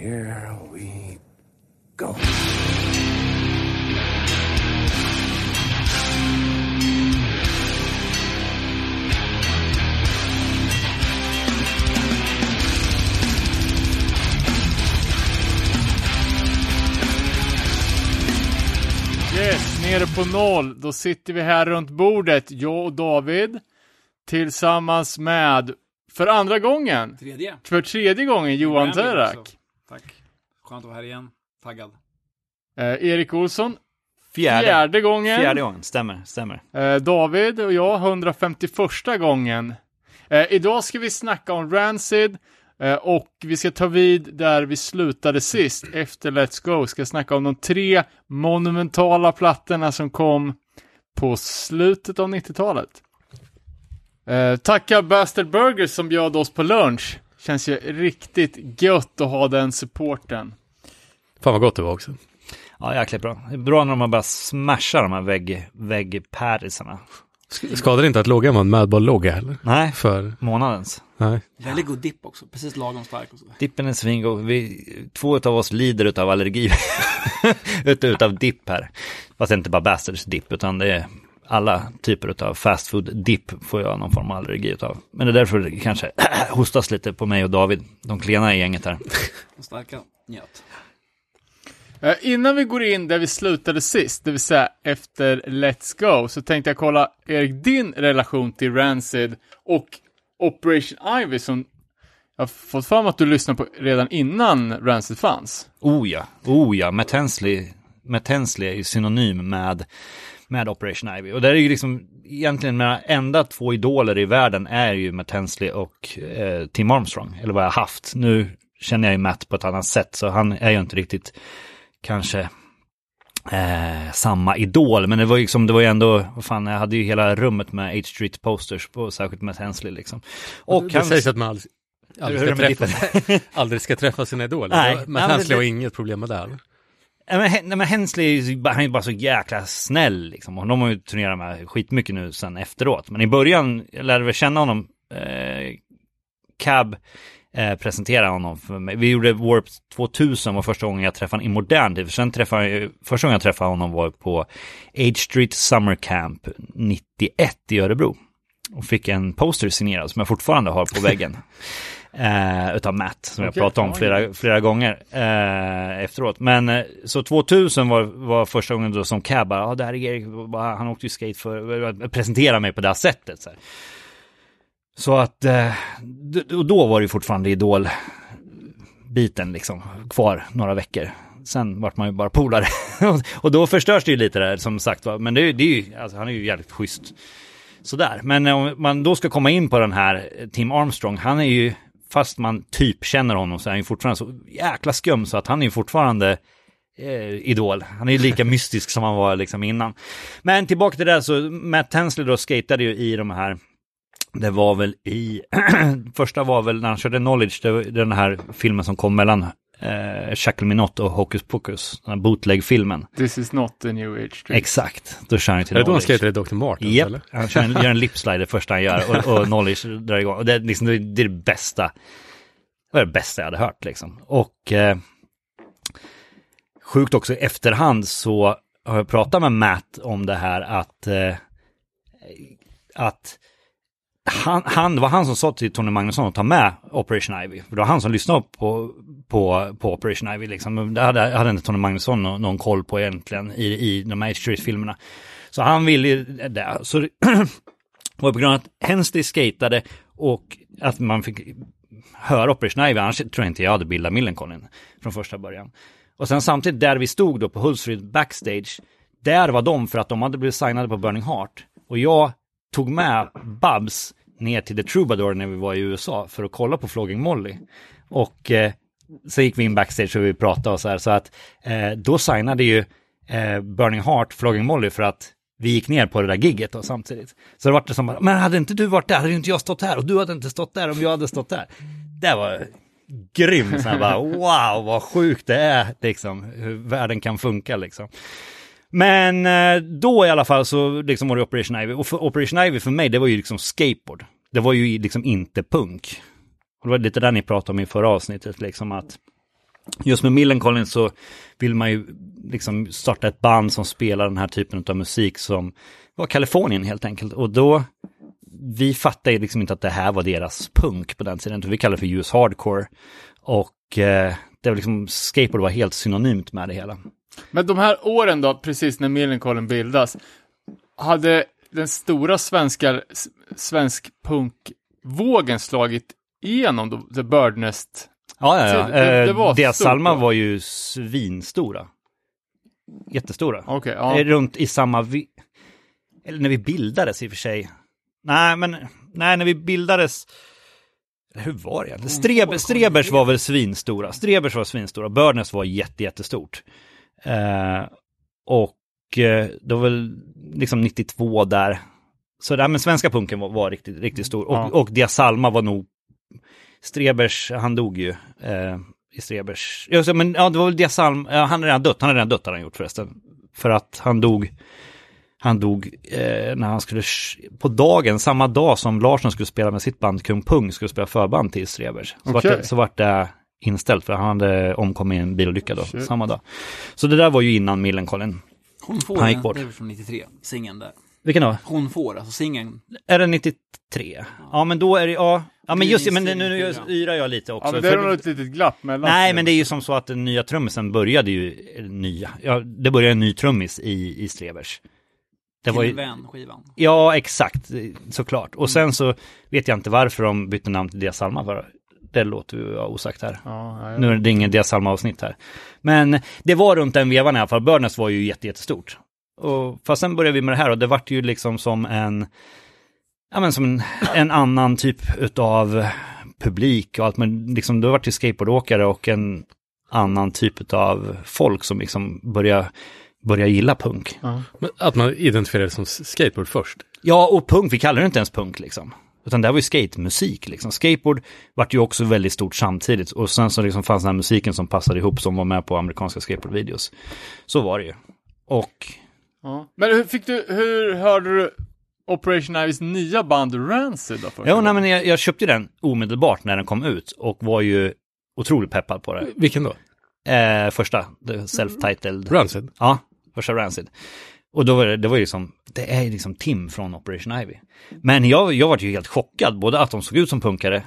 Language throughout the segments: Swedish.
here we go. Yes, nere på noll. Då sitter vi här runt bordet, jag och David, tillsammans med, för andra gången, Tredje. för tredje gången, Johan Terak. Skönt att vara här igen. Taggad. Eh, Erik Olsson, Fjärde. fjärde gången. Fjärde gången, stämmer, stämmer. Eh, David och jag, 151 gången. Eh, idag ska vi snacka om Rancid eh, och vi ska ta vid där vi slutade sist efter Let's Go. Ska snacka om de tre monumentala plattorna som kom på slutet av 90-talet. Eh, tacka Bastard Burgers som bjöd oss på lunch. Känns ju riktigt gött att ha den supporten. Fan vad gott det var också. Ja, jäkligt bra. Det är bra när man bara smashar de här vägg, väggpärisarna. Sk- Skadar det inte att loggan var en Madball-logga heller? Nej, För, månadens. nej. Väldigt god dipp också. Precis lagom stark och så. Dippen är svingod. Vi, två av oss lider av allergi ut, utav dipp här. Fast det är inte bara Bastards dipp, utan det är alla typer av fast food dipp får jag någon form av allergi utav. Men det är därför det kanske hostas lite på mig och David, de klena i gänget här. Och starka njöt. Eh, innan vi går in där vi slutade sist, det vill säga efter Let's Go, så tänkte jag kolla, Erik, din relation till Rancid och Operation Ivy som jag har fått fram att du lyssnade på redan innan Rancid fanns. Oh ja, oh ja, Matt Hensley, Matt Hensley är ju synonym med, med Operation Ivy. Och där är ju liksom egentligen mina enda två idoler i världen är ju Matt Hensley och eh, Tim Armstrong, eller vad jag har haft. Nu känner jag ju Matt på ett annat sätt, så han är ju inte riktigt kanske eh, samma idol, men det var ju liksom, det var ju ändå, vad fan, jag hade ju hela rummet med H Street posters på särskilt Matt Hensley liksom. Och det sägs att man aldrig, aldrig, ska med träffa, aldrig ska träffa sina idoler. Nej, Men Hensley har inget problem med det. Hen- nej, men Hensley, han är bara så jäkla snäll liksom. Och de har ju turnerat med skitmycket nu sen efteråt. Men i början, jag lärde väl känna honom, eh, Cab eh, presenterade honom för mig. Vi gjorde Warp 2000 var första gången jag träffade honom i modern tid. Sen träffade jag, första gången jag träffade honom var på H Street Summer Camp 91 i Örebro. Och fick en poster signerad som jag fortfarande har på väggen. Eh, utav Matt, som jag Okej, pratade om flera, flera gånger eh, efteråt. Men eh, så 2000 var, var första gången då som Cab, ja det här är Erik, han åkte ju skate för, presentera mig på det här sättet. Så, här så att, eh, och då var det ju fortfarande idol-biten liksom kvar några veckor. Sen vart man ju bara polare. och då förstörs det ju lite där som sagt va. Men det, är ju- det är ju, alltså han är ju jävligt schysst. Sådär, men om man då ska komma in på den här eh, Tim Armstrong, han är ju, fast man typ känner honom så är han ju fortfarande så jäkla skum så att han är ju fortfarande eh, idol. Han är ju lika mystisk som han var liksom innan. Men tillbaka till det där så Matt Hensley då skatade ju i de här det var väl i, första var väl när han körde Knowledge, det var den här filmen som kom mellan eh, Shackle Me Not och Hocus Pocus, den här bootleg-filmen. This is not the new age street. Exakt, då kör han till Är det då han Knowledge. skejtade Dr. Martin? Japp, Eller? han kör en, gör en lipslide det första han gör och, och knowledge drar igång. Och det, är liksom, det, är- det är det bästa, det var det bästa jag hade hört liksom. Och eh, sjukt också i efterhand så har jag pratat med Matt om det här att, eh, att han, han, det var han som sa till Tony Magnusson att ta med Operation Ivy. För det var han som lyssnade på, på, på Operation Ivy. Liksom. Det hade, hade inte Tony Magnusson någon, någon koll på egentligen i, i de här Street-filmerna. Så han ville det. Så det var på grund av att Hensley skatade och att man fick höra Operation Ivy, annars tror jag inte jag hade bildat Millencolin från första början. Och sen samtidigt där vi stod då på Hultsfred backstage, där var de för att de hade blivit signade på Burning Heart. Och jag tog med Babs ner till The Troubadour när vi var i USA för att kolla på Flogging Molly. Och eh, så gick vi in backstage och vi pratade och så här, så att eh, då signade ju eh, Burning Heart Flogging Molly för att vi gick ner på det där gigget då samtidigt. Så det var det som bara, men hade inte du varit där, hade inte jag stått här och du hade inte stått där om jag hade stått där. Det var grymt, så här bara, wow vad sjukt det är liksom, hur världen kan funka liksom. Men eh, då i alla fall så liksom var det Operation Ivy. Och för Operation Ivy för mig, det var ju liksom skateboard. Det var ju liksom inte punk. Och det var lite där ni pratade om i förra avsnittet, liksom att just med Millencolin så vill man ju liksom starta ett band som spelar den här typen av musik som var Kalifornien helt enkelt. Och då, vi fattade ju liksom inte att det här var deras punk på den tiden, vi kallade det för US Hardcore. Och eh, det var liksom, skateboard var helt synonymt med det hela. Men de här åren då, precis när Millencolin bildas, hade den stora svenska, svensk punkvågen slagit igenom då, The Birdnest? Ja, ja, ja. Det- det Eh, var Deras stort Salma då? var ju svinstora. Jättestora. Eh, ja. Runt i samma... Vi... Eller när vi bildades i och för sig. Nej, men nej, när vi bildades... Hur var det egentligen? Streb, Strebers var väl svinstora. Strebers var svinstora. Börnes var jätte, jättestort. Eh, och eh, det var väl liksom 92 där. Så där, men svenska punken var, var riktigt, riktigt stor. Och, Ja. och Dia Salma var nog... Strebers, han dog ju. Eh, I Strebers. Ja, men ja, det var väl Dia Salma. Ja, han har redan dött. Han har redan dött har han gjort förresten. För att han dog han dog eh, när han skulle, på dagen, samma dag som Larsson skulle spela med sitt band Kung Pung, skulle spela förband till Strebers. Så, vart Okej. det, så vart det inställt för han hade omkommit i en bilolycka då, Shit. samma dag. Så det där var ju innan Millencolin. Hon får, Han gick den, bort. det är från 93, singeln där. Vilken då? Hon får, alltså singeln. Är det 93? Ja men då är det, ja, ja men just det, men nu, nu yrar jag lite också. Ja, men det är nog ett litet glapp mellan. Nej, men det är ju som så att den nya trummisen började ju, nya, ja, det började en ny trummis i, i Strebers. Det var ju, Vän-skivan. Ja, exakt, såklart. Och sen så vet jag inte varför de bytte namn till Dia Salma för. Det låter ju vara osagt här. Ja, Nu är det ingen Dia Salma-avsnitt här. Men det var runt den vevan i alla fall. Burness var ju jätte, jättestort. Och, fast sen började vi med det här och det vart ju liksom som en, ja men som en, en annan typ utav publik och allt. Men liksom, då vart det skateboardåkare och en annan typ av folk som liksom började, började gilla punk. Men Att man identifierar det som skateboard först. Ja, och punk, vi kallar det inte ens punk liksom. Utan det här var ju skatemusik liksom. Skateboard vart ju också väldigt stort samtidigt. Och sen så liksom fanns den här musiken som passade ihop som var med på amerikanska skateboardvideos. Så var det ju. Och Ja. Men hur fick du, hur hörde du Operation Ivys nya band Rancid då först? ja, nej, men jag, jag köpte ju den omedelbart när den kom ut och var ju otroligt peppad på det. Vilken då? Eh, första, self-titled. Rancid? Ja, första Rancid. Och då var det, det var ju liksom, det är ju liksom Tim från Operation Ivy. Men jag, jag var ju helt chockad, både att de såg ut som punkare,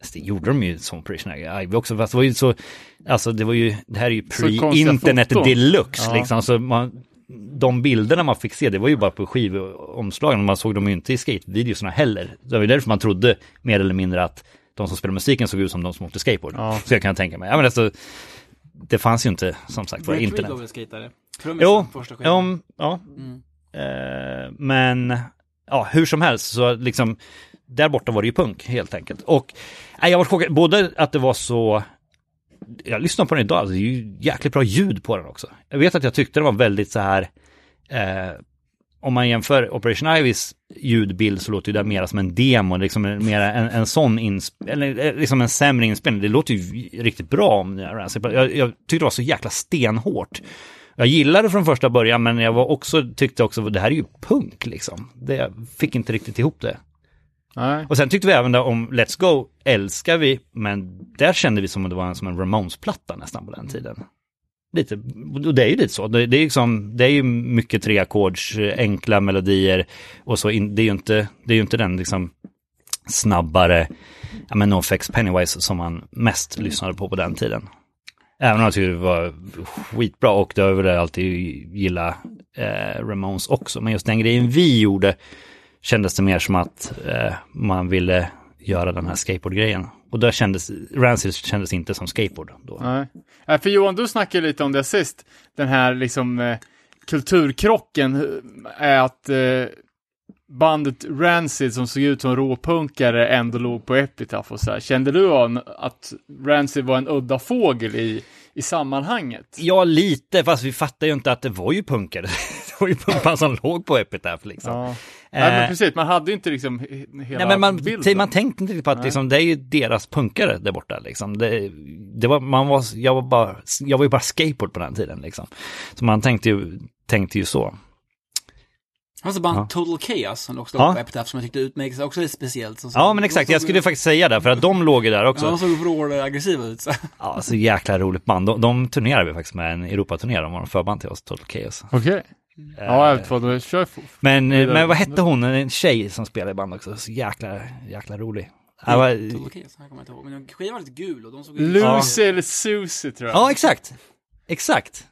Fast det gjorde de ju som Operation Ivy också, fast det var ju så, alltså det var ju, det här är ju pre-internet deluxe Ja. liksom, så man, de bilderna man fick se, det var ju bara på skivomslagen, man såg dem ju inte i skatevideorna heller. Det var ju därför man trodde mer eller mindre att de som spelade musiken såg ut som de som åkte skateboard. Ja. Så jag kan tänka mig, ja men alltså, det fanns ju inte, som sagt, var Rick Reed internet. var skatare? Jo, första ja, ja. Mm. Eh, men ja, hur som helst så liksom där borta var det ju punk helt enkelt. Och nej, jag var chockad, både att det var så jag lyssnar på den idag, alltså, det är ju jäkligt bra ljud på den också. Jag vet att jag tyckte det var väldigt så här eh, om man jämför Operation Ivys ljudbild så låter ju det mer som en demo, liksom mer en, en sån inspelning, eller eh, liksom en sämre inspelning. Det låter ju riktigt bra om det. Alltså, jag, jag tyckte det var så jäkla stenhårt. Jag gillade det från första början, men jag var också, tyckte också det här är ju punk liksom. Det, fick inte riktigt ihop det. Nej. Och sen tyckte vi även då om Let's Go, älskar vi, men där kände vi som att det var en, som en Ramones-platta nästan på den tiden. Lite, och det är ju lite så. Det, det är liksom, det är ju mycket treackords, enkla melodier och så. In, det är ju inte, det är ju inte den liksom snabbare, ja men NoFX Pennywise som man mest lyssnade på på den tiden. Även om jag tyckte det var skitbra och det har jag väl alltid gillat eh, Ramones också. Men just den grejen vi gjorde kändes det mer som att eh, man ville göra den här skateboardgrejen. Och då kändes, Rancid kändes inte som skateboard då. Nej. Äh, för Johan, du snackade lite om det sist. Den här liksom eh, kulturkrocken är att eh, bandet Rancid som såg ut som råpunkare ändå låg på Epitaph och så här. Kände du att Rancid var en udda fågel i, i sammanhanget? Ja, lite, fast vi fattar ju inte att det var ju punkare. det var ju pumpar som låg på Epitaph liksom. Ja. Nej, men Eh, precis, man hade ju inte liksom he- hela Nej, men man, bilden. man tänkte inte riktigt på att Nej. liksom, det är ju deras punkare där borta. Liksom. Det, det var, man var, jag, var bara, jag var ju bara skateboard på den tiden. Liksom. Så man tänkte ju, tänkte ju så. Han så band Ja. Total Chaos som också Ja. låg på Epitaph som jag tyckte utmärkte sig också lite speciellt. Som, Ja men exakt, jag skulle faktiskt säga det för att de låg ju där också. Ja, de såg vrål aggressiva ut. Så. Ja, så jäkla roligt band. De, de turnerade vi faktiskt med en Europaturné, de var en förband till oss, Total Chaos. Okej. Ja, jag vet vad du kör. Men, eh, men vad hette hon, en tjej som spelade i band också, så jäkla, jäkla rolig. Ja, vad- Total Chaos, jag kommer inte ihåg. Men skivan var lite gul och de såg ut... Lucy eller Susie tror jag. ja exakt, exakt.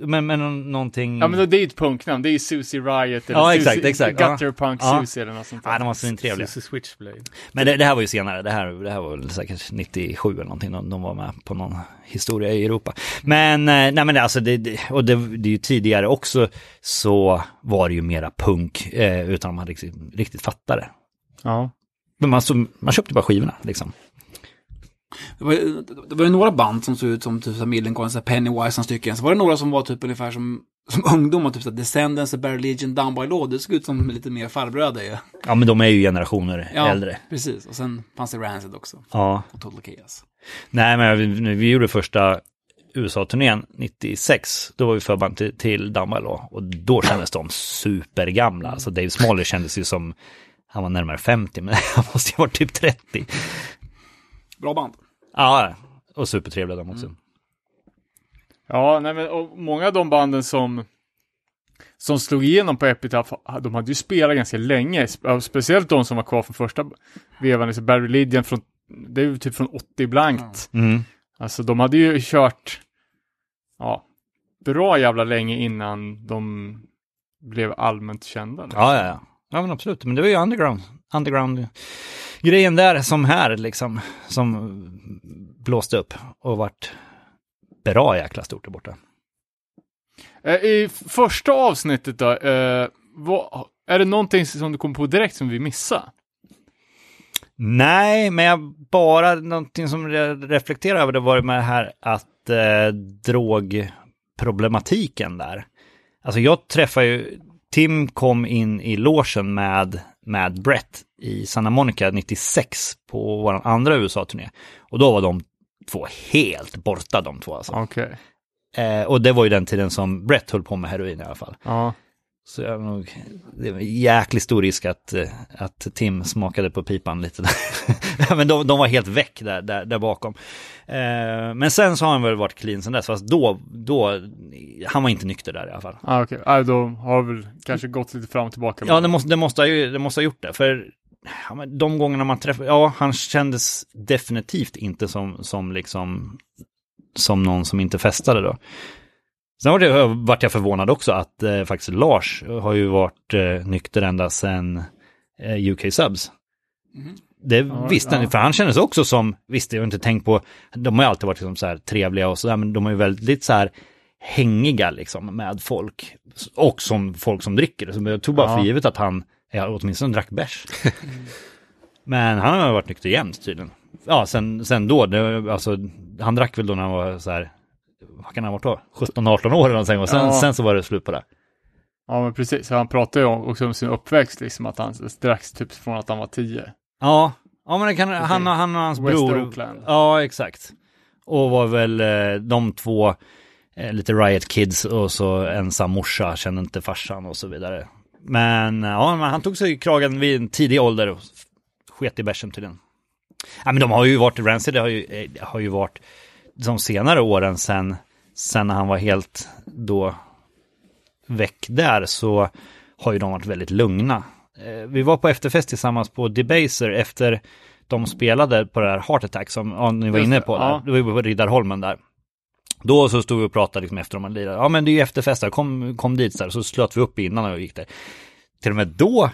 Men, men nå- någonting... Ja men det är ju ett punknamn, det är ju Susie Riot eller Ja, Susie, exakt, exakt, ja. Susie eller något sånt där. Ja, de var svintrevliga. Susie Switchblade. Men det, det här var ju senare, det här, det här var väl säkert 97 eller någonting, de, de var med på någon historia i Europa. Men, eh, nej men det, alltså det, och det, det är ju tidigare också så var det ju mera punk, eh, utan man riktigt, riktigt fattade. Ja. Men man, så, man köpte bara skivorna liksom. Det var, det var ju några band som såg ut som typ Millencolin, Pennywise, stycken. Så var det några som var typ ungefär som, som ungdomar, typ så här Descendants, Barry Legion, Down by Law. Det såg ut som lite mer farbröder ju. Ja men de är ju generationer Ja, äldre. precis. Och sen fanns det Rancid också. Ja. Och Total Chaos. Nej men vi, vi gjorde första USA-turnén 96, då var vi förband till, till Down och då kändes de supergamla. Alltså Dave Smalley kändes ju som, han var närmare 50 men han måste ju ha varit typ 30. Bra band. Ja, och supertrevliga de också. Ja, nej men och många av de banden som som slog igenom på Epitaph, de hade ju spelat ganska länge. Spe- Speciellt de som var kvar från första vevan, liksom Barry Lydian från, det är ju typ från 80 blankt. Mm. Alltså de hade ju kört, ja, bra jävla länge innan de blev allmänt kända. Ja, ja, ja. Ja men absolut, men det var ju underground, underground grejen där som här liksom, som blåste upp och vart bra jäkla stort där borta. Eh, I första avsnittet då, eh, vad, är det någonting som du kom på direkt som vi missade? Nej, men jag bara någonting som jag reflekterar över det var med det här att eh, drogproblematiken där. Alltså jag träffade ju, Tim kom in i logen med, med Brett i Santa Monica 96 på vår andra USA-turné. Och då var de två helt borta de två alltså. Okej. Eh, och det var ju den tiden som Brett höll på med heroin i alla fall. Ja. Så jag nog, det var jäkligt stor risk att, eh, att Tim smakade på pipan lite. där. Men de, de var helt väck där, där, där bakom. Eh, men sen så har han väl varit clean sen dess, fast då, då, han var inte nykter där i alla fall. Ah, Okej, ah, då har väl kanske gått lite fram och tillbaka. Ja, det måste, det måste, ha, ju- det måste ha gjort det, för ja, men de gångerna man träffade, ja, han kändes definitivt inte som, som liksom, som någon som inte festade då. Sen var det, vart jag förvånad också att eh, faktiskt Lars har ju varit eh, nykter ända sedan eh, UK Subs. Det Ja, visste han, ja. för han kändes också som, visst jag inte tänkt på, de har ju alltid varit liksom så här trevliga och sådär, men de är ju väldigt så här hängiga liksom med folk. Och som folk som dricker. Så jag tog bara Ja. för givet att han ja, åtminstone drack bärs. men han har varit nykter jämt tydligen. Ja, sen, sen då, det, alltså, han drack väl då när han var så här, vad kan han ha varit då? 17-18 år eller någonting. Och sen, Ja. sen så var det slut på det. Ja, men precis. Han pratade ju också om sin uppväxt, liksom att han strax typ från att han var tio. Ja, ja men det kan, han, han och hans West bror. Oakland. Ja, exakt. Och var väl eh, de två eh, lite Riot Kids och så ensam morsa, kände inte farsan och så vidare. Men eh, ja, men han tog sig kragen vid en tidig ålder och sket i bärsen tydligen. Ja, men de har ju varit, Rancid har ju, har ju varit de senare åren sen, sen när han var helt då väck där så har ju de varit väldigt lugna. Eh, Vi var på efterfest tillsammans på Debaser efter de spelade på det här Heart Attack som ja, ni var inne på. ja. Där. Det var ju på Riddarholmen där. Då så stod vi och pratade liksom efter de hade lirat. Ja men det är ju efterfest där, kom, kom dit så här. Så slöt vi upp innan och gick där. Till och med då,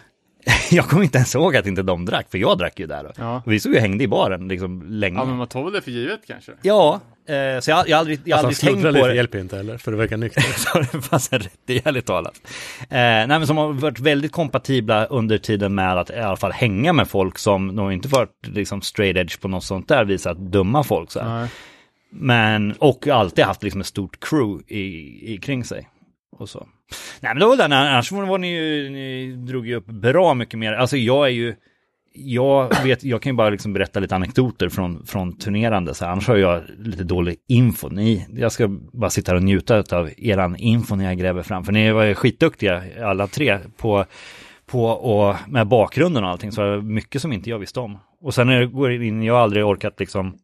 jag kommer inte ens ihåg att inte de drack, för jag drack ju där. Ja. Och vi stod ju hängde i baren liksom länge. Ja, men man tar väl det för givet kanske? Ja, eh, så jag, jag har aldrig, jag har Alltså, aldrig tänkt på lite det. hjälper inte heller, för det verkar nykter. Så det fanns en rätt i ärligt talat. Eh, nej men som har varit väldigt kompatibla under tiden med att i alla fall hänga med folk som nog inte varit liksom straight edge på något sånt där vis att döma folk så här. Nej. Men, och alltid haft liksom ett stort crew i, i kring sig. Och så. Nej men det var den, annars var ni ju, ni drog ju upp bra mycket mer. Alltså jag är ju, jag vet, jag kan ju bara liksom berätta lite anekdoter från, från turnerande, så här, annars har jag lite dålig info. Ni, jag ska bara sitta här och njuta av eran info när jag gräver fram, för ni var ju skitduktiga alla tre på, på och med bakgrunden och allting, så var det mycket som inte jag visste om. Och sen när det går in, jag har aldrig orkat liksom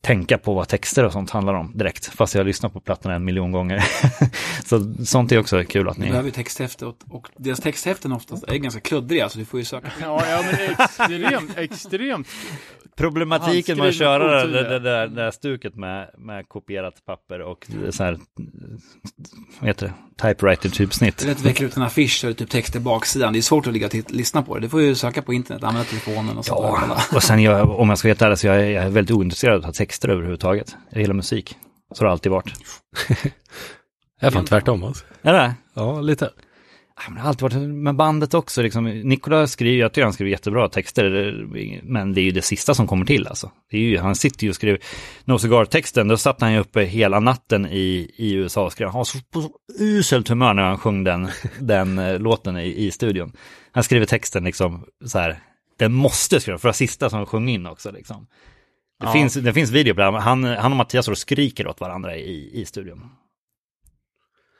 tänka på vad texter och sånt handlar om direkt, fast jag har lyssnat på plattorna en miljon gånger. så sånt är också kul att Du ni... behöver ju texthäfte och, och deras texthäften oftast är ganska kluddriga så du får ju söka. Ja, ja men extremt, extremt. Problematiken med att köra det, det, det, där, det där stuket med, med kopierat papper och så här, vad heter det, typewriter-typsnitt. Det är lätt att veckla ut en affisch det typ text i baksidan. Det är svårt att ligga och lyssna på det. Du får ju söka på internet, använda telefonen och så. Ja, och sen jag, om jag ska veta ärlig så jag, är- jag är väldigt ointresserad av att ha texter överhuvudtaget. Jag gillar musik. Så har det alltid varit. Jag är fan tvärtom alltså. Är det? Ja, lite. Det har alltid varit med bandet också. Liksom. Nikola skriver, jag tycker han skriver jättebra texter, men det är ju det sista som kommer till alltså. Det är ju, han sitter ju och skriver No Cigar-texten, då satt han ju uppe hela natten i, i USA och skrev. Han var så, på så uselt humör när han sjöng den, den eh, låten i, i studion. Han skriver texten liksom så här, den måste skriva, för det sista som sjöng in också liksom. Det, Ja. finns, det finns video på det, han, han och Mattias och skriker åt varandra i, i studion.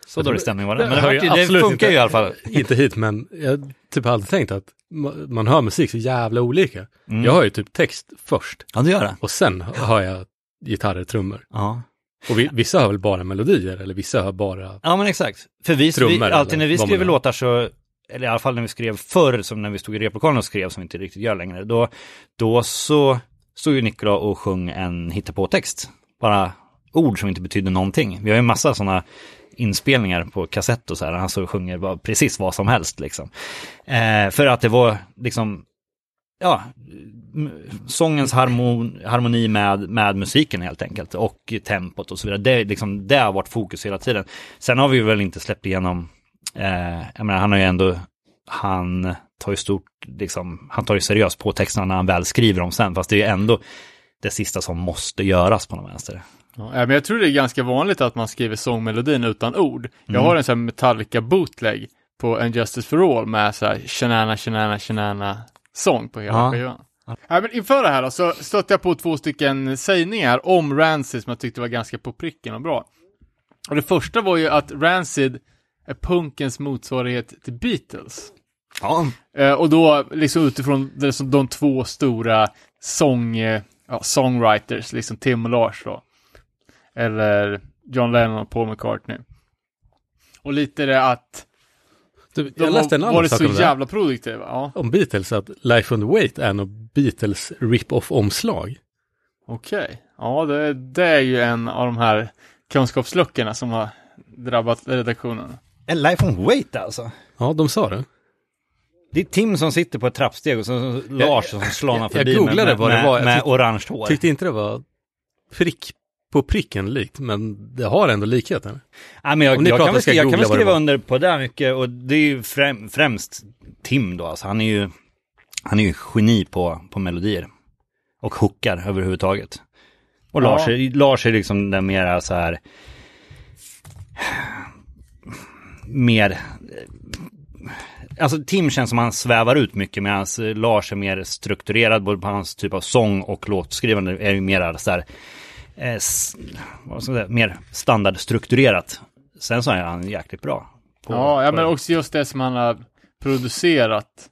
Så dålig stämning var det. Men det, var, ju det absolut funkar inte- ju i alla fall. Inte hit, men jag typ har alltid tänkt att ma- man hör musik så jävla olika. Mm. Jag hör ju typ text först Ja, det gör det. och sen hör jag gitarrer, trummor. Ja. Och vi, vissa hör väl bara melodier eller vissa hör bara... Ja men exakt. För vi, Trummor vi alltid när vi skriver låtar så, eller i alla fall när vi skrev förr, som när vi stod i replokalen och skrev, som vi inte riktigt gör längre, då, då så stod ju Nikola och sjöng en hittepå-text. Bara ord som inte betyder någonting. Vi har ju en massa sådana inspelningar på kassett och så här, han så sjunger bara precis vad som helst liksom. Eh, för att det var liksom, ja, sångens harmon, harmoni med, med musiken helt enkelt och tempot och så vidare. Det, liksom, det har varit fokus hela tiden. Sen har vi väl inte släppt igenom, eh, jag menar han har ju ändå, han tar ju stort, liksom, han tar ju seriöst på texterna när han väl skriver dem sen, fast det är ju ändå det sista som måste göras på något vänster. Ja, men jag tror det är ganska vanligt att man skriver sångmelodin utan ord. Jag har en sån här Metallica bootleg på En Justice for All med så här shanana, shanana, shanana sång på hela Ja. skivan. Ja, men inför det här då, så stötte jag på två stycken sägningar om Rancid som jag tyckte var ganska på pricken och bra. Och det första var ju att Rancid är punkens motsvarighet till Beatles. Ja, Eh, och då liksom utifrån de två stora sång, ja, songwriters, liksom Tim och Lars då. Eller John Lennon och Paul McCartney. Och lite det att Du, de jag läste en annan var det sak så om det. här. jävla produktiva. Ja, Om Beatles, att Life on the Wait är nog Beatles rip-off-omslag. okej. Ja, det, det är ju en av de här kunskapsluckorna som har drabbat redaktionen. en Life on Wait alltså. Ja, de sa det. Det är Tim som sitter på ett trappsteg och så så Lars som slanar jag förbi googlade med, vad det med, var. Jag med tyckte- orange hår. Tyckte inte det var prick på pricken likt, men det har ändå likheter. Ja, men jag, jag, pratar kan väl, ska jag kan väl skriva under på det mycket och det är ju främ, främst Tim då, alltså han är ju, han är ju geni på, på melodier. Och hookar överhuvudtaget. Och Ja. Lars, är, Lars är liksom den mera så här, mer, alltså Tim känns som han svävar ut mycket medan Lars är mer strukturerad, både på hans typ av sång och låtskrivande är ju mer så här, eh, vad ska säga, mer standardstrukturerat. Sen så är han jäkligt bra. på- Ja, ja, på men det. också just det som han har producerat.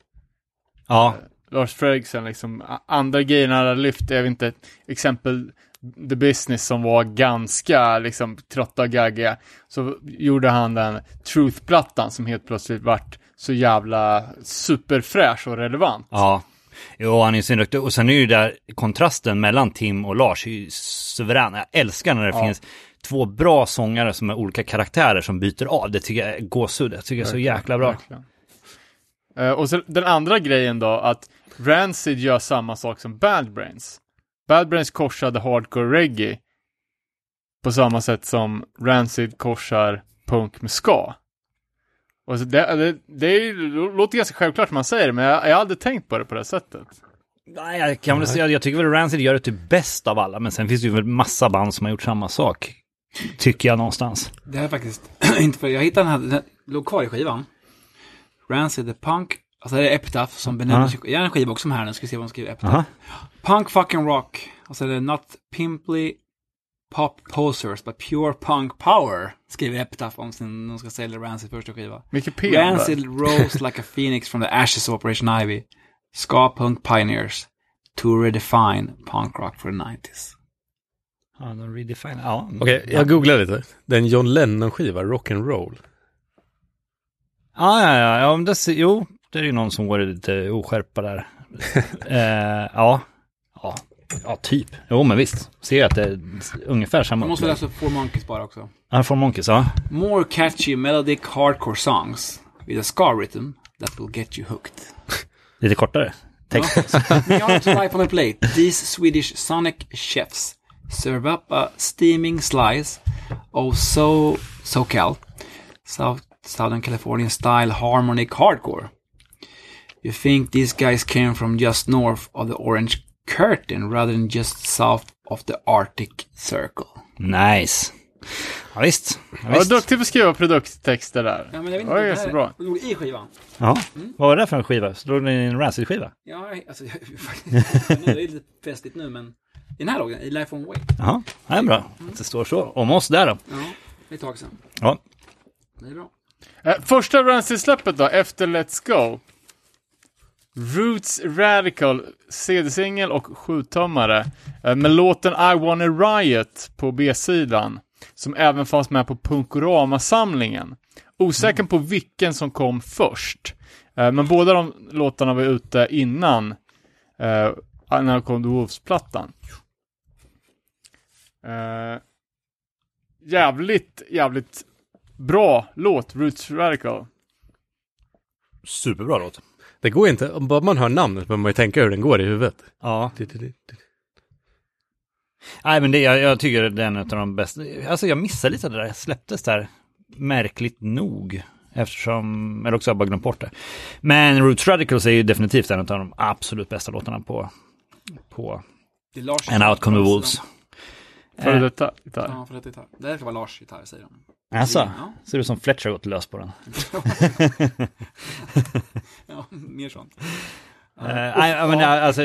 Ja, Lars Fredriksson, liksom, andra grejer han har lyft, jag vet inte, exempel The Business som var ganska, liksom, trötta och gaggiga. Så gjorde han den Truth-plattan som helt plötsligt vart så jävla superfräsch och relevant. ja. Jo, han är ju svinryktig. Och sen är ju där kontrasten mellan Tim och Lars är ju suverän. Jag älskar när det Ja. finns två bra sångare som är olika karaktärer som byter av. Det tycker jag är gåshud. Jag tycker det är så jäkla bra. Verkligen. Eh, och så den andra grejen då, att Rancid gör samma sak som Bad Brains. Bad Brains korsade hardcore reggae på samma sätt som Rancid korsar punk med ska. Och så det, det, det, är, det låter ganska självklart när man säger det, men jag, jag har aldrig tänkt på det på det sättet. Nej, jag kan väl säga, jag tycker väl Rancid gör det typ bäst av alla, men sen finns det ju väl massa band som har gjort samma sak. Tycker jag någonstans. Det här är faktiskt inte för, jag hittade den här, den låg kvar i skivan. Rancid the Punk Och så är det Epitaph som benämner sig... Jag har en skiva också med här nu, ska vi se vad de skriver. Epitaph. Aha. Punk fucking rock. Och så är det Not pimply pop posers, but pure punk power. Skriver Epitaph om sin, de ska sälja Rancid första skiva. Mycket P. där. Rancid rose like a phoenix from the ashes of Operation Ivy. Ska punk pioneers. To redefine punk rock for the 90s. Ja, de redefine. Ja. Okej, jag googlar lite. Det är en John Lennon-skiva, rock'n'roll. Ja, ja, ja, ja men det, jo, det är ju någon som går lite oskärpa där. eh, ja. Ja, ja, typ. Jo, men visst. Ser jag att det är ungefär samma. Jag måste läsa Four Monkeys bara också. Ja, från Monkeys, ja. More catchy melodic hardcore songs with a ska rhythm that will get you hooked. Lite kortare. Text. Beyond to life on a plate, these Swedish sonic chefs serve up a steaming slice of so SoCal, South Southern Californian style harmonic hardcore. You think these guys came from just north of the Orange Curtain rather than just south of the Arctic Circle. Nice. Ja, visst. Ja, Jag var visst. duktig på att skriva produkttexter där. Ja, men jag vet Det var ju så bra. I skivan. Ja. Vad var det för en skiva? Slog ni en Rancid-skiva? Ja, alltså, jag, faktiskt, nu är det lite festligt nu, men i den här låten, i Life on Way. Jaha, det är bra. Det står så om oss där då. Ja, det är ett tag sedan. Ja. Det är bra. Eh, Första Rancid-släppet då, efter Let's Go. Roots Radical, CD-singel och sjutummare. Eh, med låten I Wanna Riot på B-sidan. Som även fanns med på Punkorama-samlingen. Osäker på vilken som kom först. Eh, men båda de låtarna var ute innan eh, när kom The Wolves-plattan. Jävligt, jävligt bra låt, Roots Radical. Superbra låt. Det går inte, om bara man hör namnet behöver man ju tänka hur den går i huvudet. Ja. Nej, men det, jag, jag tycker det är en av de bästa. Alltså jag missade lite det där. Släpptes där märkligt nog. Eftersom, eller också har jag bara glömt bort det. Men Roots Radicals är ju definitivt en av de absolut bästa låtarna på, på Det är Lars And Out Come the Wolves. Före Eh, detta gitarr. Ja, för det är gitarr. Det här ska vara Lars gitarr, säger de. Alltså, Ja. ser ut som Fletcher gått lös på den. Ja, mer sånt. Eh, Nej, men ja, alltså,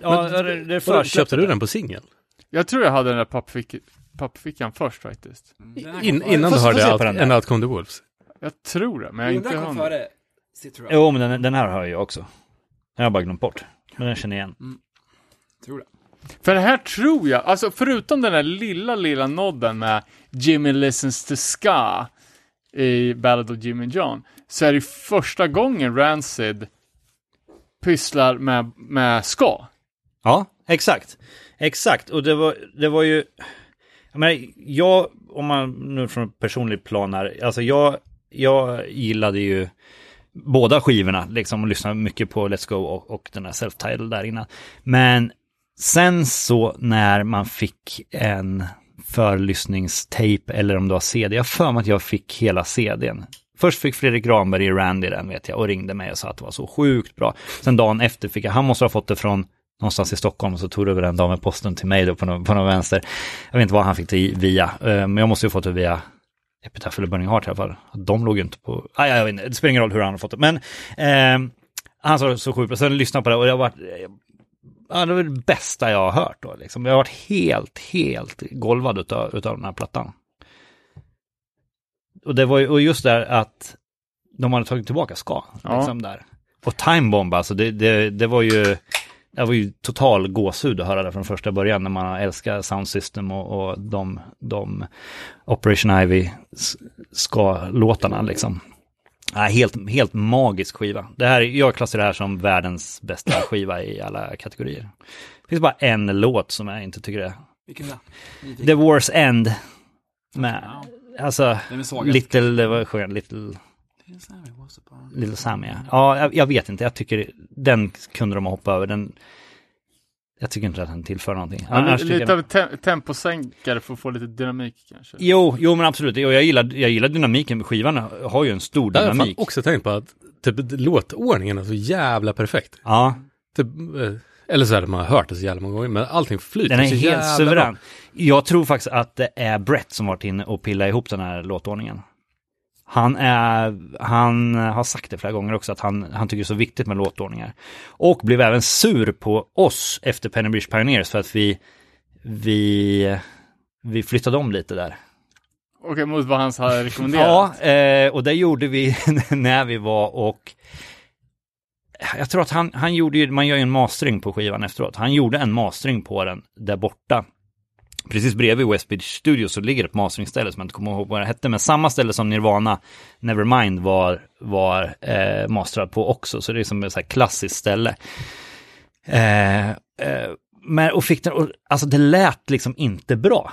ja, det, det för Köpte du den på singel? Jag tror jag hade den där pappfick pappfickan först faktiskt. Den här In, innan du hörde se på allt, den där. And Out Come the Wolves? Jag tror det, men jag har inte hört före Citroën. Jo, men den, den här har jag också. Den har jag bara glömt bort. Men den känner jag igen. Tror det. För det här tror jag, alltså förutom den där lilla, lilla nodden med Jimmy listens to ska i Ballad of Jimmy John, så är det första gången Rancid pysslar med, med ska. Ja, exakt. Exakt, och det var, det var ju... Jag, menar, jag, om man nu från ett personligt plan här, alltså jag, jag gillade ju båda skivorna, liksom, och lyssnade mycket på Let's Go och, och den här Self-Title där innan. Men sen så när man fick en förlyssningstape eller om det var CD, jag har för mig att jag fick hela CDn. Först fick Fredrik Granberg i Randy den vet jag och ringde mig och sa att det var så sjukt bra. Sen dagen efter fick jag, han måste ha fått det från någonstans i Stockholm och så tog det över en dag med posten till mig då på någon, på någon vänster. Jag vet inte vad han fick det via, eh, men jag måste ju ha fått det via Epitaph eller Burning Heart i alla fall. De låg ju inte på, ah, jag vet inte, det spelar ingen roll hur han har fått det. Men eh, han sa så sjukt bra, sen lyssnade jag på det och jag var Ja, det var det bästa jag har hört då. Liksom. Jag har varit helt, helt golvad utav, utav den här plattan. Och det var ju och just där att de hade tagit tillbaka ska. Ja. Liksom där. Och Time Bomb, alltså det, det, det var ju det var ju total gåshud att höra det från första början när man älskar Sound System och, och de, de Operation Ivy ska-låtarna liksom. Ja, helt, helt magisk skiva. Det här, jag klassar det här som världens bästa skiva i alla kategorier. Det finns bara en låt som jag inte tycker är Vilken det? The War's End. Med, Ja. alltså. Little, skönt, Little, Little Sammy. ja. Ja, jag, jag vet inte, jag tycker den kunde de ha hoppat över. Den, jag tycker inte att den tillför någonting. Ja, lite jag- av te temposänkare för att få lite dynamik kanske. Jo, jo men absolut. Jo, jag, gillar, jag gillar dynamiken. Skivan har ju en stor Jag har fan dynamik. också tänkt på att typ, låtordningen är så jävla perfekt. Ja, Typ, eh, eller så är det man har hört det så jävla många gånger, men allting flyter den är så helt suverän. Jag tror faktiskt att det är Brett som varit inne och pillat ihop den här låtordningen. Han, är, han har sagt det flera gånger också att han, han tycker det är så viktigt med låtordningar. Och blev även sur på oss efter Penny Bridge Pioneers för att vi, vi, vi flyttade om lite där. Okej, mot vad han hade rekommenderat. Ja, eh, och det gjorde vi när vi var och jag tror att han, han gjorde ju, man gör ju en mastering på skivan efteråt. Han gjorde en mastering på den där borta. Precis bredvid West Beach Studios så ligger ett masteringställe som jag inte kommer ihåg vad det hette, men samma ställe som Nirvana Nevermind var, var eh, masterad på också, så det är som ett så klassiskt ställe. Eh, eh, men, och fick den, och, alltså det lät liksom inte bra.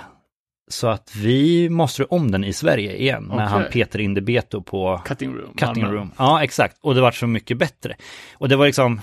Så att vi måste om den i Sverige igen med Okej. han Peter Indebeto på Cutting room. Cutting room. Ja, exakt. Och det var så mycket bättre. Och det var liksom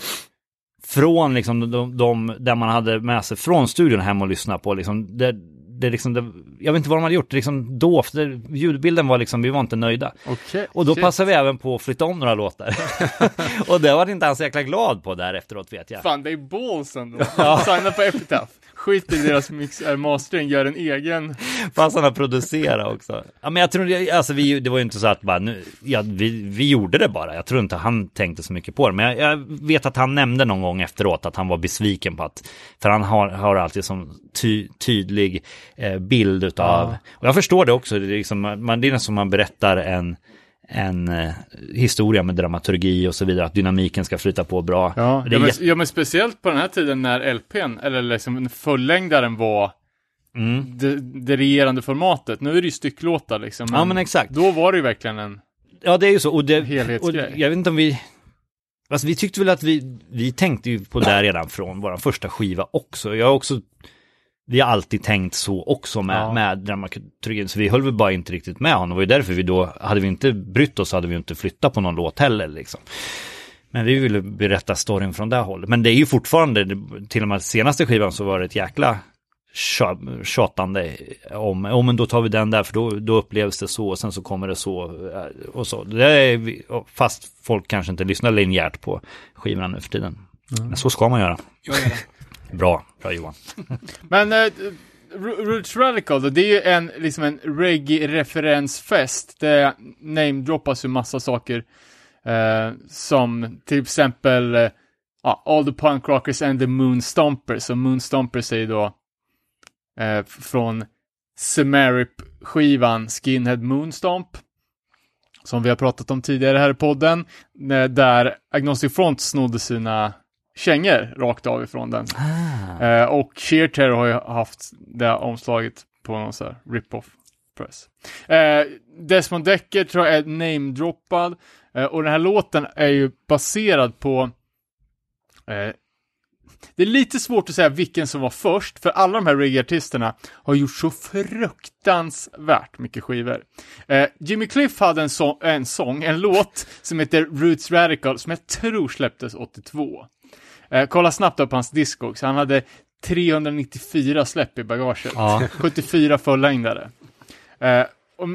från liksom de, de där man hade med sig från studion hem och lyssna på liksom det, det liksom, det, jag vet inte vad de hade gjort, det liksom det, ljudbilden var liksom, vi var inte nöjda. Okej. Och då shit. passade vi även på att flytta om några låtar. och det var inte han så jäkla glad på där efteråt vet jag. Fan, det är balls ändå. Signa på Epitaph. Skit i deras mix, äh, mastering, gör en egen. Fast han har producerat också. Ja, men jag tror, alltså vi, det var ju inte så att bara nu, ja, vi, vi gjorde det bara. Jag tror inte han tänkte så mycket på det. Men jag, jag vet att han nämnde någon gång efteråt att han var besviken på att, för han har, har alltid som ty, tydlig eh, bild utav, och jag förstår det också, det är, liksom, man, det är som man berättar en, en eh, historia med dramaturgi och så vidare, att dynamiken ska flyta på bra. Ja, är men, ja, men speciellt på den här tiden när LPn, eller liksom fullängdaren var mm. det, det regerande formatet. Nu är det ju stycklåtar liksom. Ja men exakt. Då var det ju verkligen en... Ja, det är ju så. Och, det, och jag vet inte om vi... Alltså vi tyckte väl att vi, vi tänkte ju på det här redan från vår första skiva också. Jag har också, vi har alltid tänkt så också med, Ja. med dramaturgin, så vi höll väl bara inte riktigt med honom. Det var ju därför vi då, hade vi inte brytt oss hade vi inte flyttat på någon låt heller liksom. Men vi ville berätta storyn från det hållet. Men det är ju fortfarande, till och med senaste skivan så var det ett jäkla tja- tjatande om, oh, men då tar vi den där för då, då upplevs det så och sen så kommer det så eh, och så. Det är, vi- fast folk kanske inte lyssnar linjärt på skivorna nu för tiden. Men så ska man göra. Jag gör det. Bra, bra Johan. Men eh, Roots Radical då, det är ju en, liksom en reggae-referensfest. Det namedroppas ju massa saker. Eh, som till exempel eh, All the Punk Rockers and the Moon Stompers. Och Moon Stompers är ju då eh, från Semarip-skivan Skinhead Moonstomp. Som vi har pratat om tidigare här i podden. Eh, där Agnostic Front snodde sina kängor rakt av ifrån den. Eh, och Sheer Terror har ju haft det omslaget på någon sån här rip-off press. Eh, Desmond Decker tror jag är namedroppad. Eh, och den här låten är ju baserad på eh, det är lite svårt att säga vilken som var först, för alla de här reggae-artisterna har gjort så fruktansvärt mycket skivor. Eh, Jimmy Cliff hade en, så- en sång, en låt, som heter Roots Radical, som jag tror släpptes 82. Eh, kolla snabbt upp hans discog, så han hade 394 släpp i bagaget. Ja. 74 fullängdare. Eh, och,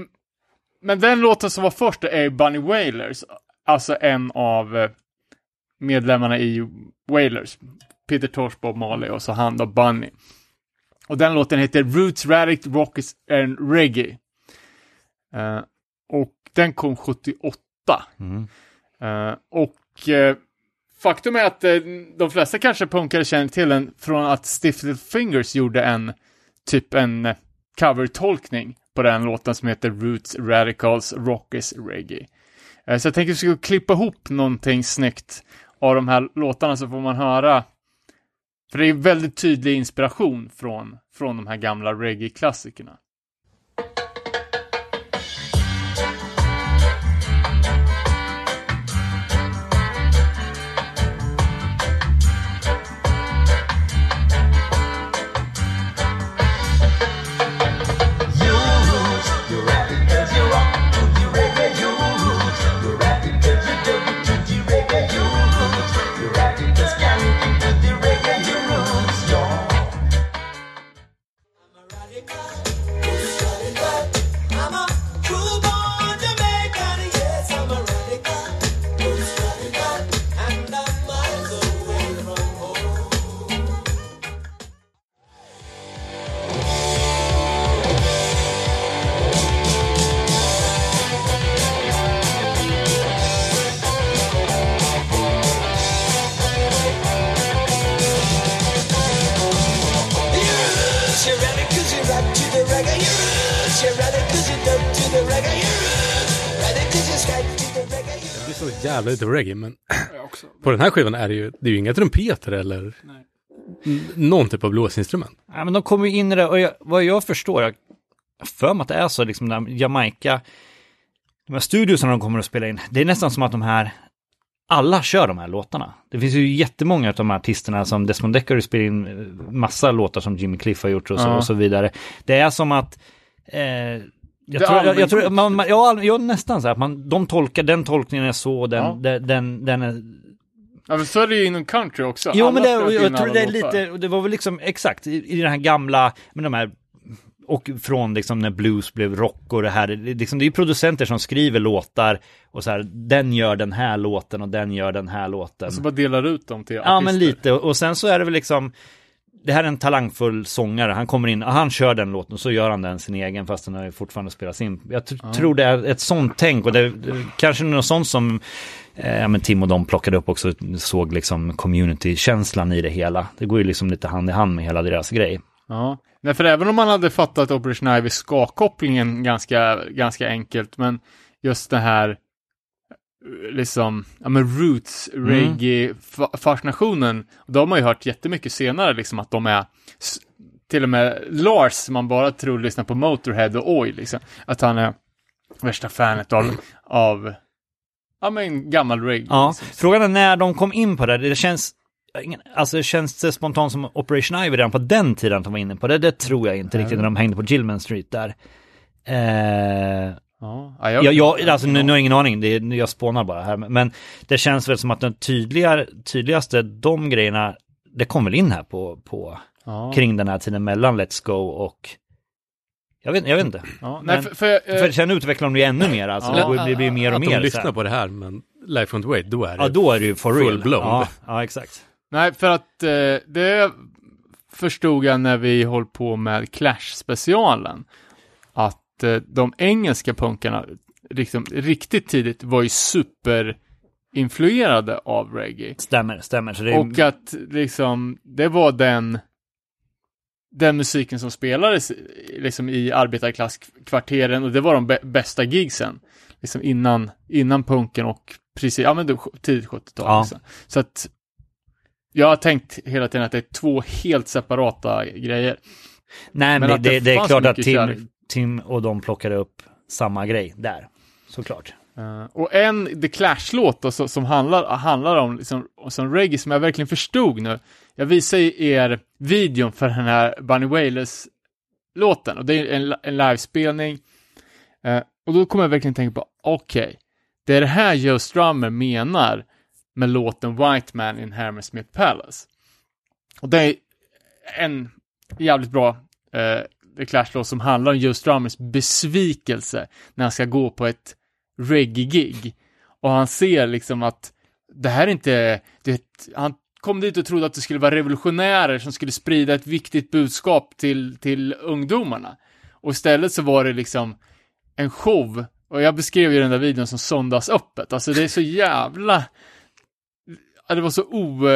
men den låten som var först är Bunny Wailers, alltså en av eh, medlemmarna i Wailers. Peter Tosh, Bob Marley och så han då Bunny. Och den låten heter Roots Radic Rock and Reggae. Eh, och den kom 78. Mm. Eh, och eh, faktum är att eh, de flesta kanske punkare känner till den från att Stiff Little Fingers gjorde en typ en eh, covertolkning på den låten som heter Roots Radicals Rockis Reggae. Eh, så jag tänker att vi ska klippa ihop någonting snyggt av de här låtarna så får man höra för det är väldigt tydlig inspiration från, från de här gamla reggae-klassikerna. Jävla lite reggae, men på den här skivan är det ju, det är ju inga trumpeter eller någon typ av blåsinstrument. Ja, men de kommer ju in i det, och jag, vad jag förstår, jag för mig att det är så, liksom när Jamaica, de här studiosarna de kommer att spela in, det är nästan som att de här, alla kör de här låtarna. Det finns ju jättemånga av de här artisterna som Desmond Decker har spelat in eh, massa låtar som Jimmy Cliff har gjort och så, Ja. och så vidare. Det är som att eh, jag tror, jag, jag tror man, man, ja, ja, nästan så här, att man, de tolkar, den tolkningen är så, den, Ja. den, den, den är Ja, men så är det ju inom country också. Jo, Alla men det, jag in tror det är lite, och det var väl liksom exakt i, i den här gamla, med de här, och från liksom när blues blev rock och det här, liksom, det är ju producenter som skriver låtar och så här, den gör den här låten och den gör den här låten. Så bara delar ut dem till ja, men artister. lite, och sen så är det väl liksom, det här är en talangfull sångare, han kommer in, och han kör den låten och så gör han den sin egen fast den har ju fortfarande spelats in. Jag tr- tror det är ett sånt tänk och det, det kanske något sånt som eh, ja, men Tim och de plockade upp också, såg liksom community-känslan i det hela. Det går ju liksom lite hand i hand med hela deras grej. Ja, Nej, för även om man hade fattat Operation Ivy ska-kopplingen ganska, ganska enkelt, men just det här liksom, ja men roots, Mm. reggae, fa- fascinationen, då har man ju hört jättemycket senare liksom att de är till och med Lars, som man bara tror lyssnar på Motorhead och Oi, liksom, att han är värsta fanet av, av ja men gammal reggae. Ja, liksom. frågan är när de kom in på det, det känns Alltså känns det spontant som Operation Ivy redan på den tiden att de var inne på det? Det tror jag inte riktigt när de hängde på Gilman Street där. Eh, Ja, ja, jag, Jag, jag, alltså, nu, nu har jag ingen aning, det är, jag spånar bara här. Men det känns väl som att den tydliga, tydligaste, de grejerna, det kom väl in här på, på ja, kring den här tiden mellan Let's Go och jag vet, jag vet inte. ja, nej, men- för, för, eh, För sen utvecklar de ju ännu mer, alltså Ja. det blir, blir mer och att mer. de så lyssnar på det här, men Life on the Wait, då är det Ja, då är det ju for real. Ja, ja, exakt. Nej, för att eh, det förstod jag när vi höll på med Clash-specialen. Eh, de engelska punkarna liksom, riktigt tidigt var ju superinfluerade av reggae. Stämmer, stämmer. Så det är, Och att liksom, det var den, den musiken som spelades liksom i arbetarklasskvarteren och det var de bä- bästa gigsen. Liksom innan, innan punken och precis, ja men det, tidigt 70-tal. Ja. Liksom. Så att jag har tänkt hela tiden att det är två helt separata grejer. nej, men, men det, det det, är klart att. Tim, Tim och de plockade upp samma grej där. Såklart. Uh, och en The Clash-låt då, så, som handlar, handlar om liksom, som reggae som jag verkligen förstod nu. Jag visar er videon för den här Bunny Wailers-låten och det är en, en livespelning. Uh, och då kommer jag verkligen tänka på, okej, det är det här Joe Strummer menar med låten White Man in Hammersmith Palace. Och det är en jävligt bra uh, The Clash-låt som handlar om Joe Strummers besvikelse när han ska gå på ett reggae-gig. Och han ser liksom att det här är inte, det, han kom dit och trodde att det skulle vara revolutionärer som skulle sprida ett viktigt budskap till, till ungdomarna. Och istället så var det liksom en show. Och jag beskrev ju den där videon som söndagsöppet. Alltså det är så jävla... Det var så o...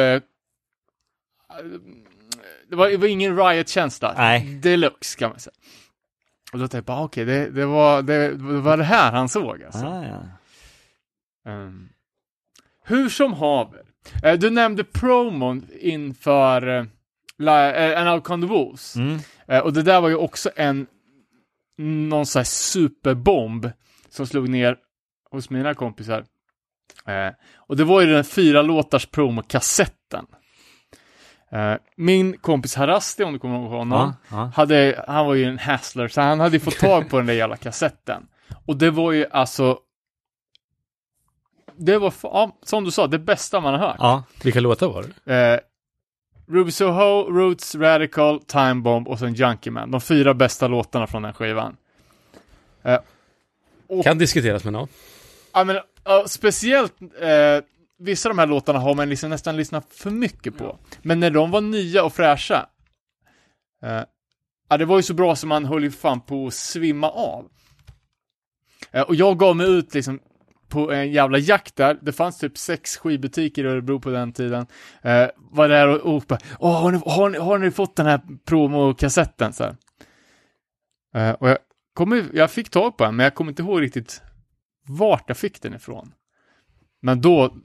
Det var, det var ingen riot-känsla. Nej. Deluxe kan man säga. Och då tänkte jag bara, okej, det, det, var, det, det var det här han såg alltså. Ah, ja. Ehm, hur som haver. Eh, du nämnde promon inför uh, An Outcome the Wolves. Mm. Eh, och det där var ju också en någon sån här superbomb som slog ner hos mina kompisar. Eh, och det var ju den fyra låtars promokassetten. Eh, min kompis Harasti, om du kommer ihåg honom, Ja, ja. hade, han var ju en hassler, så han hade ju fått tag på den där jävla kassetten. Och det var ju alltså, det var, ja, som du sa, det bästa man har hört. ja. Vilka låtar var det? Eh, Ruby Soho, Roots, Radical, Time Bomb och sen Junkie Man. De fyra bästa låtarna från den skivan. Kan diskuteras med någon. Ja, men, ja, speciellt eh, vissa av de här låtarna har man liksom nästan lyssnat för mycket på. Men när de var nya och fräscha, eh, ja, det var ju så bra som man höll ju fan på att svimma av. Eh, och jag gav mig ut liksom på en jävla jakt där. Det fanns typ sex skivbutiker i Örebro på den tiden. Eh, var där och, och bara, Åh, har, ni, har, ni, har ni fått den här promokassetten? Så. Eh, och jag, kommer, jag fick tag på den, men jag kommer inte ihåg riktigt vart jag fick den ifrån. Men då,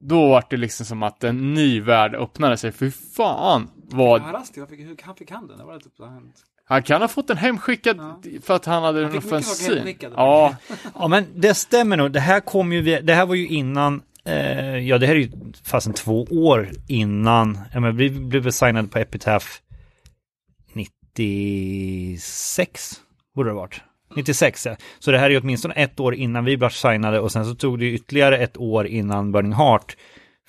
då var det liksom som att en ny värld öppnade sig. För fan vad... Harasti, fick, hur han fick han den? Det var typ så här. Han kan ha fått den hemskickad Ja. för att han hade Han en fick mycket saker offensiv. Ja, Ja, men det stämmer nog. Det här kom ju, det här var ju innan, eh, ja det här är ju fasen två år innan, ja men vi blev signade på Epitaph 96, borde det ha varit. 96 ja. Så det här är ju åtminstone ett år innan vi blev signade och sen så tog det ju ytterligare ett år innan Burning Heart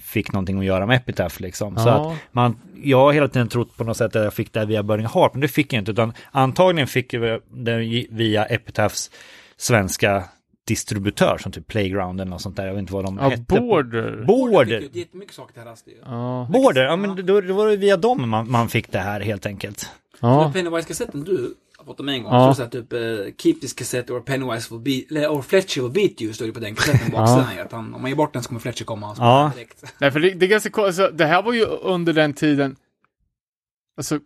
fick någonting att göra med Epitaph liksom. Så Ja. att man, jag har hela tiden trott på något sätt att jag fick det via Burning Heart, men det fick jag inte, utan antagligen fick jag det via Epitaphs svenska distributör som typ Playground eller något sånt där. Jag vet inte vad de ja hette. Border. Border. Saker till ju. Ja. Border, ja men då, då var det via dem man, man fick det här helt enkelt. Ja. ja. Pennywise-kassetten du har fått dem en gång. Ja. Så det typ uh, Keep this cassette or Pennywise will beat, eller or Fletcher will beat you, stod det på den kassetten baksidan. ju, Att han, om man ger bort den så kommer Fletcher komma och Ja. direkt. Nej, för det, det är ganska konstigt. Alltså, det här var ju under den tiden, alltså,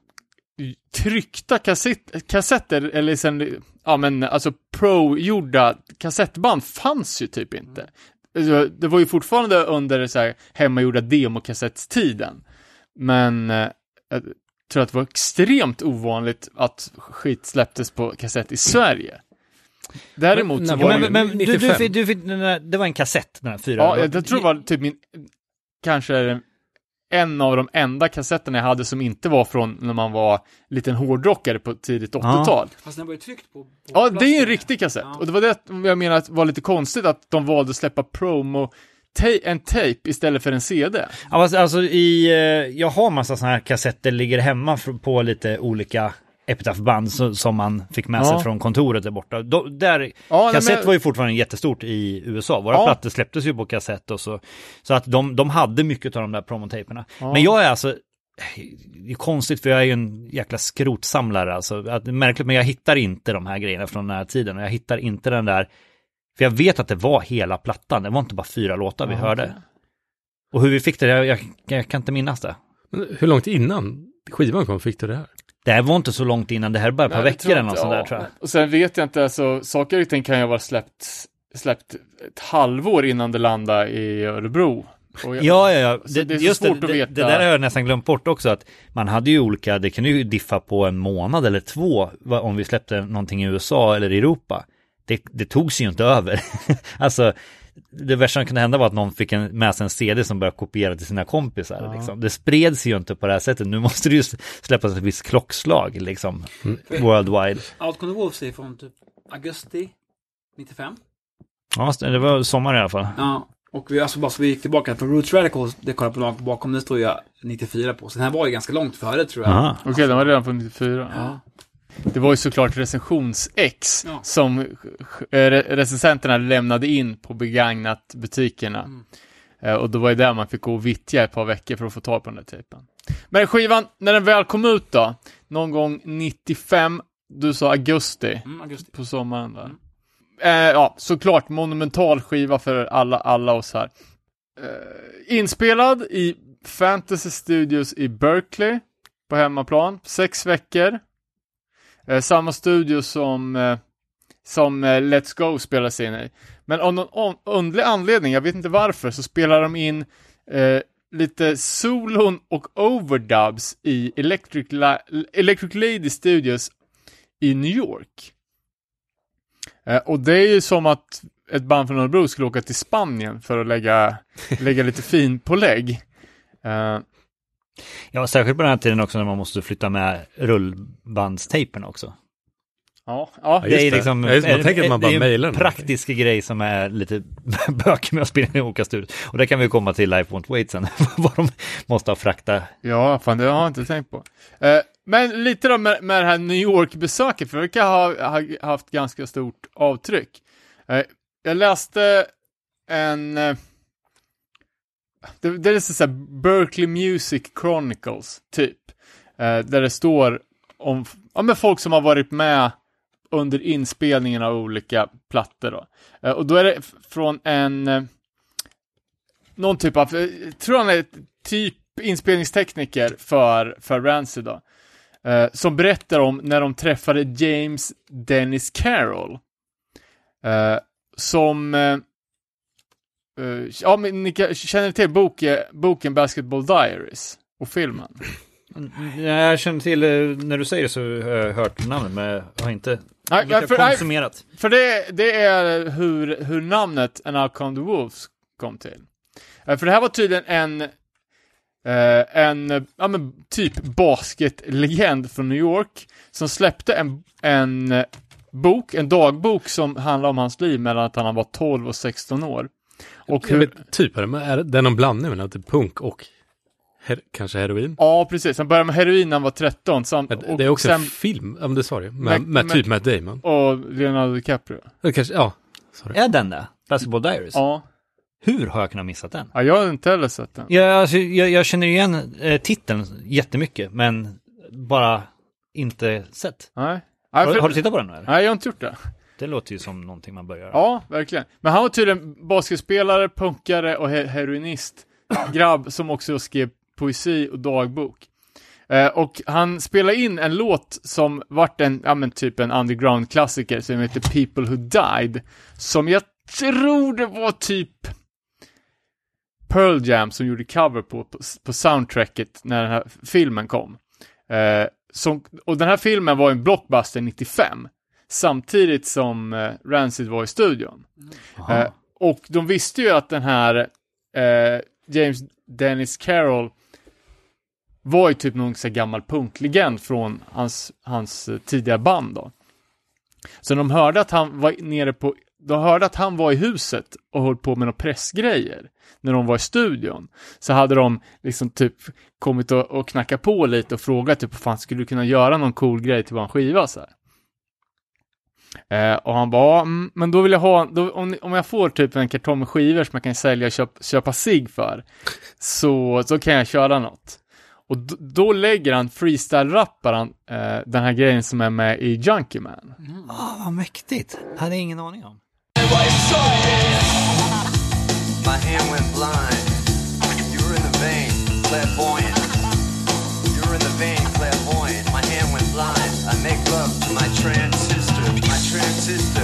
tryckta kassett, kassetter, eller sen, ja men alltså pro-gjorda kassettband fanns ju typ inte. Alltså, det var ju fortfarande under så här hemmagjorda demokassettstiden. Men eh, tror att det var extremt ovanligt att skit släpptes på kassett i Sverige. Däremot Men så var var det Men, men du, du, 95. fick- du, fick där- det var en kassett, den här fyra. Ja, jag, jag tror det var typ min, kanske en av de enda kassetterna jag hade som inte var från när man var liten hårdrockare på tidigt 80-tal. Fast den var ju tryckt på, på Ja, det är ju en riktig kassett. Ja. Och det var det jag menar att var lite konstigt att de valde att släppa promo en tape istället för en CD. Ja, alltså, alltså i, eh, jag har massa sådana här kassetter ligger hemma på lite olika Epitaph-band som man fick med sig Ja. från kontoret där borta. Då, där, Ja, kassett men- var ju fortfarande jättestort i USA. Våra Ja. plattor släpptes ju på kassett och så. Så att de, de hade mycket av de där promotaperna. Men jag är alltså, det är konstigt för jag är ju en jäkla skrotsamlare alltså. Att, märkligt men jag hittar inte de här grejerna från den här tiden och jag hittar inte den där, för jag vet att det var hela plattan, det var inte bara fyra låtar vi Ja, hörde. okej. Och hur vi fick det, jag, jag, jag kan inte minnas det. Men hur långt innan skivan kom fick du det här? Det här var inte så långt innan, det här är bara ett par veckor eller något sånt där tror jag. Och sen vet jag inte, alltså saker och ting kan ju ha släppt, släppt ett halvår innan det landade i Örebro. Jag- Ja, ja, ja. Så det är så just svårt det, att det, veta. det där har jag nästan glömt bort också, att man hade ju olika, det kunde ju diffa på en månad eller två om vi släppte någonting i USA eller i Europa. Det, det togs ju inte över. alltså, det värsta som kunde hända var att någon fick en, med sig en CD som började kopiera till sina kompisar. Liksom. Det spreds ju inte på det här sättet. Nu måste det ju släppas ett visst klockslag, liksom, worldwide. Out Con the Wolves är från typ augusti 95. Ja, det var sommar i alla fall. Ja, och vi, alltså bara så vi gick tillbaka på Roots Radicals, det kollar på lag bakom, det står jag 94 på. Så den här var ju ganska långt före tror jag. Okej, den var redan från 94. Ja. Det var ju såklart recensions-X Ja. som eh, re- recensenterna lämnade in på begagnat butikerna. Mm. Eh, Och då var det där man fick gå och vittja ett par veckor för att få tag på den där tejpen. Men skivan, när den väl kom ut då, någon gång 95, du sa augusti, Mm, augusti. på sommaren där. Eh, ja, såklart monumental skiva för alla, alla oss här. Eh, inspelad i Fantasy Studios i Berkeley på hemmaplan, sex veckor. Eh, samma studio som, eh, som eh, Let's Go spelas in i. Men av någon underlig anledning, jag vet inte varför, så spelar de in eh, lite solon och overdubs i Electric, La- Electric Lady Studios i New York. Eh, och det är ju som att ett band från Örebro skulle åka till Spanien för att lägga, lägga lite fin på lägg. Eh, Ja, särskilt på den här tiden också när man måste flytta med rullbandstejpen också. ja, ja, just det är det. liksom Ja, det, man tänker att man bara det är en någonting. praktisk grej som är lite bökig med att spela i olika studior. Och det kan vi komma till Life Won't Wait sen, vad de måste ha frakta. Ja, fan det har jag inte tänkt på. Eh, men lite då med, med det här New York-besöket, för det verkar ha, ha haft ganska stort avtryck. Eh, jag läste en... Det, det är så här Berkeley Music Chronicles, typ. Eh, där det står om ja, men folk som har varit med under inspelningen av olika plattor. Då. Eh, och då är det från en... Eh, någon typ av, eh, tror han är typ inspelningstekniker för, för Rancid då. eh, som berättar om när de träffade James Dennis Carroll. Eh, som, eh, eh, eh, ja men ni känner till bok, boken Basketball Diaries och filmen? Jag känner till, eh, när du säger det så har jag hört namnet, men jag har inte Nej, lika för- nej, konsumerat. För det, det är hur, hur namnet An Outcome the Wolves kom till. Eh, För det här var tydligen en, eh, en ja, men typ basketlegend från New York som släppte en, en eh, bok, en dagbok som handlar om hans liv mellan att han var 12 och 16 år. Och hur, vet, typ, är det, det- det är någon blandning mellan typ punk och her, kanske heroin? ja, precis. Han började med heroin när han var 13. Samt, Men det är också sen, en film, men det sa du ju. Med- Med, typ Matt Damon. Och Leonardo DiCaprio. Eller kanske, ja. Sorry. Är den det? Basketball Diaries? Ja. Hur har jag kunnat missa den? ja, jag har inte heller sett den. Ja, alltså, jag, jag känner igen eh, titeln jättemycket, men bara inte sett. Nej. Nej, Har, för- har du tittat på den? Eller? Nej, jag har inte gjort det. Det låter ju som någonting man börjar. Ja, verkligen. Men han var tydligen basketspelare, punkare och he- heroinist. Grabb som också skrev poesi och dagbok. Eh, och han spelade in en låt som vart en, ja men typ en underground-klassiker som heter People Who Died. Som jag tror det var typ Pearl Jam som gjorde cover på, på, på soundtracket när den här filmen kom. Eh, som, och den här filmen var en blockbuster 95. Samtidigt som eh, Rancid var i studion. Eh, och de visste ju att den här eh, James Dennis Carroll var ju typ någon så gammal punklegend från hans, hans eh, tidiga band då. Så de hörde att han var nere på, de hörde att han var i huset och höll på med några pressgrejer när de var i studion. Så hade de liksom typ kommit och, och knackat på lite och frågat typ, fan skulle du kunna göra någon cool grej till våran skiva så här? Eh, och han bara, "Ja, mm, men då vill jag ha, då, om, om jag får typ en kartong med skivor som jag kan sälja och köp, köpa sig för, så, så kan jag köra något. Och d- då lägger han freestyle-rappar han eh, den här grejen som är med i Junkie Man. Ah, vad mäktigt. Hade ingen aning om. My hand went blind. You were in the vein, clairvoyant. You were in the vein, clairvoyant. Blind. I make love to my transistor, my transistor,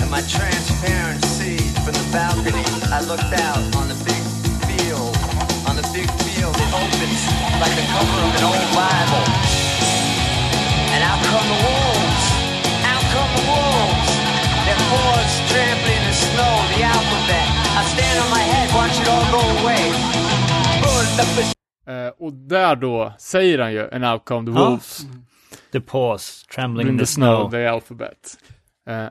and my transparent seed from the balcony. I looked out on the big field, on the big field. It opens like the cover of an old Bible. And out come the wolves. Out come the wolves. Their paws trampling the snow, the alphabet. I stand on my head, watch it all go away. Bull Eh, och där då säger han ju, an outcome the Ja. wolves. The pause, trembling In in the snow. the alphabet. Eh,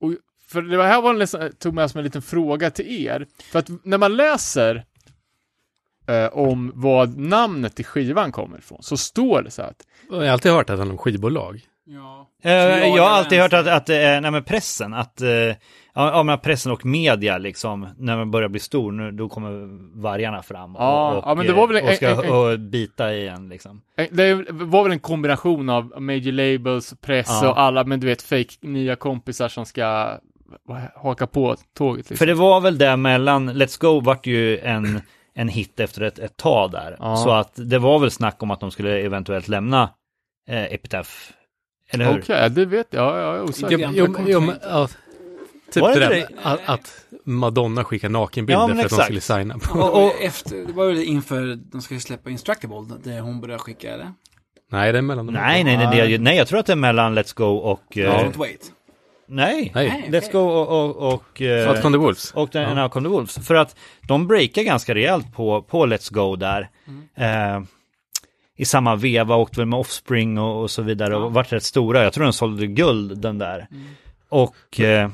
och för det här var en liksom, tog med som en liten fråga till er. För att när man läser eh, om vad namnet till skivan kommer ifrån, så står det så att Jag har alltid hört att han har skivbolag. Ja. Eh, jag har alltid hört att, att eh, nej, pressen, att ja, ja, men pressen och media liksom, när man börjar bli stor, nu, då kommer vargarna fram och, Ja, och, ja, men det var väl eh, och ska en- en- och bita i en liksom. Eh, Det var väl en kombination av major labels, press Ja. och alla, men du vet, fake nya kompisar som ska haka på tåget. Liksom. För det var väl det mellan, Let's Go vart ju en, en hit efter ett, ett tag där. Ja. Så att det var väl snack om att de skulle eventuellt lämna eh, Epitaph. Eller hur? Okej, det vet jag. Jag är osäker. Jo, jo, jo, men, ja, typ Var det det där det? att, att Madonna skickar nakenbilder Ja, för att de exakt. skulle signa på. Och, och efter, det var väl inför de ska ju släppa Instructable, där hon började skicka, eller? Nej, det är mellan dem. Nej, nej, nej, det, nej, jag tror att det är mellan Let's Go och... eh, Don't wait. Nej, Nej. Let's Go och... och, och eh, Out the Wolves. Och den ja. The Wolves. För att de breakar ganska rejält på, på Let's Go där. Eh, I samma veva åkte väl med Offspring och, och så vidare och vart rätt stora. Jag tror den sålde guld den där. Och eh,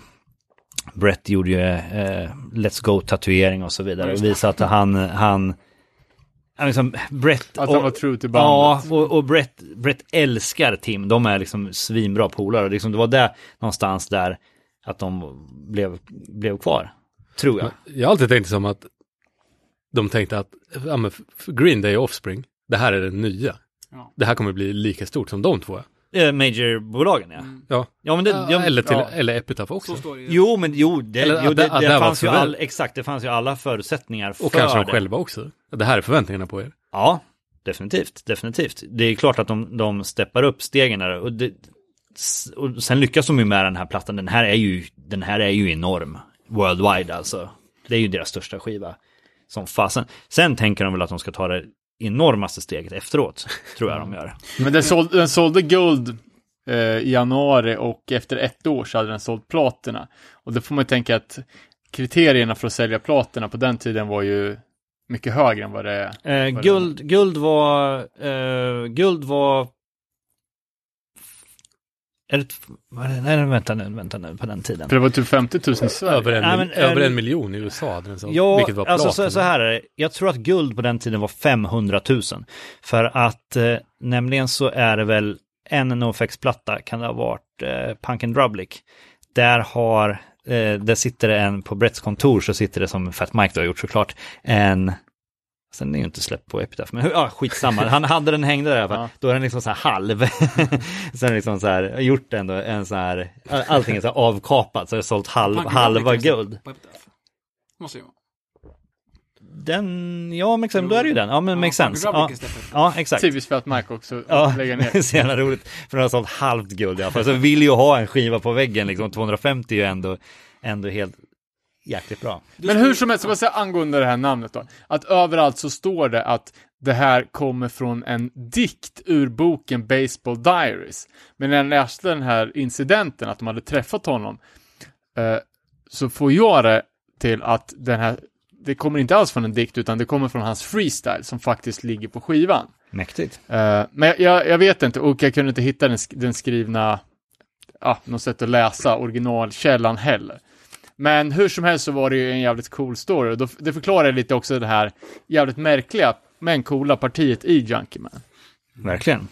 Brett gjorde ju eh, Let's Go tatuering och så vidare. Och visade att han, han ja, liksom, Brett Att och, han var true till Ja, bandet. och, och Brett, Brett älskar Tim. De är liksom svinbra polare. Liksom, det var där någonstans där att de blev, blev kvar. Tror jag. Jag har alltid tänkt som att de tänkte att ja, men Green Day och Offspring, det här är det nya. Ja. Det här kommer bli lika stort som de två. Eh, Majorbolagen ja. Ja, Ja men det, ja, eller, till, ja. eller Epitaph också. Så står det ju. Jo men jo, det, Eller jo, att det, det- att det, det fanns ju all, exakt, det fanns ju alla förutsättningar för Och kanske de själva också. Det här är förväntningarna på er. Ja, definitivt, definitivt. Det är klart att de, de steppar upp stegen där och, det, och sen lyckas de ju med den här plattan. Den här är ju, den här är ju enorm. Worldwide alltså. Det är ju deras största skiva. Som fasen. Sen tänker de väl att de ska ta det enormaste steget efteråt. Tror jag de gör. Men den sålde, den sålde guld eh, i januari och efter ett år så hade den sålt platina. Och då får man ju tänka att kriterierna för att sälja platina på den tiden var ju mycket högre än vad det är. Eh, det- guld, guld var, eh, guld var... Är det, var det, nej, vänta nu, vänta nu på den tiden. För det var typ 50 000 i Sverige. Över en, mil- men, över eh, en miljon i USA hade den sålt, Ja, vilket var alltså så, så här är det. Jag tror att guld på den tiden var 500 000. För att eh, nämligen så är det väl en NoFX-platta, kan det ha varit eh, Punk and Drublic. Där har, eh, där sitter det en, på Bretts kontor så sitter det som Fat Mike då har gjort såklart, en Sen är ju inte släppt på Epitaph, men ja, skitsamma. Han hade den hängde där i alla fall. Ja. Då är den liksom så här halv. Sen liksom så här, gjort ändå en så här, allting är så här avkapat, så det är sålt halv, Punk and halva guld. Måste ju. Den, ja men exakt, då är det ju den. Ja men Ja, makes sense. Ja, ja exakt. Typiskt för att Mike också Ja, lägger det är ner. så jävla roligt. För den har sålt halvt guld i alla fall. Så vill ju ha en skiva på väggen liksom. 250 är ju ändå, ändå helt jäkligt bra. Men hur som helst, så vad säga angående det här namnet då. Att överallt så står det att det här kommer från en dikt ur boken Baseball Diaries. Men när jag läste den här incidenten, att de hade träffat honom, eh, så får jag det till att den här, det kommer inte alls från en dikt, utan det kommer från hans freestyle som faktiskt ligger på skivan. Mäktigt. Eh, men jag, jag vet inte, och jag kunde inte hitta den, sk- den skrivna, ja, något sätt att läsa originalkällan heller. Men hur som helst så var det ju en jävligt cool story det förklarar lite också det här jävligt märkliga men coola partiet i Junkie Man. Verkligen.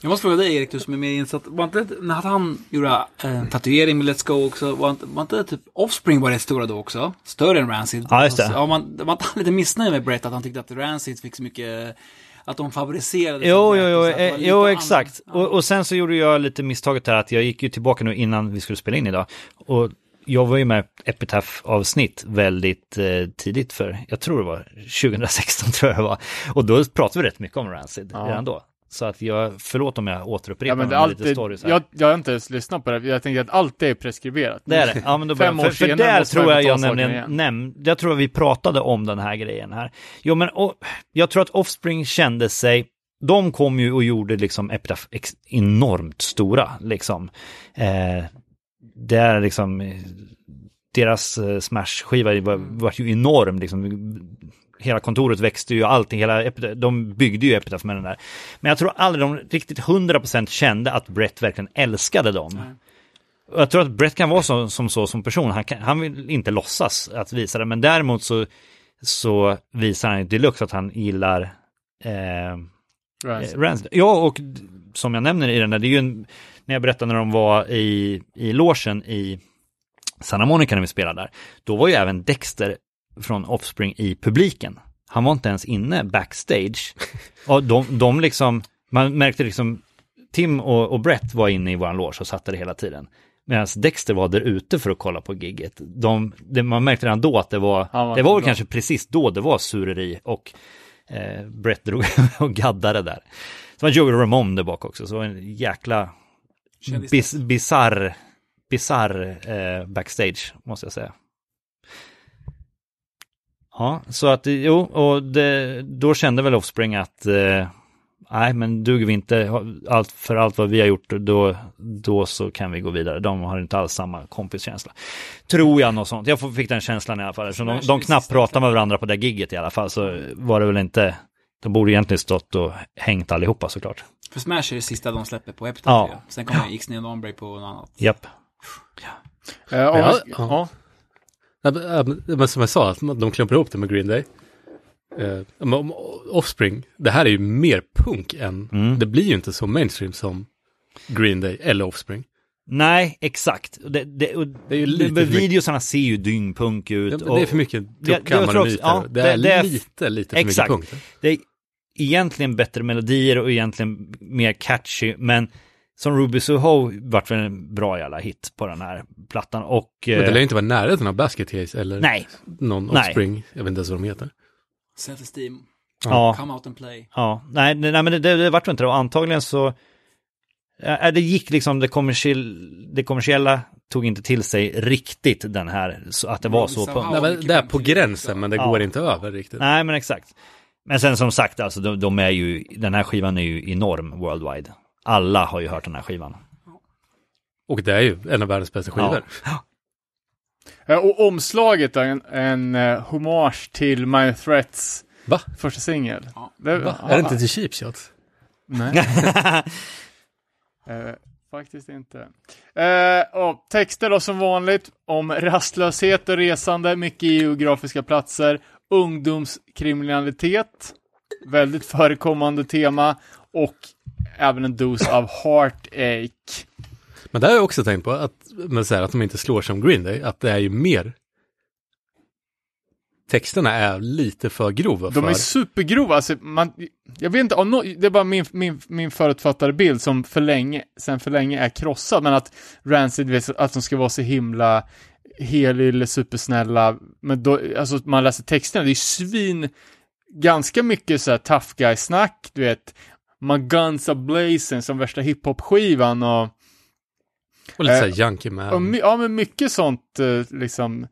Jag måste fråga dig Erik, du som är mer insatt. Var inte, när han gjorde eh, tatuering med Let's Go också, var inte, var inte typ Offspring var rätt stora då också? Större än Rancid. Ja, just det. Alltså, Ja, man, var inte han lite missnöjd med Brett att han tyckte att Rancid fick så mycket, att de favoriserade Jo, jo, jo, eh, jo exakt. Ja. Och, och sen så gjorde jag lite misstaget här att jag gick ju tillbaka nu innan vi skulle spela in idag. Och jag var ju med Epitaph-avsnitt väldigt eh, tidigt för, jag tror det var 2016 tror jag det var. Och då pratade vi rätt mycket om Rancid Ja. redan då. Så att jag, förlåt om jag återupprepar Ja, men det, allt, lite det, stories här. jag, jag har inte ens lyssnat på det, jag tänkte att allt är preskriberat. Det är det. Ja, men då Fem år för, för senare där tror jag jag nämligen igen. nämnde, jag tror vi pratade om den här grejen här. Jo, men och, jag tror att Offspring kände sig, de kom ju och gjorde liksom Epitaph enormt stora, liksom. Eh, det är liksom, deras eh, Smash-skiva var, var ju enorm, liksom. Hela kontoret växte ju, allting, hela de byggde ju Epitaph med den där. Men jag tror aldrig de riktigt 100% kände att Brett verkligen älskade dem. Och Jag tror att Brett kan vara så, som så som person. Han, kan, han vill inte låtsas att visa det, men däremot så, så visar han i deluxe att han gillar eh, Rancid. Eh. Ja, och som jag nämner i den där, det är ju en, när jag berättade när de var i, i logen i Santa Monica när vi spelade där, då var ju även Dexter från Offspring i publiken. Han var inte ens inne backstage. Och de, de liksom, man märkte liksom, Tim och, och Brett var inne i våran loge och satt där hela tiden. Medan Dexter var där ute för att kolla på gigget. De, det, man märkte redan då att det var, var det var väl kanske precis då det var sureri och eh, Brett drog och gaddade där. Så var Joey Ramone där bak också, så det var en jäkla bis, bizarr, bizarr eh, backstage, måste jag säga. Ja, så att jo, och det, då kände väl Offspring att eh, nej, men duger vi inte allt för allt vad vi har gjort, då, då så kan vi gå vidare. De har inte alls samma kompiskänsla. Tror jag något sånt. Jag fick den känslan i alla fall. Eftersom de, de knappt pratade med varandra på det gigget i alla fall, så var det väl inte, de borde egentligen stått och hängt allihopa såklart. För Smash är det sista de släpper på Epitaph. Ja. Ja. Sen kommer Ixnay och Ombre på något annat. Japp. Eh, Ja, ska- ja. ja. Ja, men- ja, som jag sa, att de klumpar ihop det med Green Day. Om- Offspring, det här är ju mer punk än, Mm. det blir ju inte så mainstream som Green Day eller Offspring. Nej, exakt. Det, det, och, Det är ju lite men videosarna ser ju dyngpunk ut. Ja, det är för mycket tror och myter. ja, det, är det- det är- lite, lite för Exakt. mycket punk. Det är egentligen bättre melodier och egentligen mer catchy, men som Ruby Soho vart väl en bra jävla hit på den här plattan och... Men det eh, lär ju inte vara närheten av Basket Case eller nej, någon Nej. Offspring, jag vet inte ens vad de heter. Self-esteem. Ja, Come out and play. ja. Nej, nej men det, det, det vart väl inte det. Och antagligen så... Ja, det gick liksom, det, kommersiell, det kommersiella tog inte till sig riktigt den här, så att det var så på... Nej, men det är på gränsen, men det Ja. går inte över riktigt. Nej, men exakt. Men sen som sagt, alltså de, de är ju, den här skivan är ju enorm worldwide. Alla har ju hört den här skivan. Och det är ju en av världens bästa skivor. Eh, Och omslaget är en, en uh, hommage till My Threats Va? första singel. Ja. Det- Va? ja, Är det inte till Cheap Shots? Nej. Eh, faktiskt inte. Uh, och texter då som vanligt om rastlöshet och resande, mycket geografiska platser, ungdomskriminalitet, väldigt förekommande tema och även en dos av heartache. Men det har jag också tänkt på, att, men så här, att de inte slår som Green Day, att det är ju mer texterna är lite för grova De för... är supergrova, alltså man, jag vet inte, om nå- det är bara min, min, min förutfattade bild som för länge, sen för länge är krossad, men att Rancid att de ska vara så himla helylle, supersnälla, men då, alltså man läser texterna, det är svin, ganska mycket så här tough guy-snack, du vet, My Guns Are Blazing som värsta hiphop-skivan och, och lite eh, såhär junkie man. och ja men mycket sånt eh, liksom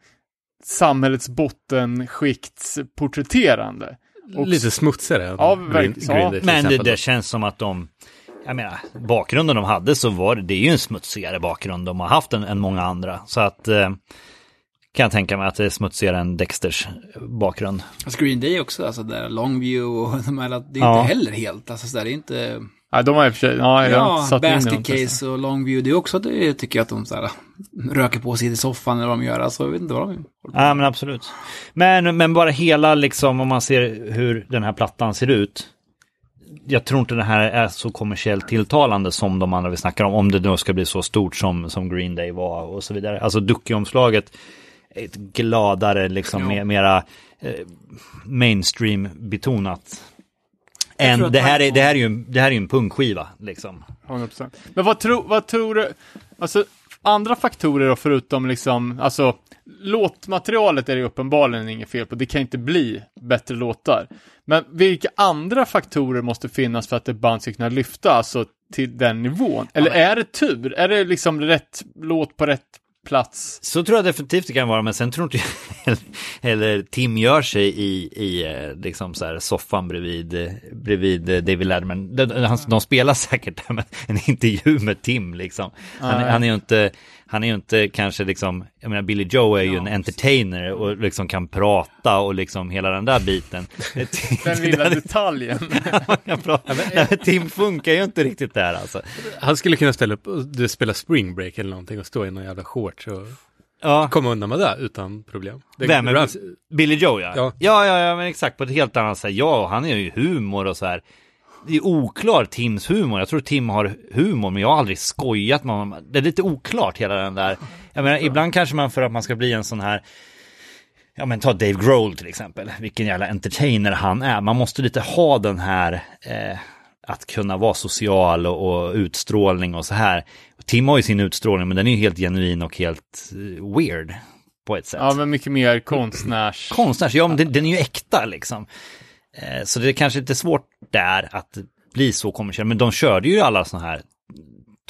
samhällets bottenskiktsporträtterande. och- lite smutsigare Ja, verkligen. Ja, Men det, det känns som att de, jag menar, bakgrunden de hade så var det, det är ju en smutsigare bakgrund de har haft än, än många andra. Så att, eh, kan jag tänka mig att det är smutsigare än Dexters bakgrund. Alltså Green Day också, alltså där Longview och de här, det är Ja. inte heller helt, alltså så där, det är inte... Ja, de har i och för sig, ja, jag har Ja, inte satt Basket. Case och Longview, det är också, det tycker jag att de så här, röker på sig i soffan eller vad de gör, alltså jag vet inte vad de på Ja, men absolut. Men, men bara hela, liksom, om man ser hur den här plattan ser ut. Jag tror inte det här är så kommersiellt tilltalande som de andra vi snackar om. Om det då ska bli så stort som, som Green Day var och så vidare. Alltså Ducky-omslaget, ett gladare, liksom, mer, mera eh, mainstream-betonat. Än, det, här är, det, här är ju, det här är en punkskiva, liksom. 100%. Men vad, tro, vad tror du, alltså andra faktorer då förutom liksom, alltså låtmaterialet är det uppenbarligen inget fel på, det kan inte bli bättre låtar. Men vilka andra faktorer måste finnas för att ett band ska kunna lyfta, alltså till den nivån? Eller är det tur? Är det liksom rätt låt på rätt plats? Så tror jag definitivt det kan vara, men sen tror inte jag eller Tim gör sig i, i eh, liksom så här soffan bredvid, bredvid David Letterman. De, de, de spelar säkert men en intervju med Tim liksom. Han, han är ju inte, han är ju inte kanske liksom, jag menar Billy Joe är ju en entertainer och liksom kan prata och liksom hela den där biten. Den lilla detaljen. Han kan prata. Nej, men Tim funkar ju inte riktigt där alltså. Han skulle kunna ställa upp och du spelar spring break eller någonting och stå i någon jävla shorts och Ja. komma undan med det utan problem. Det, Vem? är Billy Joe ja. Ja. ja. Ja, ja, men exakt på ett helt annat sätt. Ja, han är ju humor och så här. Det är oklar Tims humor. Jag tror Tim har humor, men jag har aldrig skojat med honom. Det är lite oklart hela den där. Jag menar, ibland kanske man för att man ska bli en sån här Ja men ta Dave Grohl till exempel, vilken jävla entertainer han är. Man måste lite ha den här eh, att kunna vara social och, och utstrålning och så här. Tim har ju sin utstrålning men den är ju helt genuin och helt eh, weird på ett sätt. Ja, men mycket mer konstnärs... Konstnärs, ja men den, den är ju äkta liksom. Eh, så det är kanske inte svårt där att bli så kommersiell, men de körde ju alla sådana här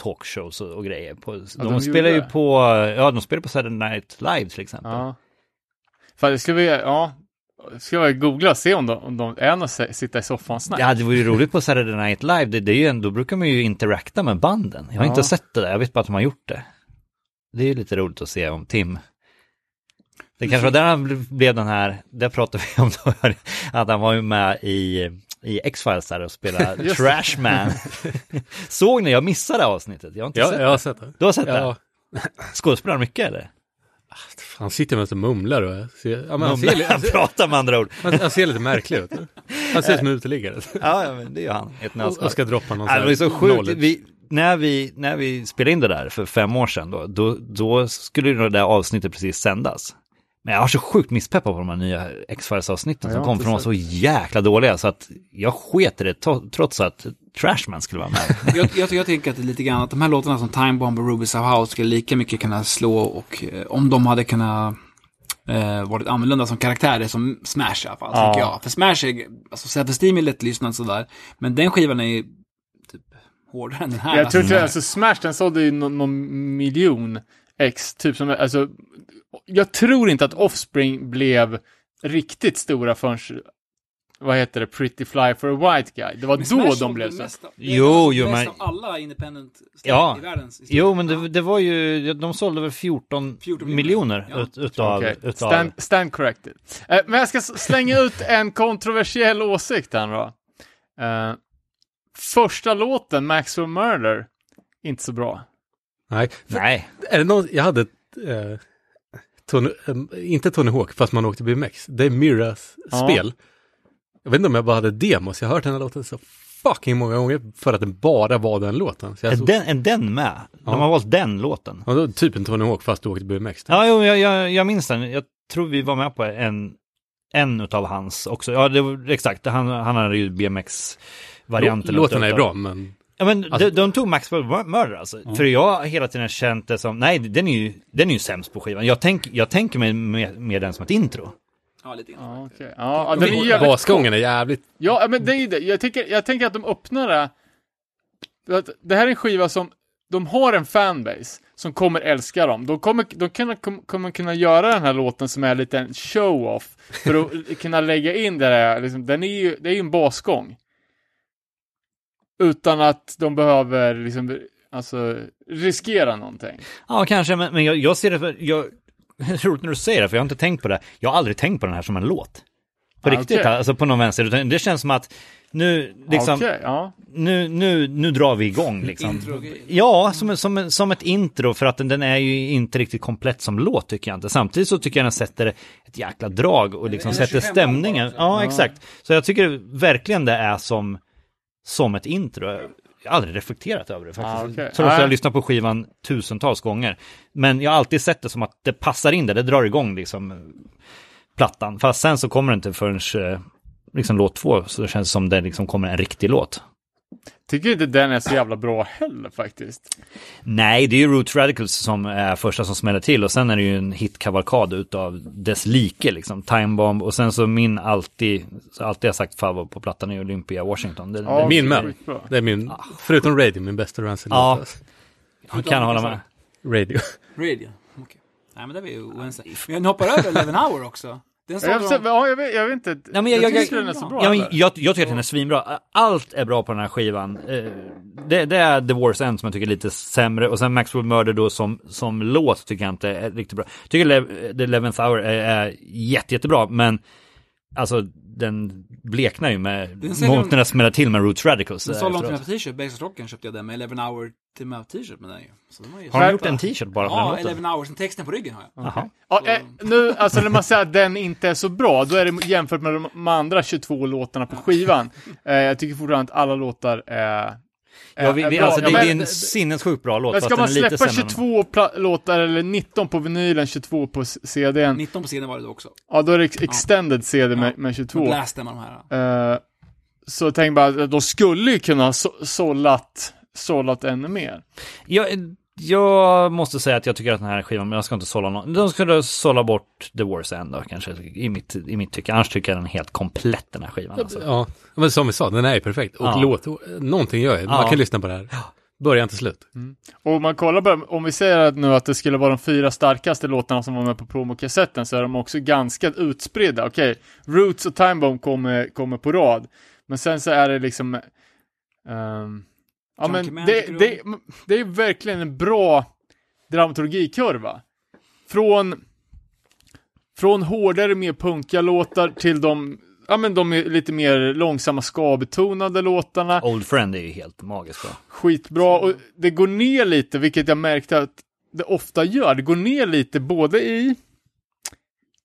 talkshows och, och grejer. På, de, de gjorde spelar ju på, ja de spelar på Saturday Night Live till exempel. Ja. Fan, det ska vi, ja, ska vi googla och se om de, om de är något att sitta i soffan snack. Ja, det var ju roligt på Saturday Night Live, det, det är ju ändå, då brukar man ju interakta med banden. Jag har Ja. inte sett det där, jag vet bara att de har gjort det. Det är ju lite roligt att se om Tim. Det kanske var där han blev- den här, det pratade vi om då, att han var ju med i, i X-Files där och spelade. Trashman. Såg ni, jag missade avsnittet, jag har inte Ja, sett jag har sett det. Du har sett Ja, det? Skådespelar mycket eller? han sitter mest och mumlar och ser, ja, men han, ser, Han, pratar med andra ord. han, han ser lite märklig ut. Han ser ut som en uteliggare. Ja, ja men det gör han. Ett Och, nötskal. och ska droppa någon Ja, det ju så sjukt. Vi, när, vi, när vi spelade in det där för fem år sedan, då, då, då skulle det där avsnittet precis sändas. Men jag har så sjukt misspeppad på de här nya X-Files avsnitten Ja, som kom, för de var så jäkla dåliga så att jag sket i det trots att Trashman skulle vara med. jag, jag, jag tänker att det är lite grann att de här låtarna som Time Bomb och Ruby House skulle lika mycket kunna slå och eh, om de hade kunnat eh, varit annorlunda som karaktärer som Smash i alla fall, Ja. tycker jag. För Smash är, alltså Self-Esteem är lättlyssnad sådär, men den skivan är ju typ hårdare än den här. Jag tror inte, alltså Smash den sålde ju någon, någon miljon ex, typ som, alltså, jag tror inte att Offspring blev riktigt stora förrän, vad heter det, Pretty Fly for a White Guy. Det var Men då Smash de blev så. mest av- det är Jo, mest jo, av men- alla independent Ja. i världens historia. Jo, men det, det var ju, de sålde väl 14, 14 miljoner Ja. ut, utav, Okej, utav stand, stand corrected. Eh, men jag ska slänga ut en kontroversiell åsikt här då. Eh, första låten, Maxwell Murder, inte så bra. Nej. Nej, Är det någon, jag hade, eh, Tony, eh, inte Tony Hawk, fast man åkte BMX. Det är Miras Ja. spel. Jag vet inte om jag bara hade demos, jag har hört den här låten så fucking många gånger för att den bara var den låten. Så är så, den, är den med? De har valt den låten. ja, typ en Tony Hawk fast du åkte BMX. Ja, jo, jag, jag, jag minns den. Jag tror vi var med på en, en utav hans också. Ja, det var exakt. Han, han hade ju BMX-varianten. Låten är bra, men Ja, men Alltså- de, de tog Maxwell Mur- Murder alltså. För jag har hela tiden känt det som, nej, den är ju, den är ju sämst på skivan. Jag, tänk, jag tänker mig med, med den som ett intro. Ja, lite grann. Ja, okej. Ja, den är jävligt basgången är jävligt... Ja, men det är ju det. Jag tänker, jag tänker att de öppnar det. Det här är en skiva som, de har en fanbase som kommer älska dem. De kommer, de kan, kom- kommer kunna göra den här låten som är lite en show-off. För att kunna lägga in det där, liksom, den är ju, det är ju en basgång. Utan att de behöver liksom, alltså, riskera någonting. Ja, kanske, men, men jag, jag ser det för, jag, det är roligt när du säger det, för jag har inte tänkt på det. Jag har aldrig tänkt på den här som en låt. På Ah, riktigt, alltså på någon vänster. Utan Det känns som att nu, liksom, Okej, ja. nu, nu, nu drar vi igång liksom. Intro-grej. Ja, som, som, som ett intro för att den, den är ju inte riktigt komplett som låt tycker jag inte. Samtidigt så tycker jag den sätter ett jäkla drag och liksom sätter 25 stämningen. Ja, exakt. Så jag tycker verkligen det är som, som ett intro. Jag har aldrig reflekterat över det faktiskt. Ah, okej. Trots att jag har lyssnat på skivan tusentals gånger. Men jag har alltid sett det som att det passar in där, det drar igång liksom plattan. Fast sen så kommer det inte förrän eh, liksom låt två, så det känns som det liksom kommer en riktig låt. Tycker inte den är så jävla bra heller faktiskt. Nej, det är ju Roots Radicals som är första som smäller till och sen är det ju en hitkavalkad utav dess like liksom, Time Bomb och sen så min alltid, så alltid jag sagt favorit på plattan är Olympia Washington. Det, Ja, det, Min med. Det är min, förutom Radio, min bästa Rancid Ja. jag kan hålla med. Radio. Radio. Okej. Nej, men det var ju oense. Men ni hoppar över Eleven Hour också. Den Jag, jag, de... ja, jag, vet, jag vet inte. Ja, men jag- jag, jag- tycker den är så bra. Ja, men jag, jag tycker att den är svinbra. Allt är bra på den här skivan. Eh, Det, det är The War's End som jag tycker är lite sämre och sen Maxwell Murder då som, som låt tycker jag inte är riktigt bra. Jag tycker Le- The Eleventh Hour är, är jätte, jättebra men alltså den bleknar ju med den smäller till med Roots Radicals. Den eh, sålde efteråt. mig på t-shirt. Basic Rocken köpte jag den med Eleven Hour till t-shirt med den ju. Så den var ju Har Skärpa. gjort en t-shirt bara för Ja, den låten? Eleven Hours. Den texten på ryggen har jag. Jaha. Ja, eh, nu, alltså när man säger att den inte är så bra, då är det jämfört med de, de andra 22 låtarna på skivan. Eh, jag tycker fortfarande att alla låtar är, är, Ja, vi, är vi, bra. alltså, Ja, det, men- det är en sinnessjukt bra låt. men fast ska den man släppa sämre än- 22 pla- låtar, eller 19 på vinylen, 22 på CDn, 19 på sidan var det då också. ja då är det ex- extended CD med, Ja. med 22. Blasten med de här. Eh, så tänk bara, de skulle ju kunna ha så- sållat, sållat ännu mer. Jag, jag måste säga att jag tycker att den här skivan, men jag ska inte sålla någon. De skulle sålla bort The War's End då kanske, i mitt, i mitt tycke. Annars tycker jag den är helt komplett den här skivan. Alltså. Ja, men som vi sa, den är ju perfekt. Och Ja. låt, någonting gör jag. Man Ja. kan lyssna på det här. Början till slut. Och om man kollar på, om vi säger att nu att det skulle vara de fyra starkaste låtarna som var med på promokassetten så är de också ganska utspridda. Okej, Roots och Time Bomb kommer, kommer på rad. Men sen så är det liksom... ehm, ja men Man det, det, det är verkligen en bra dramaturgikurva. Från, från hårdare, mer punkiga låtar till de, ja men de är lite mer långsamma ska-betonade låtarna Old Friend är ju helt magisk bra. skitbra och det går ner lite, vilket jag märkte att det ofta gör. Det går ner lite både i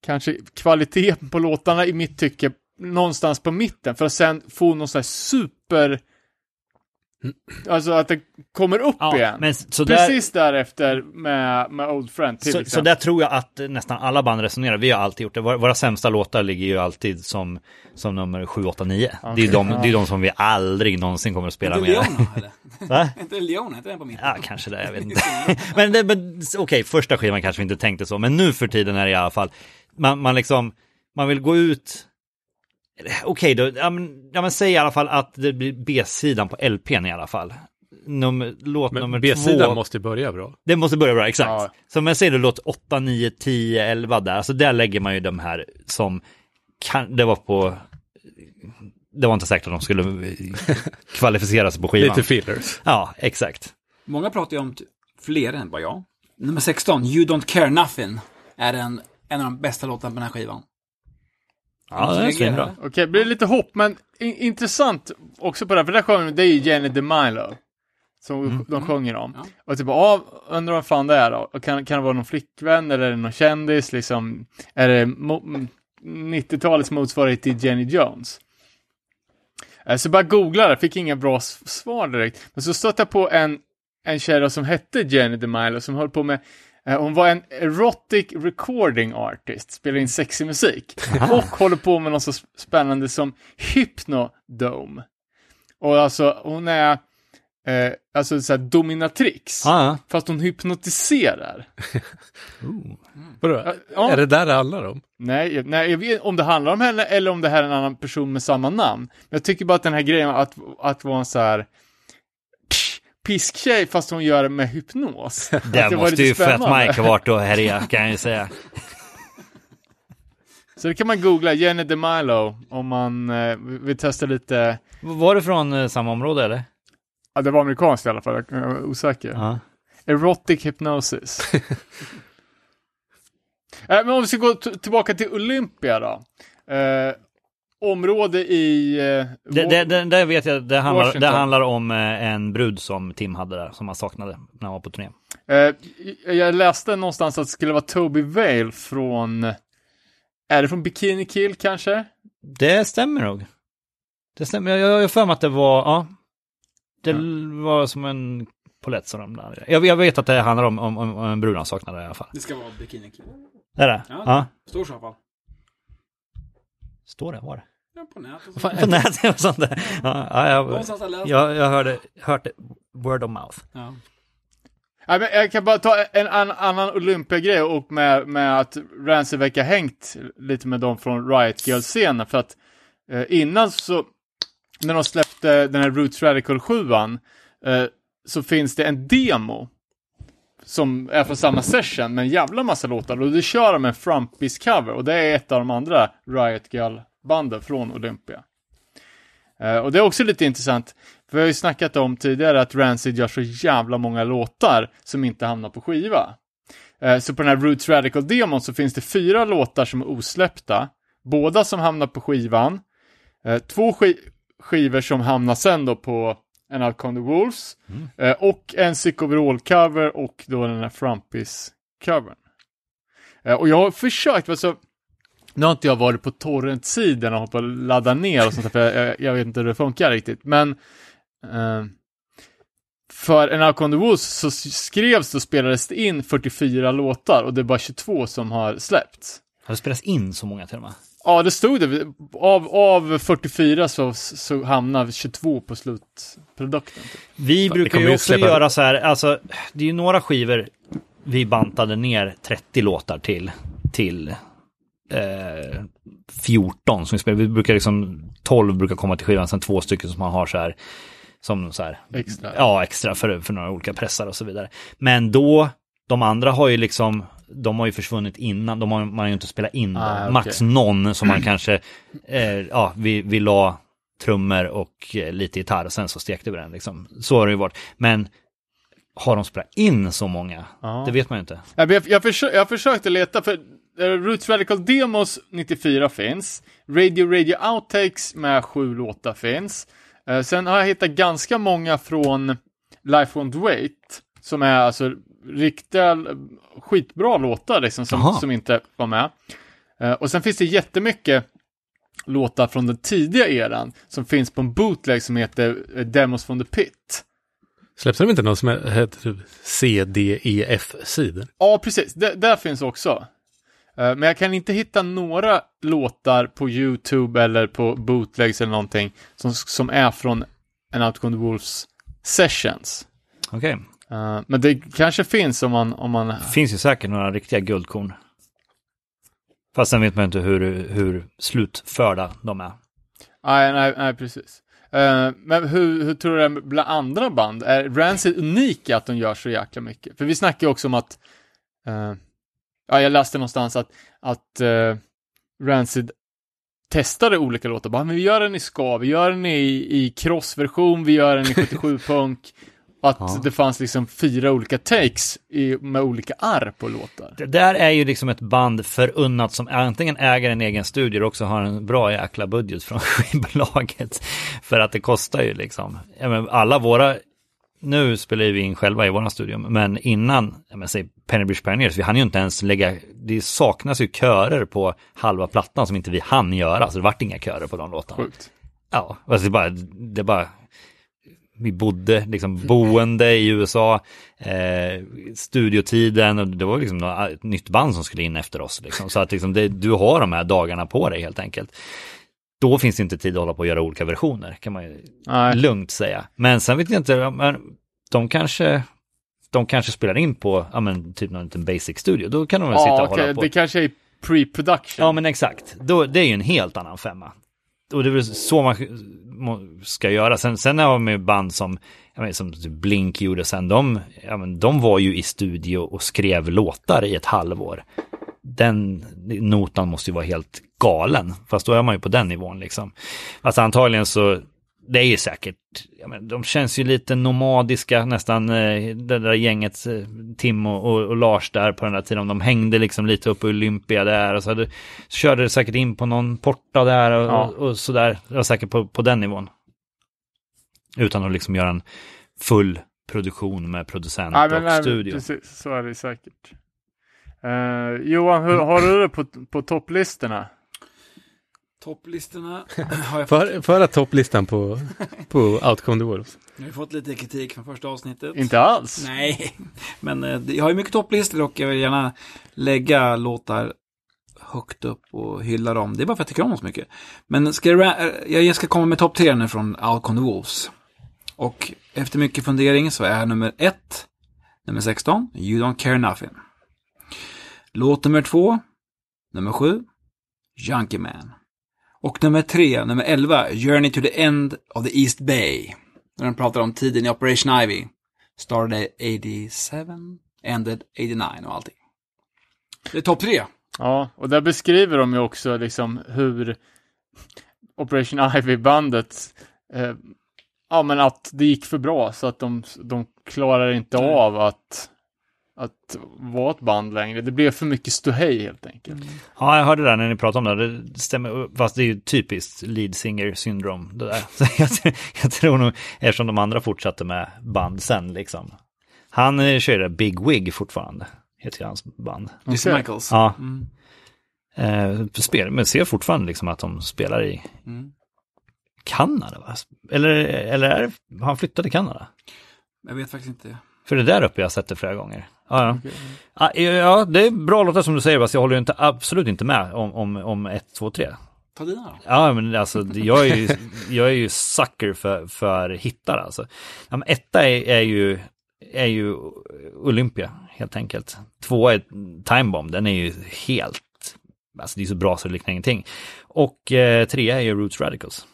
kanske kvalitet på låtarna i mitt tycke någonstans på mitten för att sen få någon sån här super alltså att det kommer upp Ja, igen. men så där, Precis därefter med, med Old Friend till så, så exempel. där tror jag att nästan alla band resonerar. Vi har alltid gjort det. Våra, våra sämsta låtar ligger ju alltid som, som nummer 7, 8, 9. Det är de, det är de som vi aldrig någonsin kommer att spela med. Leona, eller? Va? Inte Leona, inte den på mitten? Ja, kanske det, jag vet inte. men det, men okej, första skivan kanske vi inte tänkte så, men nu för tiden är det i alla fall, man, man liksom, man vill gå ut, okej då, ja men, ja men säg i alla fall att det blir B-sidan på LPn i alla fall. Nummer, låt nummer Men B-sidan två. måste börja bra. Det måste börja bra, exakt. Ja. Så om jag säger då låt 8, 9, 10, 11 där, alltså där lägger man ju de här som kan, det var på, det var inte säkert att de skulle kvalificera sig på skivan. Lite fillers. Ja, exakt. Många pratar ju om t- fler än vad jag. Nummer 16, You Don't Care Nothing, är en, en av de bästa låtarna på den här skivan. Ja, det är svinbra. Okej, det blir lite hopp, men in, intressant också på det här, för det där sjöng det är ju Jenny DeMilo. Som de sjunger om. Ja. Och typ, ja, undrar vad fan det är då? Och kan, kan det vara någon flickvän eller är det någon kändis liksom? Är det mo- 90-talets motsvarighet till Jenny Jones? Eh, Så jag bara googlade, fick inga bra svar direkt. Men så stötte jag på en, en tjej som hette Jenny DeMilo som höll på med hon var en erotic recording artist, spelar in sexig musik. Och håller på med något så spännande som Hypnodome. Och alltså hon är eh, alltså så här dominatrix. Ja. Fast hon hypnotiserar. Vadå? Ja. Är det där det handlar om? Nej, nej, jag vet om det handlar om henne eller om det här är en annan person med samma namn. Men jag tycker bara att den här grejen att, att vara en så här pisktjej fast hon gör det med hypnos. Det var måste ju spännande. Mike ha varit och härja, kan jag ju säga. Så det kan man googla, Jenny DeMilo, om man eh, vill testa lite. Var det från eh, samma område eller? Ja, det var amerikanskt i alla fall, jag är osäker. Ja. Erotic hypnosis. Eh, Men om vi ska gå tillbaka till Olympia då. Eh, område i... Eh, Det, det, det, det vet jag, det handlar, det handlar om eh, en brud som Tim hade där, som han saknade när han var på turné. Eh, jag läste någonstans att det skulle vara Toby Vale från... Är det från Bikini Kill kanske? Det stämmer nog. Det stämmer, jag har för mig att det var, ja. Det var som en polett som ramlade. Jag, jag vet att det handlar om, om, om en brud han saknade i alla fall. Det ska vara Bikini Kill. Det är det? Ja. Ja. Stor så i alla fall. Står det? Var det? Ja, på nätet. Fan, På nätet och sånt där. Ja, ja, jag, jag jag, hörde, hört det, word of mouth. Ja. Nej, men jag kan bara ta en an, annan Olympia-grej och med, med att Rancid verkar hängt lite med dem från Riot Girl-scenen. För att eh, innan så, när de släppte den här Roots Radical 7 eh, så finns det en demo som är från samma session med en jävla massa låtar och det kör de en Frumpis-cover och det är ett av de andra Riot Girl-banden från Olympia. Eh, och det är också lite intressant, för vi har ju snackat om tidigare att Rancid gör så jävla många låtar som inte hamnar på skiva. Eh, så på den här Roots Radical-demon så finns det fyra låtar som är osläppta, båda som hamnar på skivan, eh, två ski- skivor som hamnar sen då på en Alcon the Wolves, eh, och en Sick Overall-cover och då den här Frumpis-covern. Och jag har försökt, alltså, nu har inte jag varit på torrent-sidan och hållit på att ladda ner och sånt där, för jag, jag, jag vet inte hur det funkar riktigt, men eh, för en Alcon the Wolves så skrevs och spelades det in 44 låtar och det är bara 22 som har släppts. Har det spelats in så många till och med? Ja, det stod det. Av, av 44 så, så hamnar 22 på slutprodukten. Typ. Vi brukar ju också släppa- göra så här, alltså det är ju några skivor vi bantade ner 30 låtar till, till eh, 14 som vi spelar. Vi brukar liksom, 12 brukar komma till skivan, sen två stycken som man har så här, som så här, Extra. ja extra för, för några olika pressar och så vidare. Men då, de andra har ju liksom, de har ju försvunnit innan, de har man har ju inte spelat in Ah, okej. Max någon som man kanske, eh, ja, vi, vi la trummor och eh, lite gitarr och sen så stekte vi den liksom. Så har det ju varit. Men har de spelat in så många? Ja. Det vet man ju inte. Jag, jag, jag, försö jag försökte leta, för Roots Radical Demos 94 finns. Radio Radio Outtakes med sju låtar finns. Eh, sen har jag hittat ganska många från Life Won't Wait, som är alltså riktiga eh, skitbra låtar liksom, som, som inte var med. Eh, och sen finns det jättemycket låtar från den tidiga eran som finns på en bootleg som heter eh, Demos from the Pit. Släppte de inte någon som hette typ CDEF-sidor? Ja, precis. Det, där finns också. Eh, Men jag kan inte hitta några låtar på YouTube eller på bootlegs eller någonting som, som är från en Outgone Wolves sessions. Okej. Eh, men det kanske finns om man, om man... Finns ju säkert några riktiga guldkorn. Fast sen vet man inte hur, hur slutförda de är. Nej, nej, nej precis. Eh, men hur, hur tror du det är bland andra band? Är Rancid unika att de gör så jäkla mycket? För vi snackar ju också om att, eh, ja, jag läste någonstans att, att eh, Rancid testade olika låtar. Bara, men vi gör den i ska, vi gör den i, i crossversion, vi gör den i 77-punk. Att Ja. det fanns liksom fyra olika takes i, med olika arr på låtar. Det där är ju liksom ett band förunnat som antingen äger en egen studio och också har en bra jäkla budget från skivbolaget. För att det kostar ju liksom. Alla våra, nu spelar vi in själva i våran studio, men innan, menar, säg Pennybridge Pioneers, vi hann ju inte ens lägga, det saknas ju körer på halva plattan som inte vi hann göra, så det vart inga körer på de låtarna. Sjukt. Ja, alltså det bara, det bara, vi bodde liksom boende i USA, eh, studiotiden och det var liksom något, ett nytt band som skulle in efter oss. Liksom. Så att liksom det, du har de här dagarna på dig helt enkelt. Då finns det inte tid att hålla på och göra olika versioner, kan man ju Nej. lugnt säga. Men sen vet jag inte, men de kanske, de kanske spelar in på, ja men typ någon liten basic studio, då kan de väl sitta Ja, och hålla okej, på. det kanske är pre-production. Ja men exakt, Då, det är ju en helt annan femma. Och det är väl så man ska göra. Sen, sen har man ju band som, menar, som typ Blink gjorde sen, de, ja, men de var ju i studio och skrev låtar i ett halvår. Den notan måste ju vara helt galen, fast då är man ju på den nivån liksom. Alltså antagligen så, det är ju säkert, men de känns ju lite nomadiska nästan, eh, det där gänget, eh, Tim och, och, och Lars där på den där tiden, de hängde liksom lite upp på Olympia där och så, hade, så körde det säkert in på någon porta där och, Ja. och, och sådär, det var säkert på, på den nivån. Utan att liksom göra en full produktion med producent Nej, men, och nej, studio. Precis, så är det säkert. Eh, Johan, hur har du det på, på topplistorna? Topplistorna har jag fått, För, föra topplistan på, på Outcome the Wolves. jag har fått lite kritik från första avsnittet. Inte alls. Nej, men eh, det- jag har ju mycket topplistor och jag vill gärna lägga låtar högt upp och hylla dem. Det är bara för att jag tycker om dem så mycket. Men ska jag, eh, jag ska komma med topp tre nu från Outcome the Wolves. Och efter mycket fundering så är nummer ett, nummer 16, You Don't Care Nothing. Låt nummer två, nummer sju, Junkie Man. Och nummer tre, nummer 11, Journey to the End of the East Bay. När de pratar om tiden i Operation Ivy. Started 87, ended 89 och allting. Det är topp tre. Ja, och där beskriver de ju också liksom hur Operation Ivy-bandet, eh, ja men att det gick för bra så att de, de klarar inte Nej. av att, att vara ett band längre. Det blev för mycket ståhej helt enkelt. Ja, jag hörde det där när ni pratade om det. Det stämmer, fast det är ju typiskt lead singer syndrom det där. Så jag, jag tror nog, eftersom de andra fortsatte med band sen liksom. Han eh, kör det Big Wig fortfarande, heter ju hans band. Jesse Okej. Michaels. Ja. Mm. Eh, spel, men ser fortfarande liksom att de spelar i Mm. Kanada, va? Eller, eller är det, har han flyttat till Kanada? Jag vet faktiskt inte. För det där uppe jag har sett det flera gånger. Ja, ja. Ja, det är bra låtar som du säger, fast jag håller ju inte, absolut inte med om, om, om 1, 2, 3. Ta dina då. Ja, men alltså jag är ju, jag är ju sucker för, för hittar alltså. Ja, men etta är, är, ju, är ju Olympia, helt enkelt. Två är Time Bomb, den är ju helt, alltså det är så bra så det liknar ingenting. Och eh, trea är ju Roots Radicals.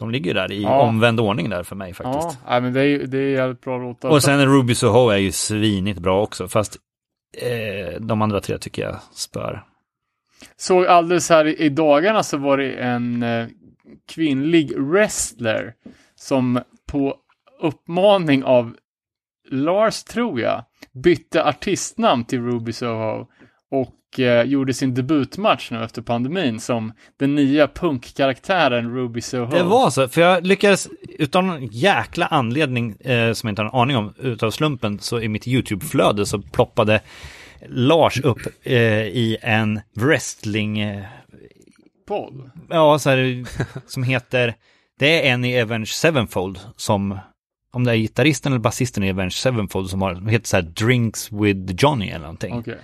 De ligger där i Ja. omvänd ordning där för mig Ja, faktiskt. nej, men det är, ju- det är jävligt bra låtar. Och sen Ruby Soho är ju svinigt bra också, fast eh, de andra tre tycker jag spör. såg alldeles här i, i dagarna så var det en eh, kvinnlig wrestler som på uppmaning av Lars, tror jag, bytte artistnamn till Ruby Soho och eh, gjorde sin debutmatch nu efter pandemin som den nya punkkaraktären Ruby Soho. Det var så, för jag lyckades utan någon jäkla anledning eh, som jag inte har en aning om, utav slumpen, så i mitt YouTube-flöde så ploppade Lars upp eh, i en wrestling, eh, podd. ja, så här, som heter, det är en i Avenged Sevenfold som, om det är gitarristen eller basisten i Avenged Sevenfold som har, heter så här Drinks with Johnny eller någonting. Okej.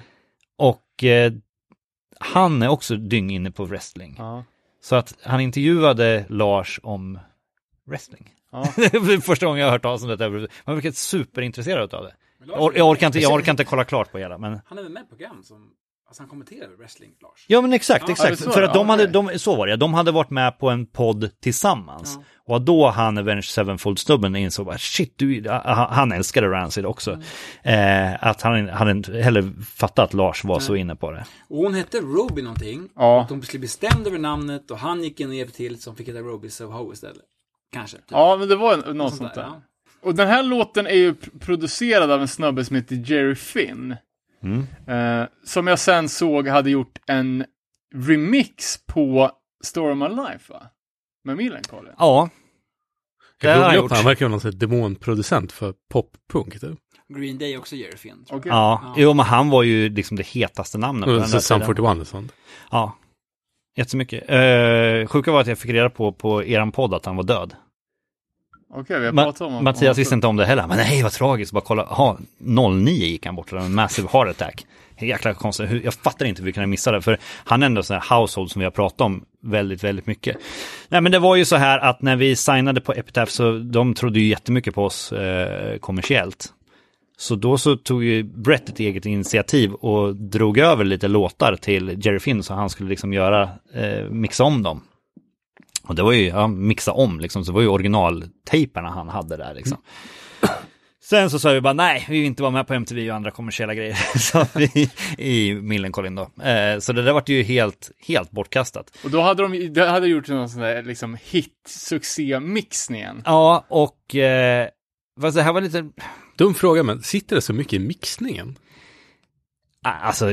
Och eh, han är också dyng inne på wrestling. Ja. Så att han intervjuade Lars om wrestling. Ja. det är första gången jag har hört talas om detta. Man verkar superintresserad av det. Jag, or- jag, orkar inte, jag orkar inte kolla klart på hela, men Han är väl med i program som Alltså han kommenterar wrestling, Lars. Ja men exakt, Ja, exakt. så För att de Ja, hade, de, så var det, de hade varit med på en podd tillsammans. Och då han, Avenged Sevenfold-snubben, insåg bara shit, du, han han älskade Rancid också. Eh, att han hade inte heller fattat att Lars var så inne på det. Och hon hette Ruby någonting. Ja. Och de skulle bli stämd över namnet och han gick in och hjälpte till de fick heta Ruby Soho istället. Kanske. Typ. Ja, men det var en- något Sånt sånt där, där. ja. Och den här låten är ju pr- producerad av en snubbe som heter Jerry Finn. Eh, som jag sen såg hade gjort en remix på Story of My Life, va? Med Millencolin. Ja, det har Jag han gjort. han verkar vara någon demonproducent för poppunk. Typ. Green Day också Finn. tror jag. Okej. Ja, jo men han var ju liksom det hetaste namnet där så tiden. 41 och sånt. Ja, jättemycket. Eh, sjuka var att jag fick reda på på eran podd att han var död. Okej, vi har Ma- pratat om Mattias om- visste inte om det heller. Men nej, vad tragiskt. Bara kolla. Aha, 09 gick han bort. En massive heart attack. Jäkla konstigt. Jag fattar inte hur vi kunde missa det. För han är ändå sån här household som vi har pratat om väldigt, väldigt mycket. Nej, men det var ju så här att när vi signade på Epitaph så de trodde ju jättemycket på oss eh, kommersiellt. Så då så tog ju Brett ett eget initiativ och drog över lite låtar till Jerry Finn så han skulle liksom göra, eh, mixa om dem. Och det var ju, ja, mixa om liksom, så det var ju originaltejperna han hade där liksom. Sen så sa vi bara nej, vi vill inte vara med på MTV och andra kommersiella grejer. så vi i Millencolin då. Eh, så det där vart ju helt, helt bortkastat. Och då hade de det hade gjort någon sån där liksom hit-succé-mixningen. Ja, och eh, fast det här var lite, Dum fråga, men sitter det så mycket i mixningen? Ah, Alltså,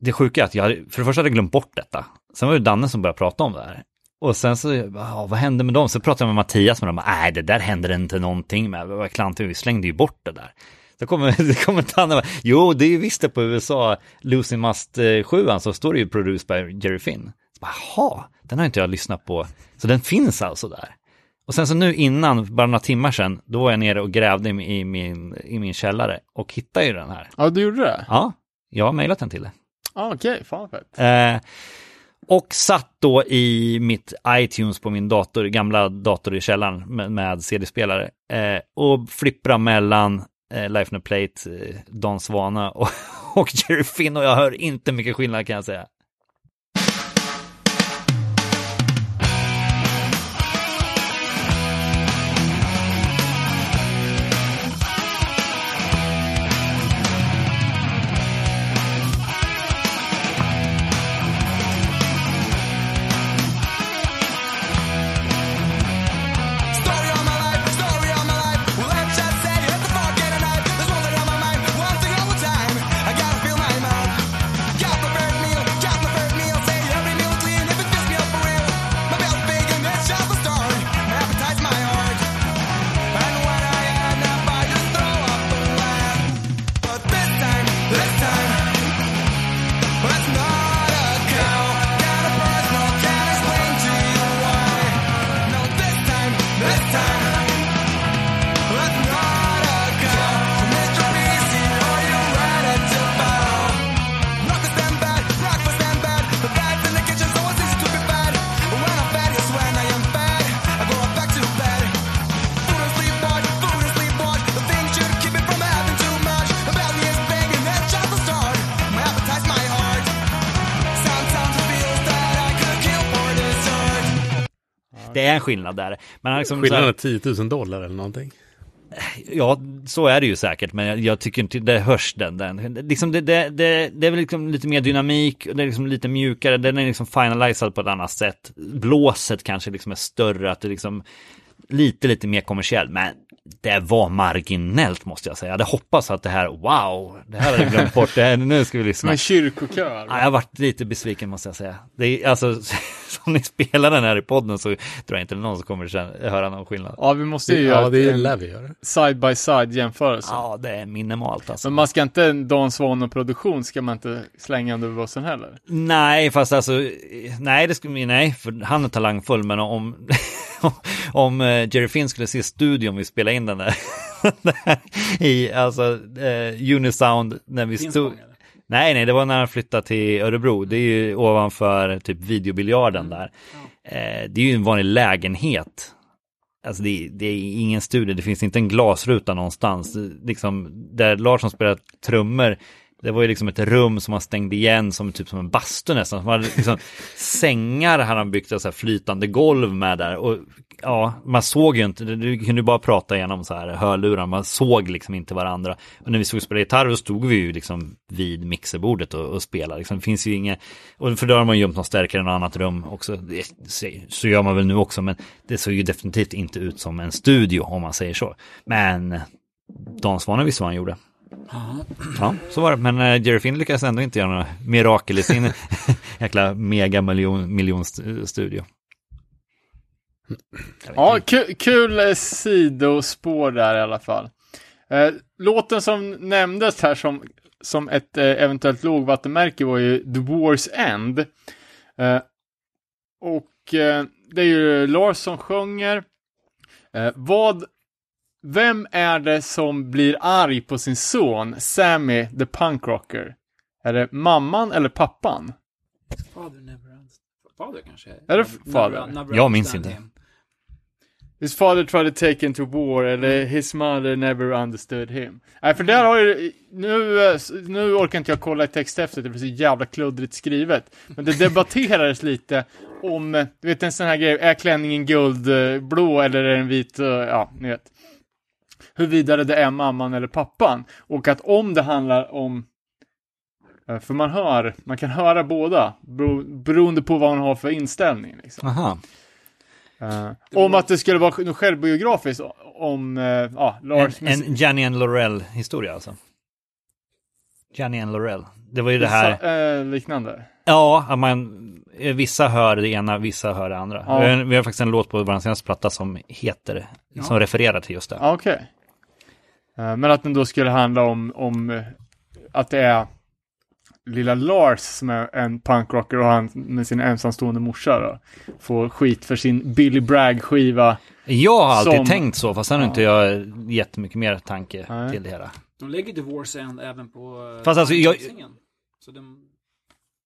det sjuka är att jag för det första hade jag glömt bort detta. Sen var det Danne som började prata om det här. Och sen så, ja, vad hände med dem? Så pratade jag med Mattias med dem. Nej, det där hände inte någonting med. Det var klantigt, vi slängde ju bort det där. Då kommer, det kommer bara, jo, det är ju visst det på USA, Losing Must 7 så står det ju produced by Jerry Finn. Så bara, Jaha, den har inte jag lyssnat på. Så den finns alltså där. Och sen så nu innan, bara några timmar sedan, då var jag nere och grävde i min, i min källare och hittade ju den här. Ja, du gjorde det? Ja, jag har mejlat den till dig. Ja, okej, fan vad fett. Eh, och satt då i mitt iTunes på min dator, gamla dator i källaren med, med CD-spelare eh, och flippra mellan eh, Life No Plate, eh, Don Svana och, och Jerry Finn och jag hör inte mycket skillnad kan jag säga. Är en skillnad där. Men liksom Skillnaden är 10 000 dollar eller någonting. ja, så är det ju säkert, men jag, jag tycker inte det hörs den. den. Liksom det, det, det, det är väl liksom lite mer dynamik, och det är liksom lite mjukare, den är liksom finaliserad på ett annat sätt. Blåset kanske liksom är större, att det liksom lite, lite mer kommersiell, men det var marginellt måste jag säga. Jag hade hoppats att det här, wow, det här hade jag glömt bort, det här, nu ska vi Som lyssna. en kyrkokör. Ja, jag har varit lite besviken måste jag säga. Det är, alltså, som ni spelar den här i podden så tror jag inte någon som kommer känna, höra någon skillnad. Ja, vi måste ju Ja, göra det en lär vi göra. side by side jämförelse. Ja, det är minimalt alltså. Men man ska inte, en Don Svan-produktion ska man inte slänga under bussen heller. Nej, fast alltså, nej, det skulle, nej, för han är talangfull, men om, om eh, Jerry Finn skulle se studion vi spelade in den där, i, alltså, eh, Unisound, när vi stod, nej, nej, det var när han flyttade till Örebro, det är ju ovanför typ videobiljarden där. Eh, det är ju en vanlig lägenhet. Alltså det, det är ingen studio, det finns inte en glasruta någonstans. Liksom, där Larsson spelar trummor Det var ju liksom ett rum som man stängde igen som typ som en bastu nästan. Man hade liksom sängar hade han byggt och så här flytande golv med där. Och ja, man såg ju inte, du kunde bara prata genom så här hörlurar, man såg liksom inte varandra. Och när vi stod och spelade gitarr då stod vi ju liksom vid mixerbordet och, och spelade. Liksom, det finns ju inget, och för då har man gömt någon stärkare i något annat rum också. Det, så gör man väl nu också, men det såg ju definitivt inte ut som en studio om man säger så. Men Dan Svanen visste vad han gjorde. Ja, så var det. Men eh, Jerry Finn lyckades ändå inte göra några mirakel i sin jäkla mega miljon, miljonstudio. Ja, kul, kul eh, sidospår där i alla fall. Eh, låten som nämndes här som, som ett eventuellt lågvattenmärke var ju The War's End. Och det är ju Lars som sjunger. Vad, vem är det som blir arg på sin son, Sammy the Punk Rocker? Är det mamman eller pappan? Father never understood. Fader kanske? Är det Never- fader? never Jag minns inte. him. His father tried to take him to war, eller his mother never understood him. Nej, för där har ju, nu, eh, nu orkar inte jag kolla i texthäftet, det blir så jävla kluddrigt skrivet. Men det debatterades lite om, eh, du vet en sån här grej, är klänningen guldblå eller är den vit, eh, ja, ni vet. Huruvida det är mamman eller pappan. Och att om det handlar om eh, för man hör, man kan höra båda, bero, beroende på vad man har för inställning. Liksom. Aha. Eh, om att det skulle vara något självbiografiskt om, uh, ja, En, Lars... en Gianni and Laurel historia alltså. Gianni and Laurel. Det var ju det här. eh, liknande. Ja, att man, vissa hör det ena, vissa hör det andra. Ja. Vi, har, vi har faktiskt en låt på vår senaste platta som heter, som refererar till just det. Ja, okej. Eh, men att den då skulle handla om, om eh, att det är lilla Lars som är en punkrocker och han med sin ensamstående morsa då, får skit för sin Billy Bragg-skiva. Jag har alltid Som- tänkt så, fast sen har inte jag jättemycket mer tanke Nej. till det hela. De lägger War's End även på... eh, Fast alltså, jag-. Så de...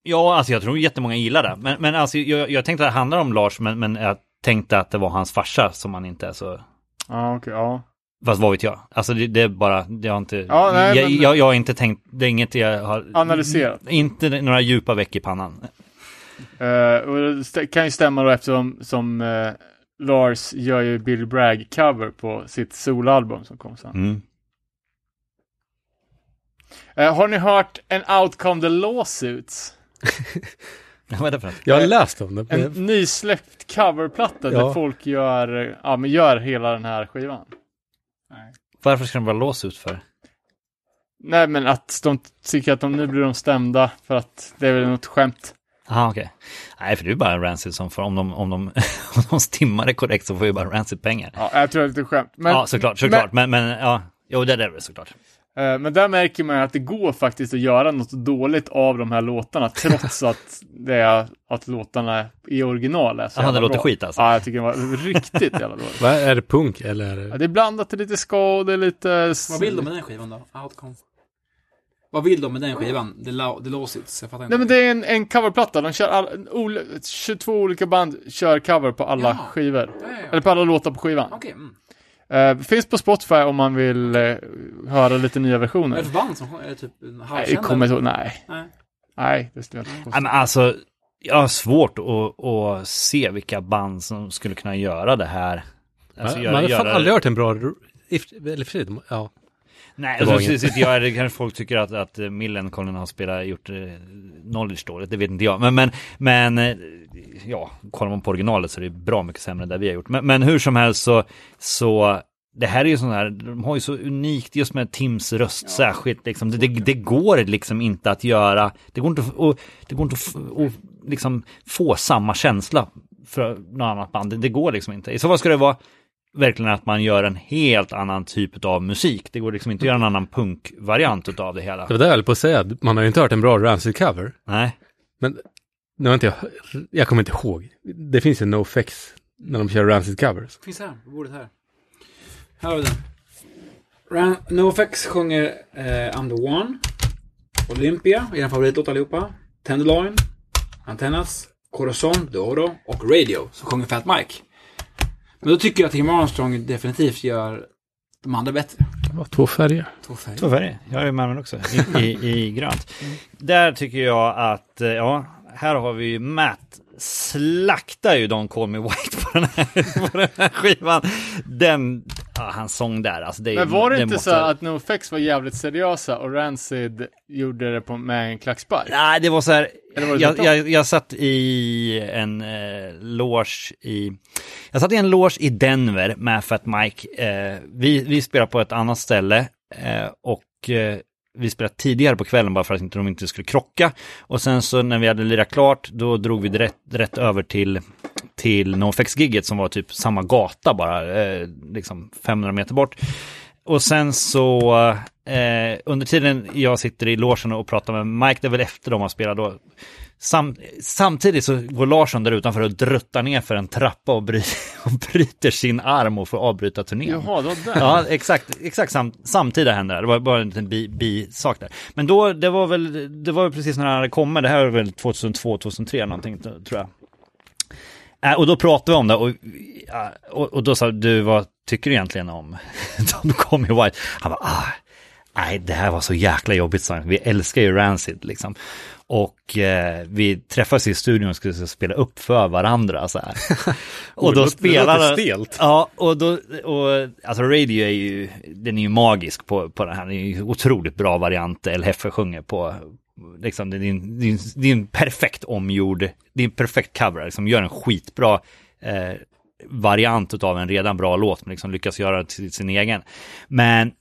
Ja, alltså jag tror jättemånga gillar det. Men, men alltså jag, jag tänkte att det handlar om Lars, men, men jag tänkte att det var hans farsa som man inte är så... Ja, okej, ja. Fast vad vet jag? Alltså det, det är bara, det har inte... Ja, nej, jag, men- jag, jag har inte tänkt, det är inget jag har... Analyserat. Inte några djupa veck i pannan. Eh, och det kan ju stämma då eftersom som, eh, Lars gör ju Billy Bragg-cover på sitt soloalbum som kom sen. Mm. Eh, har ni hört En Outcome the Lawsuits? Vad är det för något? Jag har läst om det. En nysläppt coverplatta där Ja. folk gör, ja, men gör hela den här skivan. Varför ska den vara lås ut för? Nej, men att de tycker att de, nu blir de stämda för att det är väl något skämt. Jaha, okej. Nej, för det är bara Rancid som får, om de, om de, om de stimmar det korrekt så får ju bara Rancid pengar. Ja, jag tror det är lite skämt. Men, ja, såklart, såklart. Men, men, ja, jo, det är det såklart. Eh, men där märker man att det går faktiskt att göra något dåligt av de här låtarna, trots att det är att låtarna i original är så det jävla låter bra. skit alltså? Ja, jag tycker det var riktigt jävla dåligt. Vad är det punk eller? Är Ja, det... det är blandat till lite ska och det är lite... Vad vill de med den skivan då? Outcome. Vad vill de med den skivan? The, Law, the Lawsuits? Jag fattar inte. Nej men det är en, en coverplatta, de kör all, ol, 22 olika band kör cover på alla Ja. skivor. Ja, ja, ja. Eller på alla låtar på skivan. Okej, mm. Eh, finns på Spotify om man vill eh, höra lite nya versioner. för band som är det typ Nej, halvkända? kommer inte ihåg, nej. Nej. Nej, det skulle jag inte Nej, men alltså, jag har svårt att, att se vilka band som skulle kunna göra det här. Alltså, man göra- man har fan göra- aldrig hört en bra... if- Eller ja. Nej, Det var alltså, inget. sitter jag, det kanske folk tycker att, att Millencolin har spelat, gjort eh, knowledge dåligt, det vet inte jag. Men, men, men eh, ja, kollar man på originalet så är det bra mycket sämre än det vi har gjort. Men, men hur som helst så, så det här är ju sån här, de har ju så unikt just med Tims röst särskilt liksom. Det, det, det går liksom inte att göra, det går inte att, och, det går inte att liksom få samma känsla för något annat band. Det, det går liksom inte. I så fall ska det vara verkligen att man gör en helt annan typ av musik. Det går liksom inte att göra en annan punkvariant utav det hela. Det var det jag höll på att säga. Man har ju inte hört en bra Rancid-cover. Nej. Men nu har inte jag... Jag kommer inte ihåg. Det finns ju NoFX när de kör Rancid-covers. Finns här, på bordet här. Här har vi den. Ran- NoFX sjunger eh, I'm the one. Olympia, er favoritlåt allihopa. Tenderloin. Antennas. Corazon de Oro och Radio, som sjunger Fat Mike. Men då tycker jag att Tim Armstrong definitivt gör de andra bättre. var två färger. Två färger. Två färger. Jag är med mig också. I, i, I grönt. Där tycker jag att, eh, ja, här har vi ju Matt slaktar ju Don't Call Me White på den här, på den här skivan. Den, ja, hans sång där, alltså det Men var det, inte måste- så att NoFX var jävligt seriösa och Rancid gjorde det på, med en klackspark? Nej, det var så här. Jag, jag, jag satt i en eh, loge i... Jag satt i en loge i Denver med Fat Mike. Eh, vi, vi spelade på ett annat ställe eh, och eh, vi spelade tidigare på kvällen bara för att inte de inte skulle krocka. Och sen så när vi hade lirat klart, då drog vi direkt, rätt över till, till NoFX-gigget som var typ samma gata bara, eh, liksom 500 meter bort. Och sen så eh, under tiden jag sitter i logen och pratar med Mike, det är väl efter de har spelat då. Sam, samtidigt så går Larsson där utanför och druttar ner för en trappa och, bry, och bryter sin arm och får avbryta turnén. Jaha, det var den. Ja, exakt, exakt sam, samtida hände det. Det var bara en liten bi- bisak där. Men då, det var väl, det var precis när han hade kommit, det här var väl 2002, 2003 någonting tror jag. Äh, och då pratade vi om det och, och, och då sa du, vad tycker du egentligen om Don't Call Me White? Han bara, ah, nej det här var så jäkla jobbigt. Vi älskar ju Rancid liksom. Och eh, vi träffades i studion och skulle spela upp för varandra så här. och då låter- det. Ja, och då, och alltså Radio är ju, den är ju magisk på, på den här, det är ju otroligt bra variant El Hefe sjunger på, liksom det är en, det är en, det är en perfekt omgjord, det är en perfekt cover, liksom gör en skitbra eh, variant av en redan bra låt, men liksom lyckas göra det till sin egen. Men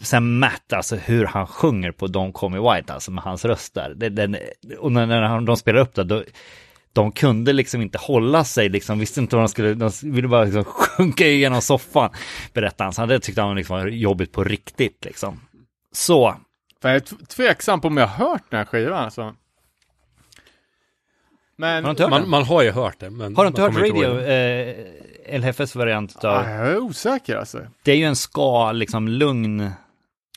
sen Matt, alltså hur han sjunger på Don't Call Me White, alltså med hans röst där. Det, den, och när, när han, de spelar upp det, då, de kunde liksom inte hålla sig, liksom, visste inte vad de skulle, de ville bara liksom sjunka igenom soffan, berättade han. Så det tyckte han liksom var jobbigt på riktigt liksom. Så, jag är tveksam på om jag har hört den här skivan alltså. Men... Man, den? man har ju hört det, men... Har du inte man hört Radio, eh, LHFs variant Ah, av, jag är osäker alltså. det är ju en ska, liksom lugn,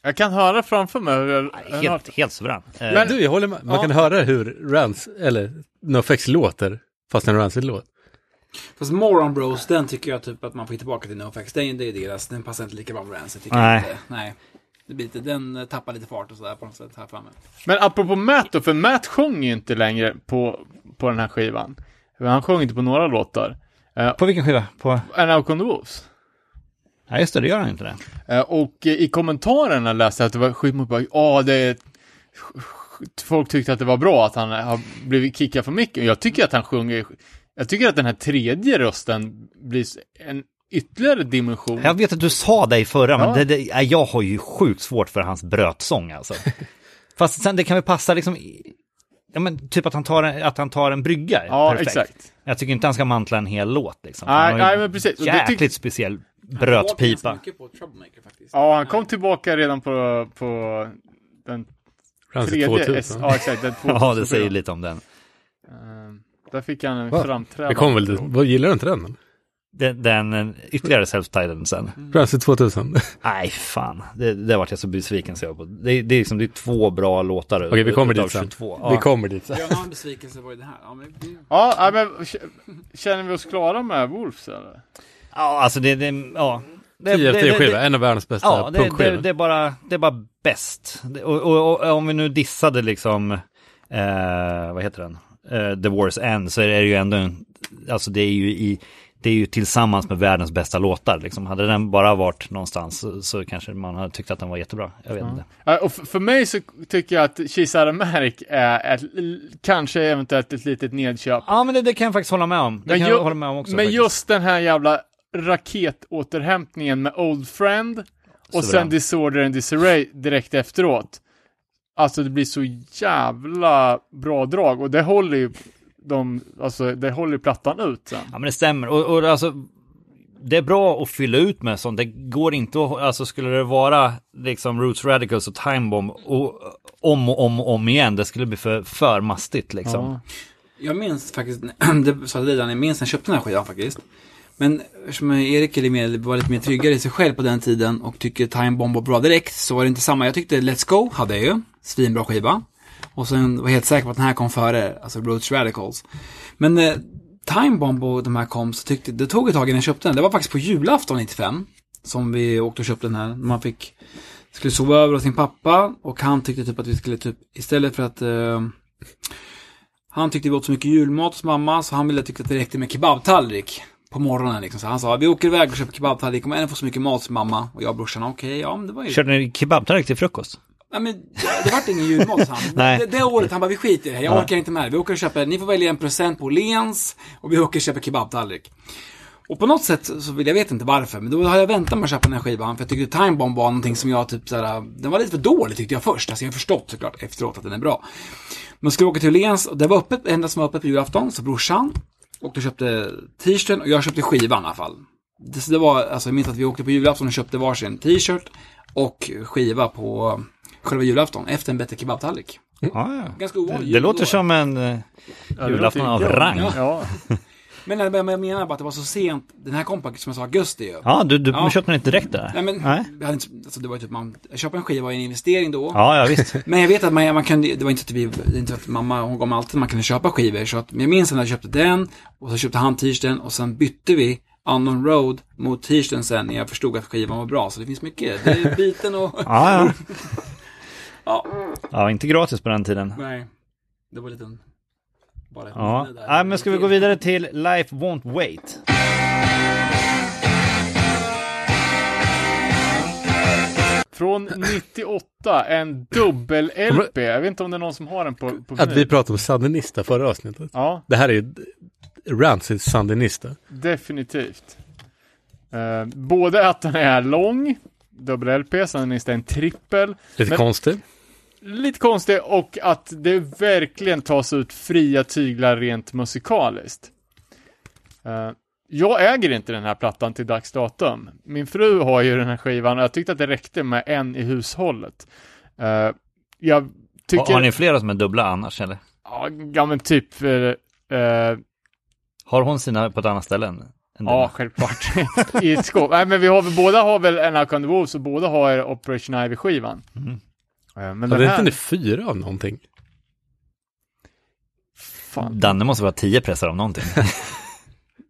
Jag kan höra framför mig hur jag, helt, helt suverän. Eh, Men- Du, jag håller med. Man Ja. kan höra hur Rans, eller NoFX låter, fast en Rancid-låt. Fast Moron Bros, den tycker jag typ att man får ge tillbaka till NoFX. Den, det är deras, den passar inte lika bra med Rancid. tycker Nej. jag inte. Nej. Det blir lite, den eh, tappar lite fart och sådär på något sätt här framme. Men apropå Matt då, för Matt sjöng ju inte längre på, på den här skivan. Han sjöng inte på några låtar. Eh, på vilken skiva? På, And Out Come the Wolves. nej just det, det gör han inte det. Eh, och eh, i kommentarerna läste jag att det var skitmånga bara, ja det är... Folk tyckte att det var bra att han har blivit kickad för mycket. Jag tycker att han sjunger... Jag tycker att den här tredje rösten blir en ytterligare dimension. Jag vet att du sa det i förra, men Ja. det, det, nej, jag har ju sjukt svårt för hans brötsång alltså. Fast sen det kan väl passa liksom, ja men typ att han tar en, att han tar en brygga. Ja, perfekt. exakt. Jag tycker inte han ska mantla en hel låt liksom. Nej, Han har ju nej, men precis. Det tyck- Jäkligt speciell brötpipa. Ja, han kom tillbaka redan på, på den Rancid tredje. 2000. S- ja, exakt. Den Ja, det säger 2004. lite om den. Eh, Där fick han en Va? framträdande. Det kom väl, vad gillar du inte den? Den, den ytterligare self-titled sen. Rancid 2000. Nej, fan. Det, det vart jag så besviken så jag på. Det, det är liksom, det är två bra låtar. Okej, vi kommer dit sen. 22. Ja. Vi kommer dit sen. Ja, besvikelse var ju det här. Ja, men det, Ja, men känner vi oss klara med Wolves eller? Ja, alltså det, det ja. Det, 10 det- efter det- skiva, en av världens bästa Ja, det, det, punkskivor. det, är bara, det är bara bäst. Och, och, och om vi nu dissade liksom, eh, vad heter den, eh, The War's End, så är det ju ändå en, alltså det är ju i, det är ju tillsammans med världens bästa låtar. Liksom. Hade den bara varit någonstans så, så kanske man hade tyckt att den var jättebra. Jag vet inte. Eh, Och för mig så tycker jag att She's Automatic är ett, kanske eventuellt ett litet nedköp. Ja, men det, det kan jag faktiskt hålla med om. Det Men kan ju- jag hålla med om också. Men faktiskt. just den här jävla raketåterhämtningen med Old Friend och sen Suverän. Disorder and Disarray direkt efteråt. Alltså det blir så jävla bra drag och det håller ju de, alltså det håller plattan ut sen. Ja men det stämmer. Och, och alltså, det är bra att fylla ut med sånt. Det går inte att, alltså skulle det vara liksom Roots Radicals och Time Bomb och, om och om och om igen, det skulle bli för, för mastigt liksom. Ja. Jag minns faktiskt, det sa jag redan, jag minns när jag köpte den här skivan faktiskt. Men eftersom Erik eller mer, var lite mer tryggare i sig själv på den tiden och tycker Time Bomb var bra direkt så var det inte samma. Jag tyckte Let's Go hade jag ju, svinbra skiva. Och sen var jag helt säker på att den här kom före, alltså Roach Radicals. Men eh, Time Bomb och de här kom så tyckte, det tog ett tag innan jag köpte den. Det var faktiskt på julafton 95. Som vi åkte och köpte den här. Man fick, skulle sova över hos sin pappa och han tyckte typ att vi skulle typ, istället för att eh, han tyckte vi åt så mycket julmat hos mamma så han ville tycka att det räckte med kebabtallrik på morgonen liksom. Så han sa, vi åker iväg och köper kebabtallrik om en får så mycket mat som mamma. Och jag och brorsan, okej, ja men det var ju... Körde ni kebabtallrik till frukost? Nej men det, vart ingen julmat han. Det, det året han bara, vi skiter i det här, jag orkar inte med det. Vi åker och köper, ni får välja en procent på Åhléns och vi åker och köper kebabtallrik. Och på något sätt så vill jag vet inte varför, men då hade jag väntat med att köpa den här skivan för jag tyckte Time Bomb var någonting som jag typ såhär, den var lite för dålig tyckte jag först. Alltså jag har förstått såklart efteråt att den är bra. Men skulle åka till Åhléns och det var öppet, det enda som var öppet på julafton, så brorsan åkte och köpte t-shirten och jag köpte skivan i alla fall. Det, så det var, alltså jag minns att vi åkte på julafton och köpte varsin t-shirt och skiva på själva julafton efter en bättre kebabtallrik. Ja, ja. Ganska ovanligt. Det låter som en eh, julafton av rang. Ja. Ja, Men jag, men jag menar bara att det var så sent, den här kom som jag sa, augusti ju. du, du Ja. köpte den inte direkt där? Nej men, Nej. Jag hade inte, alltså det var ju typ man, jag köpte en skiva var en investering då. Ja, ja visst. Men jag vet att man, man kunde, det var inte att vi, det inte att mamma, hon gav mig alltid att man kunde köpa skivor. Så att, jag minns när jag köpte den, och så köpte han t-shirten, och sen bytte vi Unknown Road mot t-shirten sen när jag förstod att skivan var bra. Så det finns mycket, det är biten och... Ja, ja. ja. Ja, inte gratis på den tiden. Nej, det var lite. Bara ett Ja, där. Nej, men ska vi gå vidare till Life Won't Wait? Från 98, en dubbel-LP. Jag vet inte om det är någon som har den på, på Att vi pratade om Sandinista förra avsnittet. Ja, Det här är ju Rancids Sandinista. definitivt. Uh, både att den är lång, dubbel-LP, sen är det en trippel. Lite Men- konstig. Lite konstigt och att det verkligen tas ut fria tyglar rent musikaliskt. Eh, jag äger inte den här plattan till dags datum. Min fru har ju den här skivan och jag tyckte att det räckte med en i hushållet. Eh, jag tycker... Har, har ni flera som är dubbla annars eller? Ja, men typ... eh, Har hon sina på ett annat ställe än, ja, självklart. I ett skåp. Nej, men vi har väl, båda har väl en Knock on the Wolves och båda har Operation Ivy-skivan. Mhm. Eh, men Ja, är här... inte ni fyra av någonting. Fan. Danne måste vara tio pressar av någonting.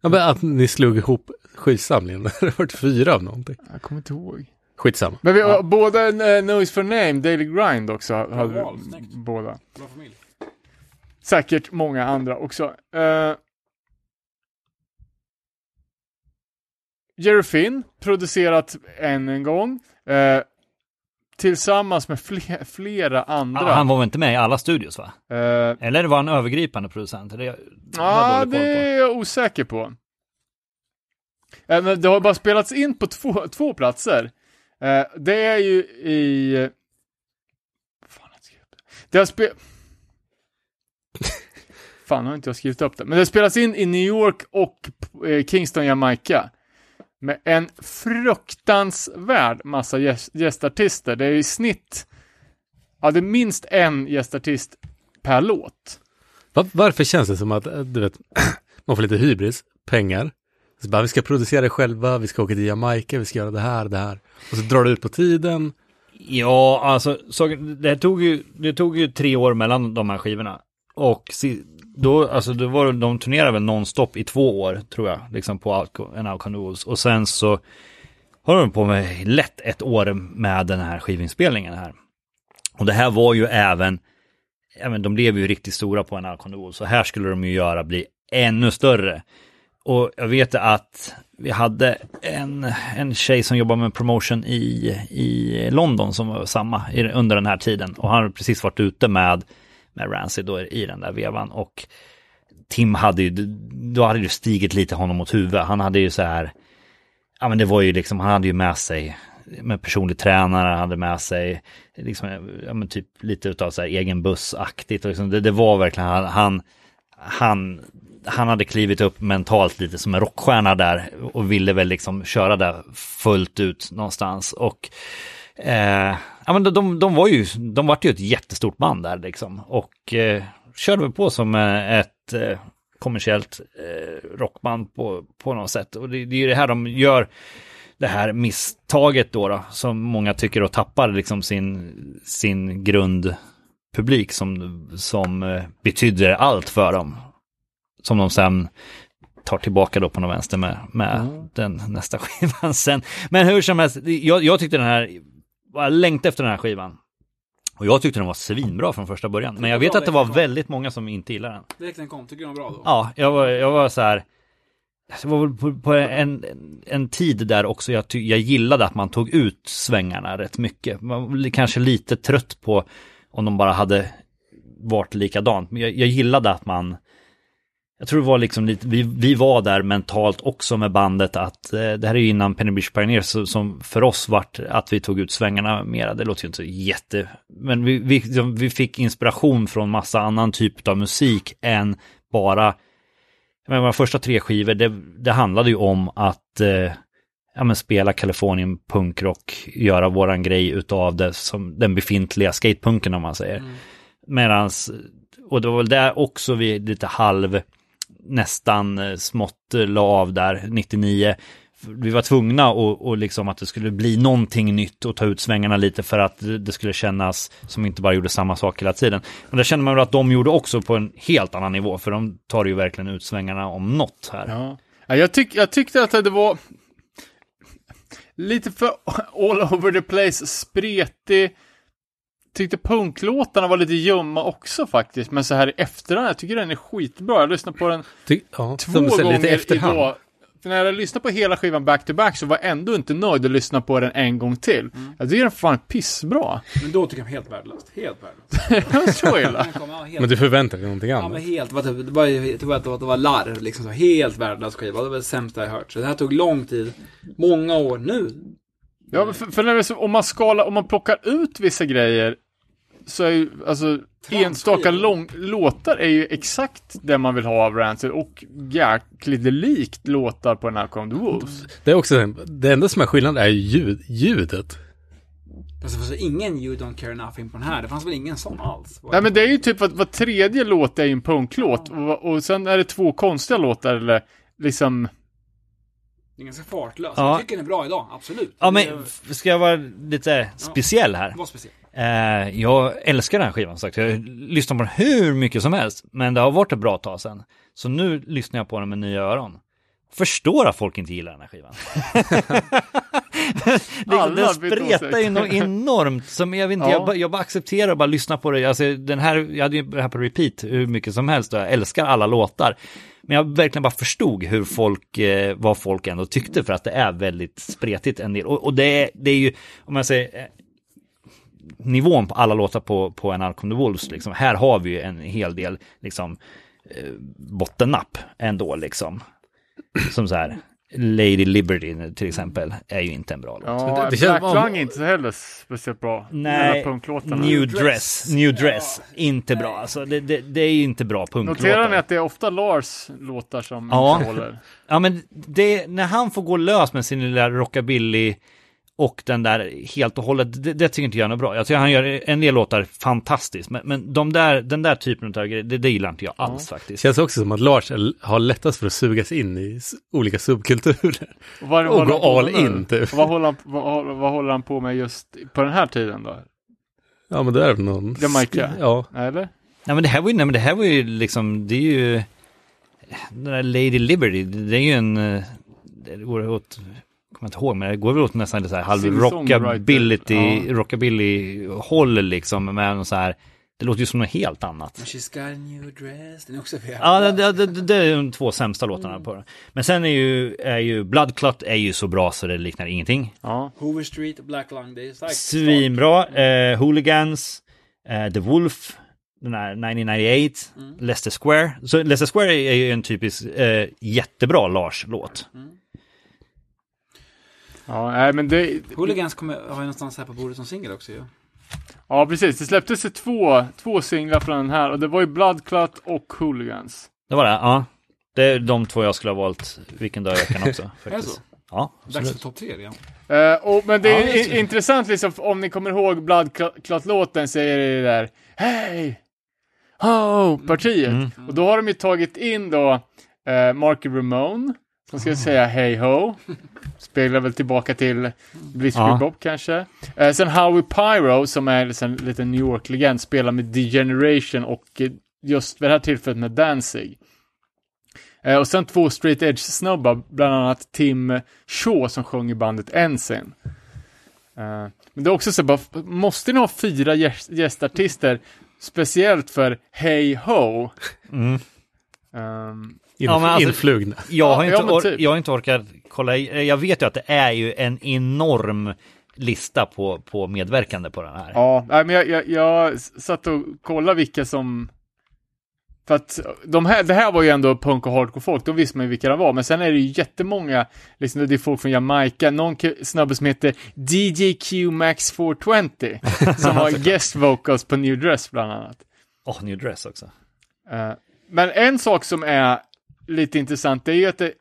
Ja, men att ni slog ihop skivsamlingen. Det har varit fyra av någonting. Jag kommer inte ihåg. Skitsamma. Men vi har båda uh, Noise for Name, Daily Grind också. Hade vi snyggt. båda. Bra familj. Säkert många andra också. Uh, Jerry Finn, producerat än en gång. eh, tillsammans med fle- flera andra. Ja, han var väl inte med i alla studios va? Eh, Eller var han övergripande producent? Det, det det är jag osäker på. Eh, Men det har bara spelats in på två, två platser. Eh, Det är ju i... Fan, det. Har spe... Fan, har inte jag skrivit upp det. Men det har spelats in i New York och eh, Kingston, Jamaica. Med en fruktansvärd massa gäst- gästartister. Det är i snitt... Ja, det är minst en gästartist per låt. Va- varför känns det som att, eh, du vet, man får lite hybris, pengar. Så bara, vi ska producera det själva, vi ska åka till Jamaica, vi ska göra det här, det här. Och så drar det ut på tiden. Ja, alltså så, det, tog ju, det tog ju tre år mellan de här skivorna. Och si, då, alltså, då var, de turnerade väl nonstop i två år, tror jag, liksom på Alco, en Alconoos. Och sen så har de på med lätt ett år med den här skivinspelningen här. Och det här var ju även, även de blev ju riktigt stora på en Alconoos. Så här skulle de ju göra bli ännu större. Och jag vet att vi hade en, en tjej som jobbar med promotion i, i London som var samma under den här tiden. Och han hade precis varit ute med, med Rancid då i den där vevan. Och Tim hade ju, då hade det stigit lite honom mot huvudet. Han hade ju så här, ja men det var ju liksom, han hade ju med sig med personlig tränare, han hade med sig liksom, ja men typ lite utav så här egen bussaktigt. Och liksom, det, det var verkligen, han, han, han, han hade klivit upp mentalt lite som en rockstjärna där och ville väl liksom köra där fullt ut någonstans. Och eh, ja, men de, de, de var ju, de vart ju ett jättestort band där liksom. Och eh, körde väl på som eh, ett eh, kommersiellt eh, rockband på, på något sätt. Och det, det är ju det här de gör, det här misstaget då, då som många tycker och tappar liksom sin, sin grundpublik som, som eh, betyder allt för dem. Som de sen tar tillbaka då på någon vänster med, med den nästa skivan sen. Men hur som helst, jag, jag tyckte den här, jag längtade efter den här skivan. Och jag tyckte den var svinbra från första början. Men jag vet att det var väldigt måga som inte gillade den. Direkt den kom, tycker du den var bra då? Ja, jag var, jag var så här. Det var väl på, på en, en tid där också jag, ty, jag gillade att man tog ut svängarna rätt mycket. Man var kanske lite trött på om de bara hade varit likadant. Men jag, jag gillade att man jag tror det var liksom lite, vi, vi var där mentalt också med bandet att eh, det här är ju innan Penny Bish Pioneer så, som för oss vart att vi tog ut svängarna mera. Det låter ju inte jätte, men vi, vi, vi fick inspiration från massa annan typ av musik än bara men våra första tre skivor, det, det handlade ju om att eh, ja, men spela Kalifornien punkrock, göra våran grej utav det som den befintliga skatepunken om man säger. Mm. Medans, och det var väl där också vi lite halv, nästan eh, smått eh, la av där, 99. Vi var tvungna och, och liksom att det skulle bli någonting nytt och ta ut svängarna lite för att det skulle kännas som inte bara gjorde samma sak hela tiden. Och det känner man väl att de gjorde också på en helt annan nivå, för de tar ju verkligen ut svängarna om något här. Ja, jag, tyck, jag tyckte att det var lite för all over the place, spretig. Tyckte punklåtarna var lite ljumma också faktiskt, men så här i efterhand, jag tycker den är skitbra. Jag lyssnade på den Ty, ja, två gånger lite efterhand. idag. För när jag lyssnade på hela skivan back to back så var jag ändå inte nöjd att lyssna på den en gång till. Jag tycker den är fan pissbra. Men då tycker jag helt värdelöst. Helt värdelöst. så illa. Ja, Men du förväntar dig någonting Ja annat? men helt, det var, typ- det var, jag tror att det var, det var larv liksom så, helt värdelös skiva. Det var det sämsta jag hört. Så det här tog lång tid, många år nu. Ja, för, för när det är så, om man skalar, om man plockar ut vissa grejer så är ju, alltså, enstaka lång, låtar är ju exakt det man vill ha av Rancid och jäkligt likt låtar på Now the Wolves. Det är också, det enda som är skillnad är ju ljud, ljudet. Fast det fanns ingen You Don't Care Nothing på den här. Det fanns väl ingen sån alls? Nej men det är ju typ att var tredje låt är ju en punklåt och, och sen är det två konstiga låtar eller liksom, Det är ganska fartlöst. Ja. Jag tycker den är bra idag, absolut. Ja men, ska jag vara lite speciell här? var speciellt. Eh, jag älskar den här skivan sagt. Jag lyssnar på den hur mycket som helst. Men det har varit ett bra tag sedan. Så nu lyssnar jag på den med nya öron. Förstår att folk inte gillar den här skivan. den bytt spretar ju något enormt. Som jag inte, Ja. jag, bara, jag bara accepterar och bara lyssnar på det. Alltså, den här, jag hade ju det här på repeat hur mycket som helst och jag älskar alla låtar. Men jag verkligen bara förstod hur folk, eh, vad folk ändå tyckte för att det är väldigt spretigt en del. Och, och det, är, det är ju, om man säger, eh, nivån på alla låtar på, på en Alcon the Wolves, liksom. här har vi ju en hel del liksom, eh, bottennapp ändå liksom. Som så här, Lady Liberty till exempel är ju inte en bra låt. ja, det känns- Black Lung är inte heller speciellt bra. Nej. New Dress, New Dress, inte bra. Alltså, det, det, det är ju inte bra punklåtar. Noterar ni att det är ofta Lars låtar som Ja. inte håller? Ja men det, när han får gå lös med sin lilla rockabilly och den där helt och hållet, det, det tycker inte jag är något bra. Jag tycker han gör en del låtar fantastiskt, men, men de där, den där typen av grejer, det, det gillar inte jag alls faktiskt. Känns också som att Lars har lättast för att sugas in i olika subkulturer. Och vad, Och gå all in, typ. Vad håller, han, vad, vad håller han på med just på den här tiden då? Ja men det är väl någon... Jamaica. Ja. Eller? Nej men det här var ju, nej, men det här var ju liksom, det är ju, den där Lady Liberty, det är ju en, eh, det går åt, kommer inte ihåg, men det går väl åt nästan lite så här halv rockabilly, Ja. rockabilly-håll liksom, med någon så här, det låter ju som något helt annat. She's got a new dress. Den är också för Ja, det, det, det, det är de två sämsta låtarna på den. Men sen är ju, är ju Bloodclot är ju så bra så det liknar ingenting. Ja. Hoover Street Black Lung. Det är starkt. Svinbra. Eh, Hooligans, eh, The Wolf, den här 1998, Leicester Square. Så Leicester Square är ju en typisk eh, jättebra Lars-låt. Ja, nej men det... Hooligans kommer, har jag någonstans här på bordet som singel också ju. Ja, precis. Det släpptes ju två, två singlar från den här och det var ju Bloodclot och Hooligans. Det var det, ja. Det är de två jag skulle ha valt vilken dag i veckan också. Är det Faktiskt. så? Ja, Dags absolut. för topp tre igen. Eh, och, men det Ja, är det så. i- intressant liksom, om ni kommer ihåg Bloodclot-låten säger det där Hej! Ho!-partiet. Mm. Och då har de ju tagit in då eh, Marky Ramone, som ska säga Hey Ho. Speglar väl tillbaka till Blitzkrieg Ja. Bob kanske. Eh, sen Howie Pyro, som är liksom en liten New York-legend, spelar med Degeneration och eh, just vid det här tillfället med Danzig. Eh, och sen två straight edge-snubbar, bland annat Tim Shaw som sjöng i bandet Ensign. Eh, men det är också så bara, måste ni ha fyra gäst- gästartister speciellt för Hey Ho? Mm. Ehm, In, Ja, men alltså- influgna. Jag har, inte ja, typ. jag har inte orkat kolla, i- jag vet ju att det är ju en enorm lista på, på medverkande på den här. Ja, nej, men jag, jag, jag satt och kollade vilka som... För att de här, det här var ju ändå punk och hardcore-folk, då visste man ju vilka det var. Men sen är det ju jättemånga, liksom, det är folk från Jamaica, någon snubbe som heter DJQ Max 420, som har guest vocals på New Dress bland annat. Åh, New Dress också. Eh, men en sak som är lite intressant, det är ju att det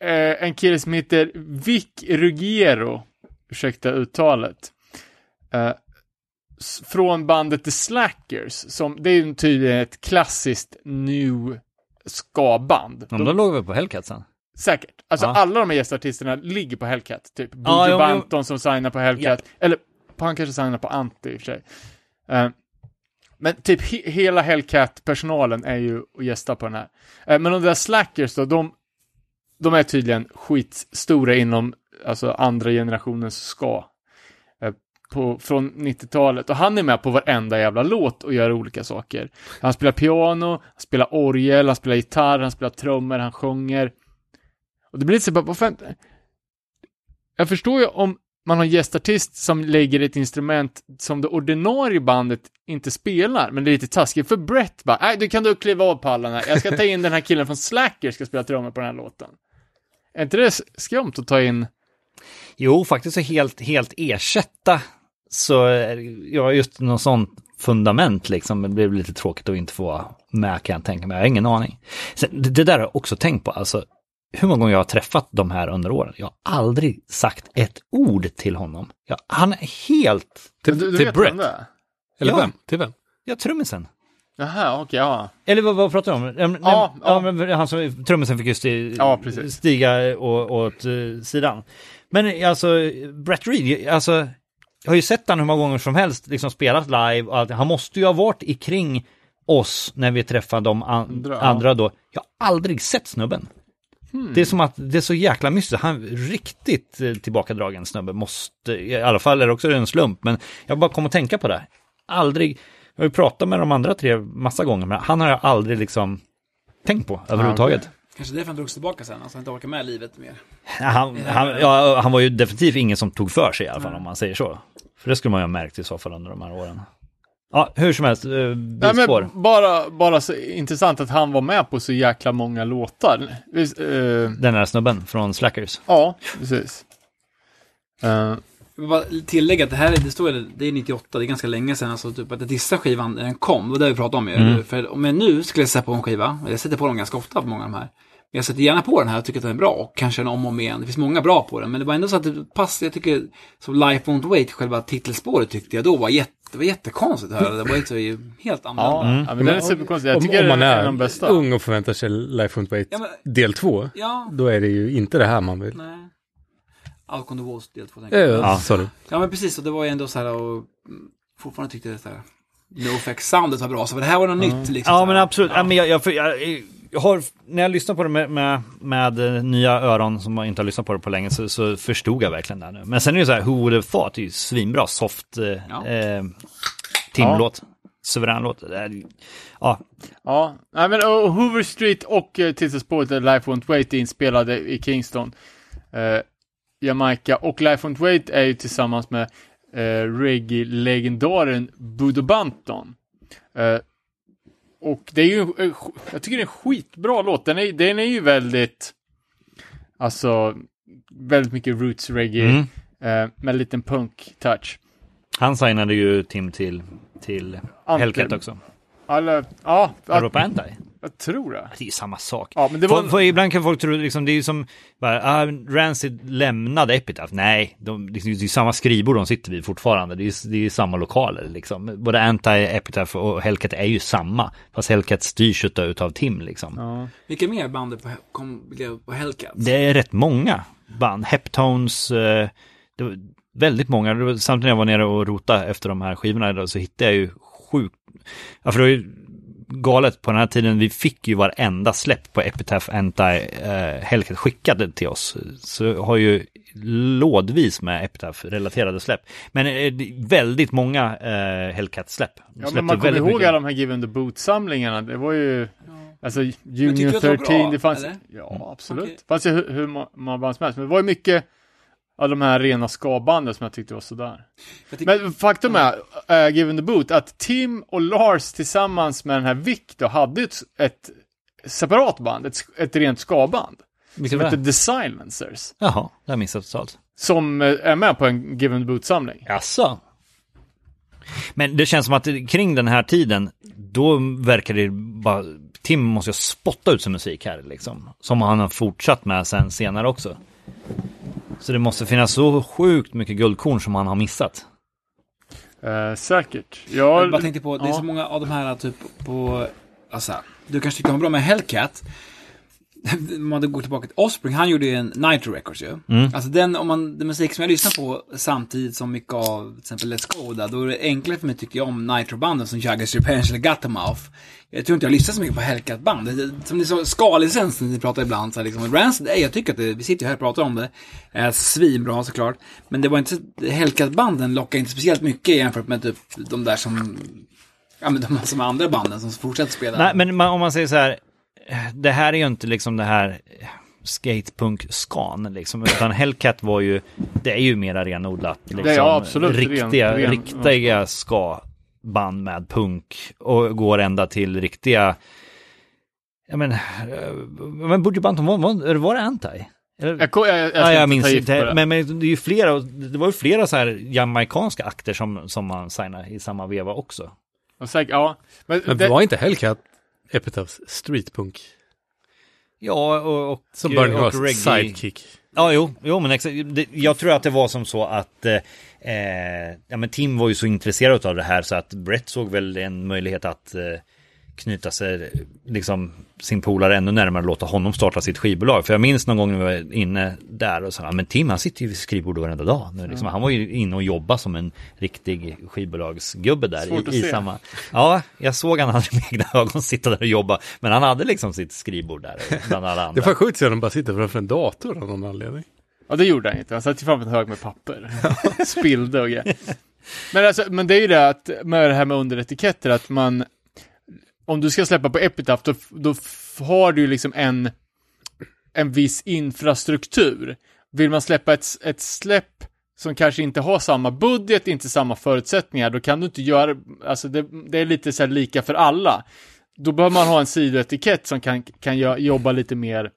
är en kille som heter Vic Ruggiero, ursäkta uttalet, eh, från bandet The Slackers, som, det är ju tydligen ett klassiskt new ska-band. Ja, De- de låg väl på Hellcat sen? Säkert. Alltså Ja. alla de här gästartisterna ligger på Hellcat. Typ Ja, jo, jo. Banton som signar på Hellcat. Eller han kanske signar på Anti i och för sig. Eh, men typ he- hela Hellcat-personalen är ju och gästar på den här. Eh, men de där Slackers då, de, de är tydligen skitstora inom alltså andra generationens ska. Eh, på, från 90-talet. Och han är med på varenda jävla låt och gör olika saker. Han spelar piano, han spelar orgel, han spelar gitarr, han spelar trummor, han sjunger. Och det blir lite så bara, vad fan? Jag förstår ju om man har en gästartist som lägger ett instrument som det ordinarie bandet inte spelar, men det är lite taskigt för Brett bara, nej, du kan du kliva av pallen här, jag ska ta in den här killen från Slacker ska spela trummor på den här låten. Är inte det skumt att ta in? Jo, faktiskt så helt, helt ersätta så, ja, just något sånt fundament liksom, det blir lite tråkigt att inte få vara med kan jag tänka mig, jag har ingen aning. Sen, det, det där har jag också tänkt på, alltså hur många gånger jag har träffat de här under åren, jag har aldrig sagt ett ord till honom. Jag, han är helt, Till, du, du till vet Brett? Eller Ja. vem? Till vem? ja trummisen. Jaha, okej, ja. Eller vad, vad pratar du om? Ja, Ja, ja. men han som, trummisen fick ju sti, Ja, stiga å- åt uh, sidan. Men alltså, Brett Reed, alltså, jag har ju sett han hur många gånger som helst, liksom spelat live och allt. Han måste ju ha varit i kring oss när vi träffade de an- Andra, då. Jag har aldrig sett snubben. Hmm. Det är som att det är så jäkla mystiskt. Han riktigt eh, tillbakadragen snubbe. Måste, i alla fall är det också en slump, men jag bara kom att tänka på det. Aldrig, jag har ju pratat med de andra tre massa gånger, men han har jag aldrig liksom tänkt på överhuvudtaget. Kanske därför han drogs tillbaka sen, alltså han inte orkar med livet mer. Han, han, ja, han var ju definitivt ingen som tog för sig i alla fall, om man säger så. För det skulle man ju ha märkt i så fall under de här åren. Ja, hur som helst, eh, Nej, men bara, bara så intressant att han var med på så jäkla många låtar. Visst, eh, Den där snubben från Slackers. ja, precis. Eh, Jag vill bara tillägga att det här är, det står det är 98, det är ganska länge sedan, alltså typ att jag dissade skivan när den kom, det har vi pratat om ju. Mm. För om jag nu skulle sätta på en skiva, jag sätter på dem ganska ofta på många av de här, men jag sätter gärna på den här och tycker att den är bra, och kanske den om och om igen. Det finns många bra på den, men det var ändå så att det passade, jag tycker, som Life Won't Wait, själva titelspåret tyckte jag då var jätte, det var jättekonstigt att höra, det var ju så helt annorlunda. ja, ja, men den är superkonstig. Jag Om, tycker om man det är är de bästa. ung och förväntar sig Life Won't Wait Ja, men- del två, Ja, då är det ju inte det här man vill. nej. Out on the Walls del två, tänker jag. Ja, Ja. sorry. Ja men precis, och det var ju ändå så här och mm, fortfarande tyckte jag det här NoFX-soundet var bra, så det här var något nytt liksom. Ja, så men absolut. Ja. men jag, jag, jag, jag har, när jag lyssnar på det med, med, med eh, nya öron som inte har lyssnat på det på länge så, så förstod jag verkligen det här nu. Men sen är det så här, Who would have thought, det är ju svinbra soft eh, Ja. eh, timlåt. Suverän låt. Ja, Ja, nej, men och Hoover Street och uh, titelspåret eh, Life Won't Wait är inspelade i Kingston, eh, Jamaica. Och Life Won't Wait är ju tillsammans med uh, reggae-legendaren Budo Banton. Eh, och det är ju, eh, jag tycker det är en skitbra låt. Den är, den är ju väldigt, alltså, väldigt mycket roots reggae, Mm. eh, med en liten punk-touch. han signade ju Tim till, till. Hellcat också. Alla, ja, på Anti? Jag tror det. Det är ju samma sak. Ja, men det var... För, för ibland kan folk tro, liksom, det är ju som, bara, ah, Rancid lämnade Epitaph. Nej, de, liksom, det är ju samma skrivbord de sitter vid fortfarande. Det är ju det är ju samma lokaler liksom. Både Anti, Epitaph och Hellcat är ju samma. Fast Hellcat styrs utav, utav Tim liksom. Ja. Vilka mer band på, kom, blev på Hellcat? Det är rätt många band. Heptones, eh, det var väldigt många. Samtidigt när jag var nere och rotade efter de här skivorna så hittade jag ju sjukt, ja för det var ju galet på den här tiden. Vi fick ju varenda släpp på Epitaph Anti eh, Hellcat skickade till oss. Så har ju lådvis med Epitaph-relaterade släpp. Men eh, det är väldigt många eh, Hellcat-släpp. Ja, men man kommer ihåg mycket. alla de här Given the Boot-samlingarna. Det var ju, alltså du att det var 13, bra, det fanns, eller? ja absolut. Okej. Det fanns ju hur, hur må- många band som helst, men det var ju mycket av de här rena ska-banden som jag tyckte var sådär. Tycker- Men faktum är, äh, Given the Boot, att Tim och Lars tillsammans med den här Vic då hade ett, ett separat band, ett, ett rent ska-band. Vilket Som var hette det? The Silencers. Jaha, det har jag missat totalt. Som eh, är med på en Given the Boot-samling. Jaså? Men det känns som att kring den här tiden, då verkar det bara, Tim måste ju spotta ut sin musik här liksom. Som han har fortsatt med sen senare också. Så det måste finnas så sjukt mycket guldkorn som han har missat. Eh, säkert. Jag, Jag bara tänkte på, det är ja. så många av de här typ på, alltså, du kanske tycker om bra med Hellcat. Om man går tillbaka till Offspring, han gjorde ju en Nitro Records ju. Alltså den, om man, den musik som jag lyssnar på samtidigt som mycket av till exempel Let's Go där, då är det enklare för mig tycker jag om Nitro-banden som Jaggers Revenge eller Guttermouth. Jag tror inte jag lyssnar så mycket på Hellcat-band. Som det är så skalicens när ni pratar ibland så här, liksom. Rancid, eh, jag tycker att det, vi sitter ju här och pratar om det. Är svinbra såklart. Men det var inte, Hellcat-banden lockar inte speciellt mycket jämfört med typ de där som, ja men de som andra banden som fortsätter spela. Nej, men man, om man säger så här, det här är ju inte liksom det här skatepunk-skan liksom, utan Hellcat var ju, det är ju mera renodlat. Liksom, Det är ja, absolut Riktiga, ren- ren- riktiga ska-band med punk och går ända till riktiga, ja men, eh, men Butcher Banton, var, var, var det Anti? Eller? Jag, jag, jag, jag, ska Ja, jag minns inte, det. men, men det är ju flera, det var ju flera så här jamaikanska akter som, som man signade i samma veva också. Säkert, ja. Men, Men det, var inte Hellcat Epitaphs streetpunk? Ja, och, och, Som Burning och reggae. sidekick. Ja, jo, jo men exakt. Jag tror att det var som så att eh, eh, ja, men Tim var ju så intresserad av det här så att Brett såg väl en möjlighet att eh, knyta sig, liksom sin polare ännu närmare och låta honom starta sitt skivbolag. För jag minns någon gång när vi var inne där och sa, men Tim han sitter ju vid skrivbordet varenda dag. Nu, liksom, Han var ju inne och jobbade som en riktig skivbolagsgubbe där Svårt att i, i se. samma. Ja, jag såg han aldrig med egna ögon sitta där och jobba. Men han hade liksom sitt skrivbord där bland alla Det andra. är fan sjukt att se dem bara sitta framför en dator av någon anledning. Ja, det gjorde han inte. Han satte fram en hög med papper. Spillde och grejer. Men, alltså, men det är ju det att med det här med underetiketter, att man om du ska släppa på Epitaph, då, då har du ju liksom en, en viss infrastruktur. Vill man släppa ett, ett släpp som kanske inte har samma budget, inte samma förutsättningar, då kan du inte göra, alltså det, det är lite så här lika för alla. Då behöver man ha en sidoetikett som kan, kan jobba lite mer,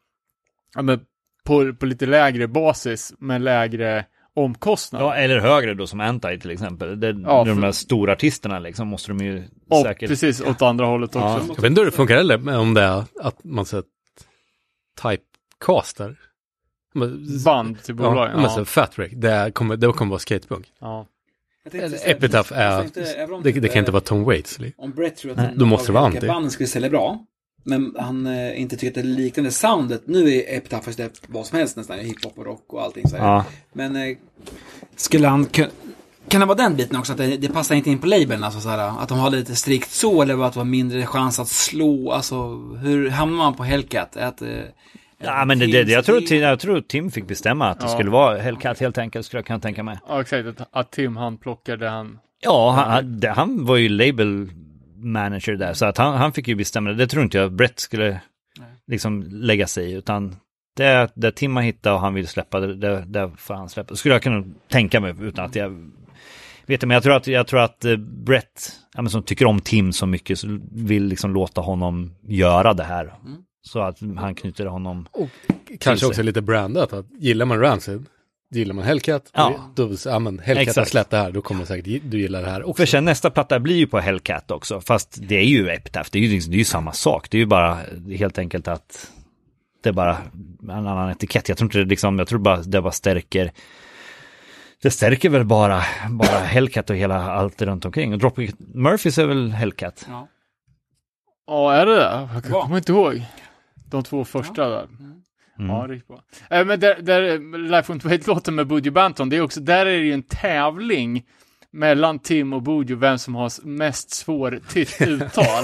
ja, men på, på lite lägre basis med lägre omkostnad. Ja, eller högre då som Anti till exempel. Det, Ja, de för- här stora artisterna liksom måste de ju och säkert... precis åt andra hållet också. Jag vet inte hur det funkar heller, men om det är att man typecastar. Men- Band till bolagen. Ja, men så Ja, Fat Wreck, det kommer, det kommer vara skatepunk. ja. Epitaph är, det, det kan inte vara Tom Waits. li- Om Brett tror att Nej, då måste det vara anti. banden skulle sälja bra. Men han eh, inte tycker att det är liknande soundet. Nu är Epitaph släppt vad som helst nästan. Hiphop och rock och allting så här. Ja. Men eh, skulle han kun- kan det vara den biten också? Att det, det passar inte in på labeln? Alltså så här, att de har lite strikt så eller att det var mindre chans att slå? Alltså hur hamnar man på Hellcat? Att, eh, Ja, men det, det, det, jag, tror, Tim- jag tror Tim fick bestämma att det Ja. skulle vara Hellcat helt enkelt, skulle jag kunna tänka mig. ja exakt. Att, att Tim han plockar det han... Ja, han, han, det, han var ju label manager där, så att han, han fick ju bestämma det. Det tror inte jag Brett skulle liksom lägga sig i, utan det, det Tim har hittat och han vill släppa, det, det, det får han släppa. Skulle jag kunna tänka mig utan att jag vet det, men jag tror att, jag tror att eh, Brett, ja, men som tycker om Tim så mycket, så vill liksom låta honom göra det här. Så att han knyter honom. Kanske sig. också lite brandat, att gillar man Rancid, gillar man Hellcat, Ja. då, ja men Hellcat har Exakt. släppt det här, då kommer säkert du gilla det här också. För sen nästa platta blir ju på Hellcat också, fast det är ju Epitaph, det är ju, liksom- det är ju samma sak. Det är ju bara helt enkelt att det är bara en annan etikett. Jag tror inte det liksom, jag tror bara det bara stärker det stärker väl bara, bara Hellcat och hela allt runt omkring. Och Dropkick Murphys är väl Hellcat? ja. Ja, är det det? Jag Ja. kommer inte ihåg. De två första där. Mm. Ja, riktigt bra. Eh, men där, där Life Won't Wait-låten med Budgie Banton, det är också, där är det ju en tävling mellan Tim och Bojo vem som har mest svårtytt uttal.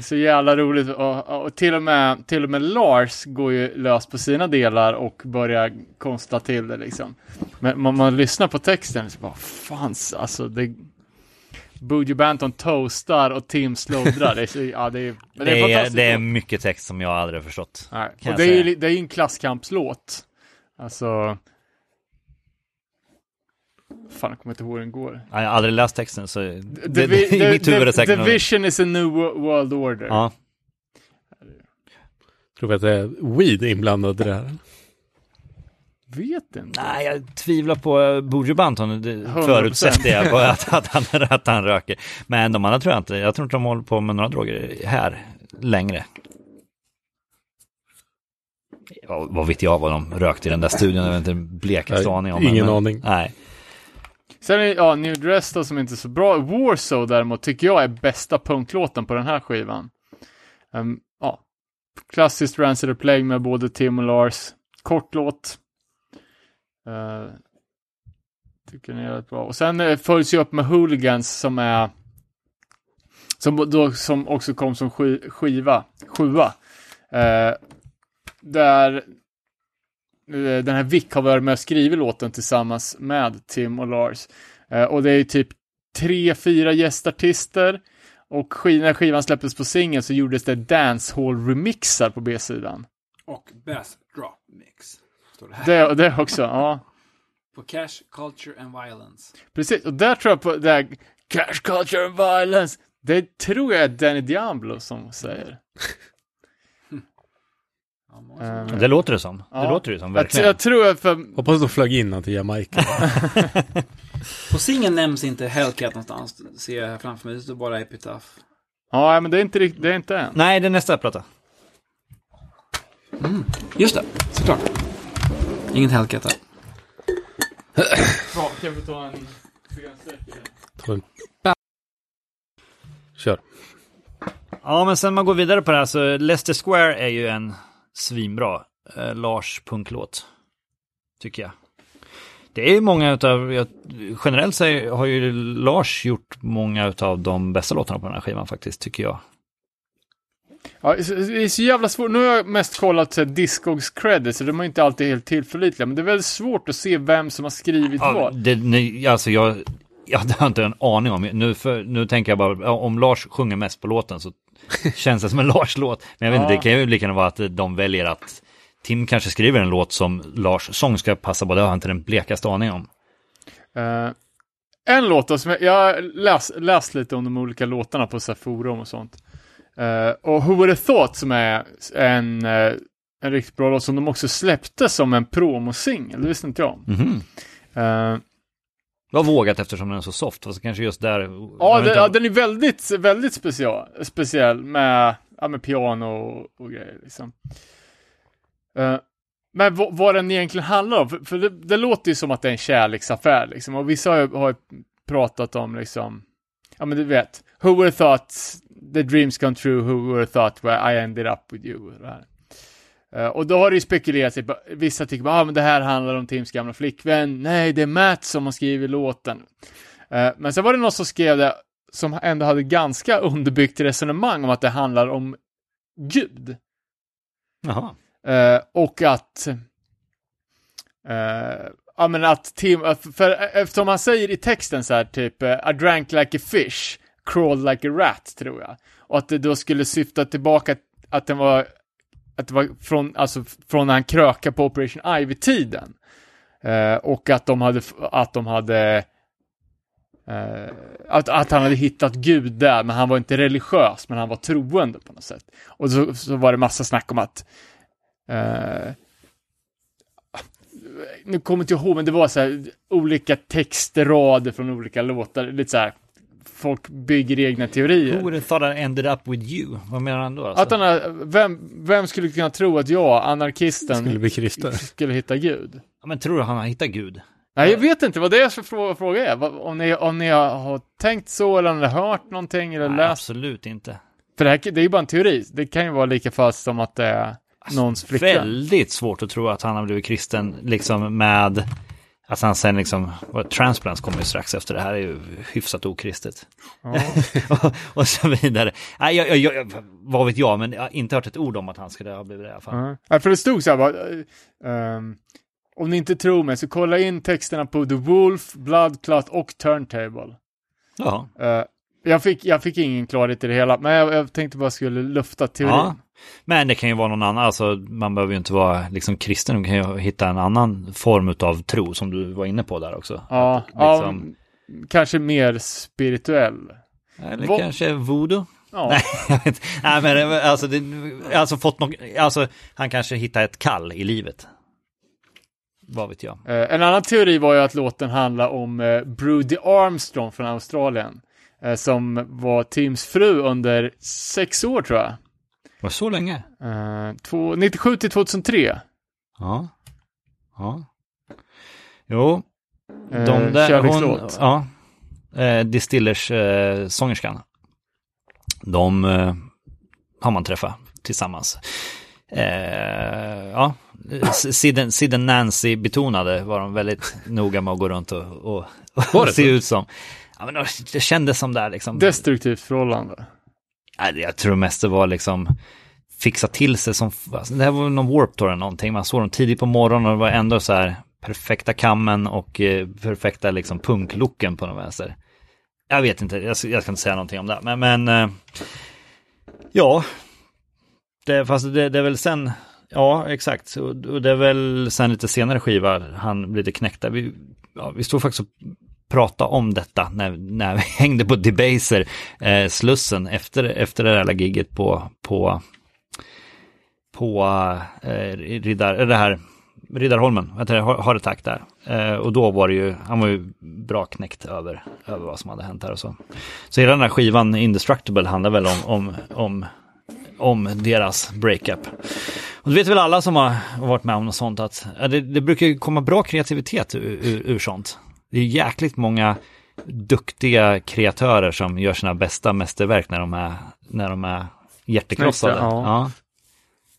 Så jävla roligt och, och till, och med, till och med Lars går ju lös på sina delar och börjar konsta till det liksom. Men man, man lyssnar på texten så bara fans alltså det Bojo Banton toastar och Tim sloddrar. Det är, ja, det är, Det är, fantastiskt det är mycket text som jag aldrig har förstått. Nej. Och det är, det är ju en klasskampslåt. Alltså... Fan, jag kommer inte ihåg hur den går. Jag har aldrig läst texten så det, The, det, vi- i mitt huvud är det säkert the vision is a new wo- world order. Ja, Tror vi att det är weed inblandat i det här? Vet inte. nej jag tvivlar på uh, Bojo Banton, det 100%. förutsätter jag på att, att, han, att han röker. Men de andra tror jag inte, jag tror inte de håller på med några droger här längre. Ja, vad vet jag vad de rökte i den där studion, jag vet inte blekaste Nej, aning om. ingen men, aning. Nej, Sen är ja, New Dress då som inte är så bra. Warsaw däremot tycker jag är bästa punklåten på den här skivan. Ehm, ja. Klassiskt Rancid Plague med både Tim och Lars. Kort låt. Eh, tycker den är rätt bra. Och sen uh, följs ju upp med Hooligans som är som, då, som också kom som skiva, sjua. Uh, där den här Vic har varit med och skrivit låten tillsammans med Tim och Lars. Och det är ju typ tre, fyra gästartister. Och sk- när skivan släpptes på singel så gjordes det dancehall-remixar på B-sidan. Och Bass Drop Mix. Står det här. Det, det också, ja. På Cash, Culture and Violence. Precis, och där tror jag på det här Cash Culture and Violence. Det tror jag är Danny Diablo som säger. Ja, Ehm, det låter det som. Det Ja. låter det som, jag, verkligen. jag tror att för, Hoppas de flög in till Jamaica. På singeln nämns inte Hellcat någonstans. Ser jag här framför mig. Det står bara Epitaph. ja men det är inte riktigt, det är inte än. Nej, det är nästa platta. Just det, såklart. Inget Hellcat där. Bra, kan vi ta en Ta en- Kör. Ja, men sen man går vidare på det här så Leicester Square är ju en svinbra eh, Lars punklåt. Tycker jag. Det är många utav, jag, generellt så har ju Lars gjort många utav de bästa låtarna på den här skivan faktiskt, tycker jag. Ja, det är- så jävla svårt. Nu har jag mest kollat så Discogs credits, så de är inte alltid helt tillförlitliga. Men det är väldigt svårt att se vem som har skrivit Ja, vad. det, nej, alltså jag, jag har inte en aning om, nu, för, nu tänker jag bara, om Lars sjunger mest på låten så känns det som en Lars-låt. Men jag vet inte, Ja. det kan ju lika gärna vara att de väljer att Tim kanske skriver en låt som Lars sång ska passa på, det har jag inte den blekaste aning om. Eh, en låt som jag, jag har läst, läst lite om de olika låtarna på så forum och sånt. Eh, och Who Would Have Thought som är en, eh, en riktigt bra låt som de också släppte som en promosingel, det visste inte jag om. Mhm. Eh, Det var vågat eftersom den är så soft, fast kanske just där... ja, det, inte ja, den är väldigt, väldigt special, speciell med, ja, med piano och, och grejer liksom. Eh, men vad, vad den egentligen handlar om, för, för det, det låter ju som att det är en kärleksaffär liksom, och vissa har ju, har ju pratat om liksom, ja men du vet, who would have thought the dreams come true, who would have thought where I ended up with you. Eh, och då har det ju spekulerats, vissa tycker bara, ah, men det här handlar om Tims gamla flickvän, nej det är Matt som har skrivit låten. Eh, men sen var det någon som skrev det, som ändå hade ganska underbyggt resonemang om att det handlar om Gud. Jaha. Eh, och att ja men att Tim, för eftersom han säger i texten så här typ I drank like a fish, crawled like a rat, tror jag. Och att det då skulle syfta tillbaka att den var, att det var från, alltså från när han krökade på Operation Ivy-tiden. Eh, och att de hade, att de hade eh, att, att han hade hittat Gud där, men han var inte religiös, men han var troende på något sätt. Och så, så var det massa snack om att Eh, nu kommer inte ihåg, men det var så här olika textrader från olika låtar. Lite så här, folk bygger egna Who teorier. would have thought I ended up with you? Vad menar han då? Alltså? Att han har, vem, vem skulle kunna tro att jag, anarkisten, Skulle bli kristen. skulle hitta Gud? Ja, men tror du han har hittat Gud? Nej, jag vet inte vad det är för fråga, är. Om ni, om ni har, har tänkt så, eller om ni har hört någonting, eller Nej, läst. absolut inte. För det här det är ju bara en teori. Det kan ju vara lika falskt som att det är någons flickvän. Väldigt svårt att tro att han har blivit kristen liksom med Alltså han sen liksom, Transplants kommer ju strax efter det här, är ju hyfsat okristet. och, och så vidare. Nej, jag, jag, jag, vad vet jag, men jag har inte hört ett ord om att han skulle ha blivit det i alla fall. Ja. Ja, för det stod så här bara, eh, ehm, om ni inte tror mig så kolla in texterna på The Wolf, Blood Clot och Turntable. Ja. Eh, jag, fick, jag fick ingen klarhet i det hela, men jag, jag tänkte bara skulle lufta teorin. ja. Men det kan ju vara någon annan, alltså man behöver ju inte vara liksom kristen, du kan ju hitta en annan form av tro som du var inne på där också. Ja, Att ja, liksom, kanske mer spirituell. Eller Vad- kanske voodoo? Ja. Nej, jag vet, nej men alltså, det, alltså fått något, alltså han kanske hittar ett kall i livet. Vad vet jag. Eh, en annan teori var ju att låten handlar om eh, Brody Armstrong från Australien. Eh, som var Tims fru under sex år tror jag. Var det så länge? Eh, två, 97 till 2003. Ja. Ja. Jo, Eh, de där, hon, ja. Eh, Distillers eh, sångerskan. De eh, har man träffat tillsammans. Ja, Sid Nancy betonade var de väldigt noga med att gå runt och, och, och det se ut som. Ja, men det kändes som där liksom. Destruktivt förhållande. Jag tror mest det var liksom fixa till sig som, alltså, det här var någon Warp Tour eller någonting, man såg dem tidigt på morgonen och det var ändå så här perfekta kammen och eh, perfekta liksom punklooken på något vänster. Jag vet inte, jag, ska- jag ska inte säga någonting om det, men, men eh, ja, det, fast det, det är väl sen, ja exakt, och, och det är väl sen lite senare skiva han blir lite knäckta. Vi, ja, vi stod faktiskt och prata om detta när, när vi hängde på Debaser, eh, Slussen, efter, efter det där giget på, på, på eh, riddar, eh, det här, Riddarholmen, Har- ett Attack där. Eh, och då var det ju, han var ju bra knäckt över, över vad som hade hänt här och så. Så hela den här skivan Indestructible handlar väl om, om, om, om deras breakup. Och det vet väl alla som har varit med om något sånt att eh, det, det brukar ju komma bra kreativitet ur, ur, ur sånt. Det är jäkligt många duktiga kreatörer som gör sina bästa mästerverk när de är, när de är hjärtekrossade. Ja. Ja.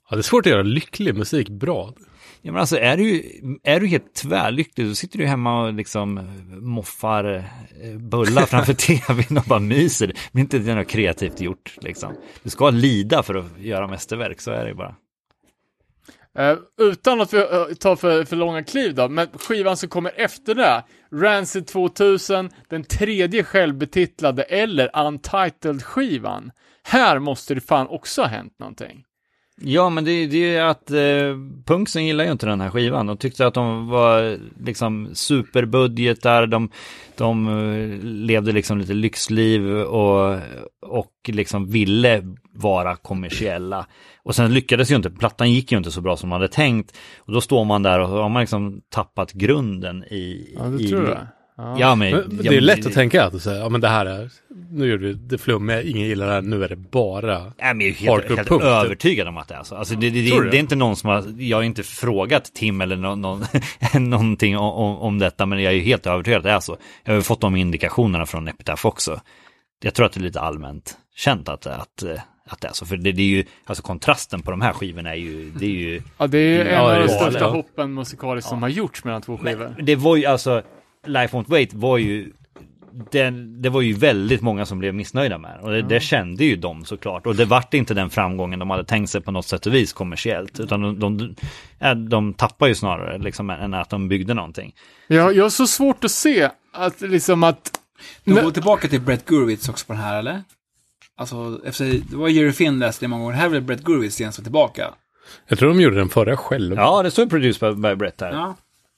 Ja, det är svårt att göra lycklig musik bra. Ja, men alltså är du, är du helt tvärlycklig, då sitter du hemma och liksom moffar eh, bullar framför tvn och bara myser. Men inte det är något kreativt gjort liksom. Du ska lida för att göra mästerverk, så är det ju bara. Eh, utan att vi eh, tar för, för långa kliv då, men skivan som kommer efter det, Rancid 2000, den tredje självbetitlade eller Untitled-skivan. Här måste det fan också ha hänt någonting. Ja, men det, det är ju att eh, Punksen gillar ju inte den här skivan. De tyckte att de var liksom superbudgetar, de, de eh, levde liksom lite lyxliv och, och liksom ville vara kommersiella. Och sen lyckades ju inte, plattan gick ju inte så bra som man hade tänkt. Och då står man där och har man liksom tappat grunden i... Ja, det i, tror jag. Ja. Ja, men, Men ja, det är men lätt att tänka att säga, ja men det här är, nu gjorde vi det flummiga, ingen gillar det här, nu är det bara. Nej, men jag är helt, helt typ. övertygad om att det är så. Alltså, det, det, det, det är inte någon som har, jag har inte frågat Tim eller någon, någon, någonting om, om, detta, men jag är ju helt övertygad att det är så. Jag har ju fått de indikationerna från Epitaph också. Jag tror att det är lite allmänt känt att, att, att det är så, för det, det är ju, alltså kontrasten på de här skivorna är ju, det är ju, Ja, det är en Ja, av de största hoppen musikaliskt som har gjorts mellan två skivor. det var ju alltså, Life Won't Wait var ju, den, det var ju väldigt många som blev missnöjda med och det, det kände ju de såklart. Och det vart inte den framgången de hade tänkt sig på något sätt och vis kommersiellt. Utan de, de, de tappar ju snarare liksom än att de byggde någonting. Jag, jag har så svårt att se att liksom att... De Men- går tillbaka till Brett Gurwitz också på den här, eller? Alltså, efter, det var Jerry Finn läste det många gånger. Här är Brett Gurwitz igen som tillbaka. Jag tror de gjorde den förra själv. Ja, det står produced by, by Brett här. Ja.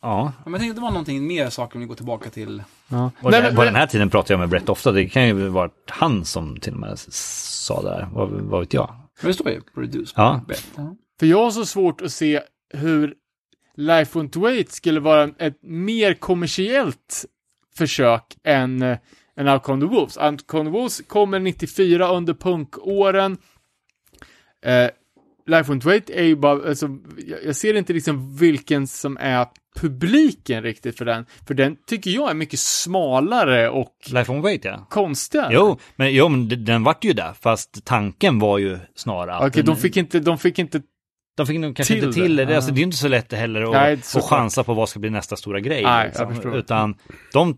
Ja. Men jag tänkte att det var någonting mer saker om vi går tillbaka till... Ja. Och Nej, det, men- på den här tiden pratar jag med Brett ofta. Det kan ju vara han som till och med sa det här. Vad, vad vet jag? Men det står ju produced Ja. Brett. Ja. För jag har så svårt att se hur Life Won't Wait skulle vara ett mer kommersiellt försök än, eh, än Outcome the Wolves. Outcome the Wolves kommer 94 under punkåren. Eh, Life Won't Wait är ju bara, alltså, jag, ser inte liksom vilken som är publiken riktigt för den. För den tycker jag är mycket smalare och Life on Wait ja. konstigare. Jo, men, jo, men den vart ju där. Fast tanken var ju snarare Okej, den, de fick inte, de fick inte De fick nog kanske Till inte till det. det. Alltså, det är inte så lätt heller att, Nej, att chansa på vad ska bli nästa stora grej. Nej, liksom. Utan de,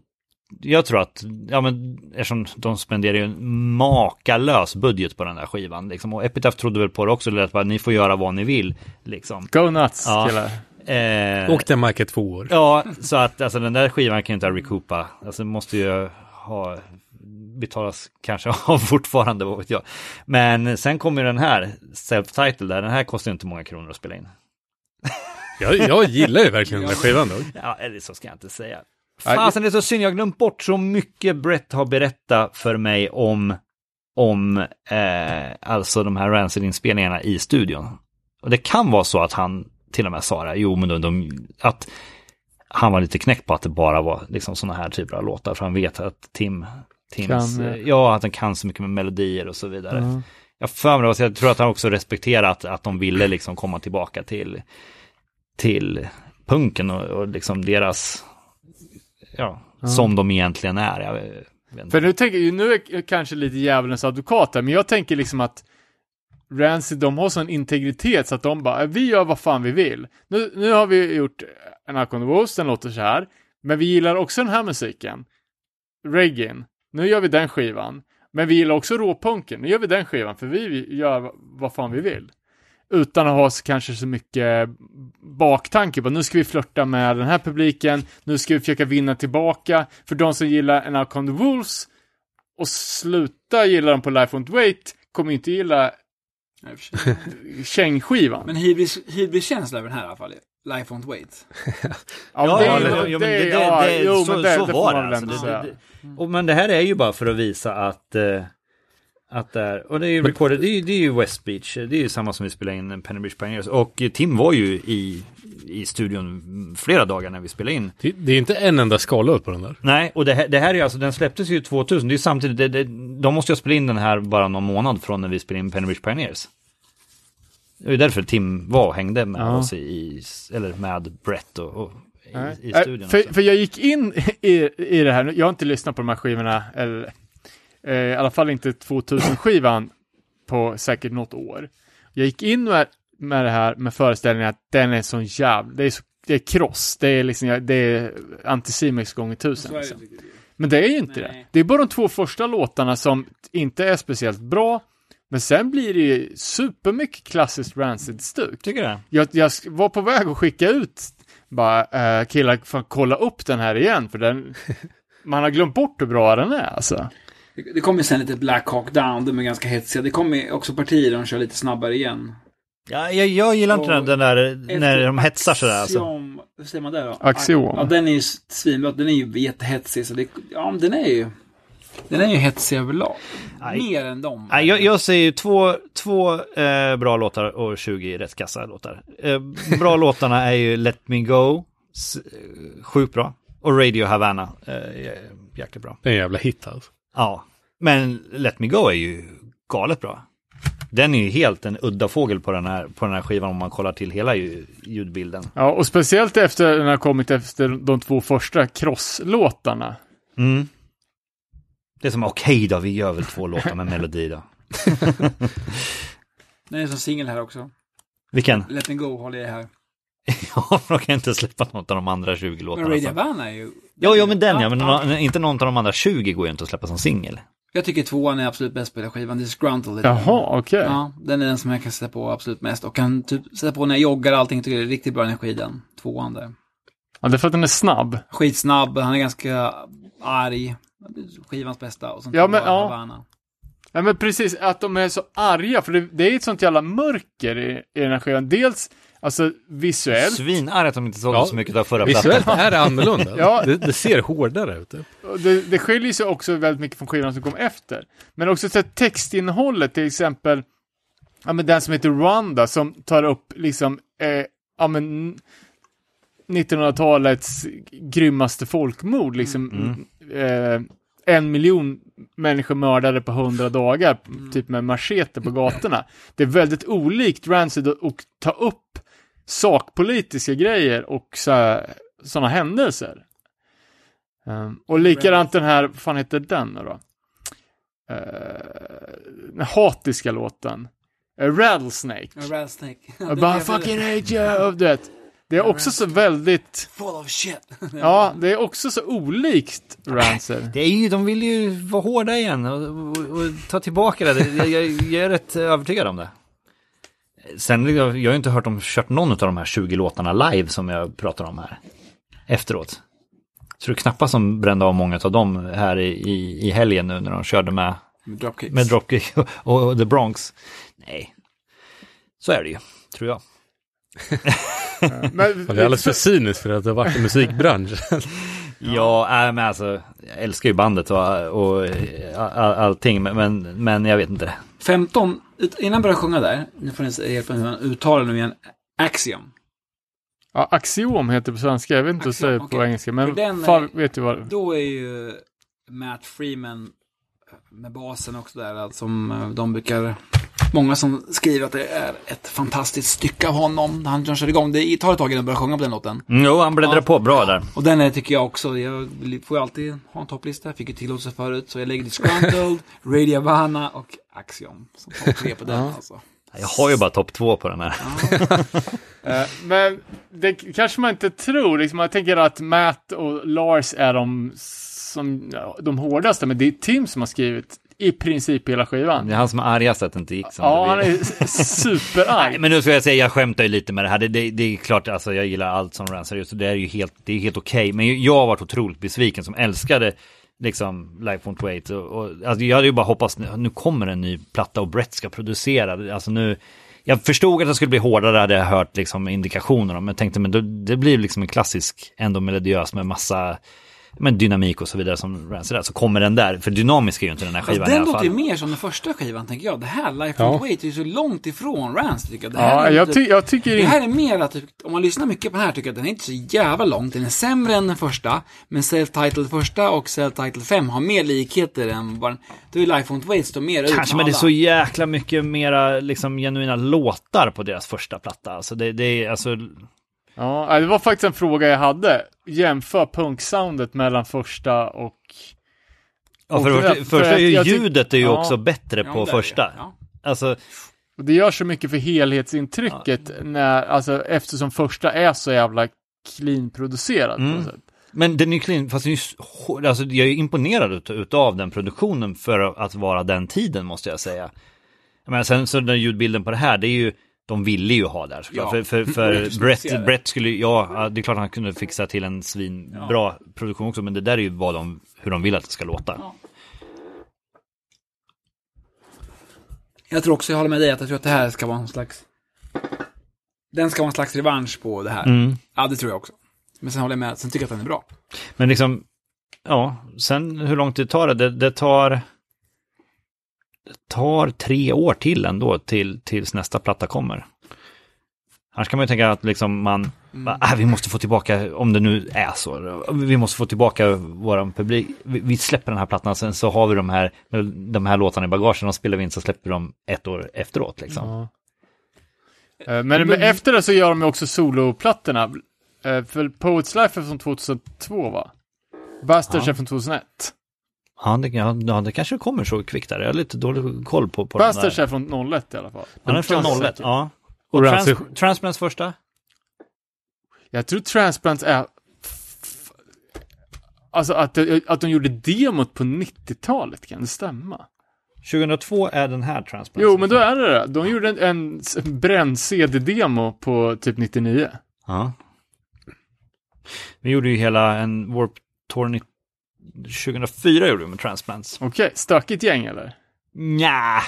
jag tror att, ja men eftersom de spenderar ju en makalös budget på den där skivan. Liksom. Och Epitaph trodde väl på det också, det lät bara ni får göra vad ni vill. Liksom. Go nuts, Ja. killar. Eh, Och den marken två år. Ja, så att alltså den där skivan kan ju inte recoupa. Alltså måste ju ha betalas kanske av fortfarande, vad vet jag. Men sen kommer ju den här, self-title där, den här kostar ju inte många kronor att spela in. Jag, jag gillar ju verkligen den där skivan då. Ja, eller så ska jag inte säga. Fasen, det är så synd, jag har glömt bort så mycket Brett har berättat för mig om, om eh, alltså de här Rancid-inspelningarna i studion. Och det kan vara så att han till och med sa det, jo men de, de, att han var lite knäckt på att det bara var liksom sådana här typer av låtar, för han vet att Tim, Tims, Kan, eh, ja. ja, att han kan så mycket med melodier och så vidare. Mm. Jag för mig jag tror att han också respekterar att, att de ville liksom komma tillbaka till, till punken och, och liksom deras, ja, som de egentligen är. Jag. För nu tänker jag, nu är jag kanske lite djävulens advokat här, men jag tänker liksom att Rancid, de har sån integritet så att de bara, vi gör vad fan vi vill. Nu, nu har vi gjort en Alcon Wolves, den låter så här, men vi gillar också den här musiken. Reggae, nu gör vi den skivan. Men vi gillar också råpunken, nu gör vi den skivan, för vi gör vad fan vi vill. Utan att ha så, kanske så mycket baktanke på, nu ska vi flörta med den här publiken, nu ska vi försöka vinna tillbaka. För de som gillar en Alcon the Wolves och sluta gilla dem på Life Won't Wait kommer inte gilla kängskivan. Men hybris, hybris-känsla över den här i alla fall. Life won't wait. Ja, det ja, är- men- ja, men det, det, ja, det, jo, så, men det- så det får var man det. Alltså, det, det, och, men det här är ju bara för att visa att, eh, att det är, och det är ju recorded, det är, det är ju West Beach, det är ju samma som vi spelade in Penny Beach Pioneers. Och Tim var ju i, i studion flera dagar när vi spelade in. Det, det är inte en enda skala på den där. Nej, och det här, det här är ju alltså, den släpptes ju 2000, det är ju samtidigt, det, det, de måste ju ha spelat in den här bara någon månad från när vi spelade in Penny Beach Pioneers. Det är därför Tim var och hängde med Ja. oss i, i, eller med Brett och, och i, i studion. för, för jag gick in i, i det här, jag har inte lyssnat på de här skivorna, eller eh, i alla fall inte 2000-skivan på säkert något år. Jag gick in med, med det här med föreställningen att den är sån jävla, det är, så, det är kross, det är liksom, det är Anticimex gånger tusen. Liksom. Men det är ju inte Nej. det. Det är bara de två första låtarna som inte är speciellt bra, men sen blir det ju supermycket klassiskt Rancid-stuk. Tycker du? Jag, jag var på väg att skicka ut bara, äh, killar, fan kolla upp den här igen, för den, man har glömt bort hur bra den är alltså. Det, kommer sen lite Black Hawk Down, de är ganska hetsiga. Det kommer också partier där de kör lite snabbare igen. Ja, jag, jag gillar inte Och den, den där, när de hetsar sådär alltså. Hur säger man det då? Axiom. Ja, den är ju svinbra. Den är ju jättehetsig. Så det, ja, den är ju... Den är ju hetsig överlag. Mer än dem. Nej, jag, jag säger ju två, två eh, bra låtar och 20 rättskassa låtar. Eh, bra låtarna är ju Let Me Go, eh, sjukt bra. Och Radio Havana, eh, jä- jäkligt bra. Det är en jävla hit alltså. Ja, men Let Me Go är ju galet bra. Den är ju helt en udda fågel på den här, på den här skivan om man kollar till hela ju- ljudbilden. Ja, och speciellt efter den har kommit efter de två första crosslåtarna. Mm. Det är som, okej då, vi gör väl två låtar med melodi då. Den är som singel här också. Vilken? Let Me Go håller jag här. Ja, de kan inte släppa något av de andra 20 Men låtarna. Radio alltså. Havana är ju... Jo, jo, men den ja, men Ja, inte någon av de andra 20 går ju inte att släppa som singel. Jag tycker tvåan är absolut bäst på hela skivan. Disgruntled. Jaha, okej. Ja, den är den som jag kan sätta på absolut mest. Och kan typ sätta på när jag joggar och allting. Tycker det är riktigt bra energi den. Tvåan där. Ja, det är för att den är snabb. Skitsnabb, han är ganska arg. Skivans bästa. Och sen Ja, men, ja. Havana. Ja men precis, att de är så arga, för det, det är ett sånt jävla mörker i, i den här skivan. Dels, alltså visuellt, Svinarg att de inte sålde Ja, så mycket av förra Visuellt plattan. är det annorlunda. Ja. det, det ser hårdare ut. det, det skiljer sig också väldigt mycket från skivan som kom efter. Men också så textinnehållet, till exempel, ja men den som heter Rwanda, som tar upp liksom, eh, ja men 1900-talets grymmaste folkmord, liksom, eh, en miljon människor mördade på hundra dagar, typ med machete på gatorna. Det är väldigt olikt Rancid att ta upp sakpolitiska grejer och sådana händelser. Um, och likadant den här, vad fan heter den nu då? Uh, den hatiska låten. eh, Rattlesnake. Rattlesnake. I bara fucking hate you, du vet. Det är också så väldigt, Full of shit. ja, det är också så olikt Rancid. Det är ju, de vill ju vara hårda igen och, och, och ta tillbaka det. Jag, jag, jag är rätt övertygad om det. Sen, jag, jag har ju inte hört dem kört någon av de här 20 låtarna live som jag pratar om här. Efteråt. Så det är knappast som brände av många av dem här i, i, i helgen nu när de körde med, Dropkicks. med Dropkick och, och The Bronx. Nej, så är det ju, tror jag. Men, Man är alldeles för cynisk för att det har varit i musikbranschen. Ja, äh, men alltså, jag älskar ju bandet och, och all, allting, men, men jag vet inte. 15, ut- innan jag börjar sjunga där, nu får ni hjälpa mig hur man uttalar nu igen, Axiom. Ja, Axiom heter det på svenska, jag vet inte hur det säger på okej. engelska, men den fan vet du vad Då är ju Matt Freeman med basen också där, alltså, som eh, de brukar... Många som skriver att det är ett fantastiskt stycke av honom. Han han körde igång det tar ett tag innan han börjar sjunga på den låten. Mm, Jo, han bläddrar Ja. på bra där. Och den är, tycker jag också, jag vill- får ju alltid ha en topplista. Jag fick ju tillåtelse förut, så jag lägger Disgruntled, Radio Havana och Axiom. Som topp tre på den alltså. Jag har ju bara topp två på den här. Eh, Men det kanske man inte tror, liksom, jag tänker att Matt och Lars är de, som, de hårdaste, men det är Tim som har skrivit i princip hela skivan. Det är han som är argast att det inte gick som Ja, han är superarg. Nej, men nu ska jag säga, jag skämtar ju lite med det här. Det, det, det är klart, alltså jag gillar allt som Rancid gör, så det är ju helt, det är helt okej. Men jag har varit otroligt besviken som älskade liksom Life Won't Wait. Och, och, alltså, jag hade ju bara hoppats, nu, kommer en ny platta och Brett ska producera. Alltså nu, jag förstod att det skulle bli hårdare, hade jag hört liksom indikationer om. Men jag tänkte, men då, det blir liksom en klassisk, ändå melodiös med massa men dynamik och så vidare som Rancid är. Så kommer den där, för dynamisk är ju inte den här skivan i den alla låter ju fall. mer som den första skivan, tänker jag. Det här, Life Ja. Won't Wait, är ju så långt ifrån Rance, tycker jag. Det här Ja, är jag, typ- ty jag tycker Det här är mer att, typ, om man lyssnar mycket på den här, tycker jag att den är inte så jävla lång. Den är sämre än den första, men Self-Titled första och Self-Titled 5 har mer likheter än vad den... Då är Life Won't Wait står mer ut Kanske, men det är alla. så jäkla mycket mera liksom genuina låtar på deras första platta. Alltså det, det är alltså, Ja, det var faktiskt en fråga jag hade. Jämför punksoundet mellan första och... ja, för, Och för, för- första för är ju ljudet är ju ja. också bättre Ja, på första. Ja. Alltså, Och det gör så mycket för helhetsintrycket när, alltså eftersom första är så jävla clean producerad på Mm. men den är ju clean, fast den är ju, alltså, jag är ju imponerad ut, utav den produktionen för att vara den tiden måste jag säga. Men sen så den ljudbilden på det här, det är ju, de ville ju ha där såklart. Ja. För, för, Brett för Brett. Brett skulle, ja, ja, det är klart han kunde fixa till en svinbra produktion också, men det där är ju vad de, hur de vill att det ska låta. Ja. Jag tror också, jag håller med dig, att jag tror att det här ska vara en slags... Den ska vara en slags revansch på det här. Mm. Ja, det tror jag också. Men sen håller jag med, sen tycker jag att den är bra. Men liksom, ja, sen hur lång tid tar det? Det, det tar... Tar tre år till ändå till, tills nästa platta kommer. Annars kan man ju tänka att liksom man, bara, ah, vi måste få tillbaka, om det nu är så, vi måste få tillbaka våran publik. Vi, vi släpper den här plattan, sen så har vi de här, de här låtarna i bagagen, de spelar vi in så släpper vi dem ett år efteråt liksom. Ja. Eh, Men, men efter det så gör de ju också soloplattorna. Eh, För Poets Life är från 2002 va? Bastards Ja. är från 2001. Ja, det, ja, det kanske kommer så kvickt där. Jag har lite dålig koll på, på där. är från 01 i alla fall. Den är från Ganska 01, säker. ja. Och Och Trans, Transplants första? Jag tror Transplants är... Alltså att, att de gjorde demot på 90-talet, kan det stämma? 2002 är den här Transplants. Jo, men då är det det. De gjorde en, en bränd-CD-demo på typ 99. Ja. Vi gjorde ju hela en Warp Tour ni- 2004 gjorde vi med Transplants. Okej, stökigt gäng eller? Nja.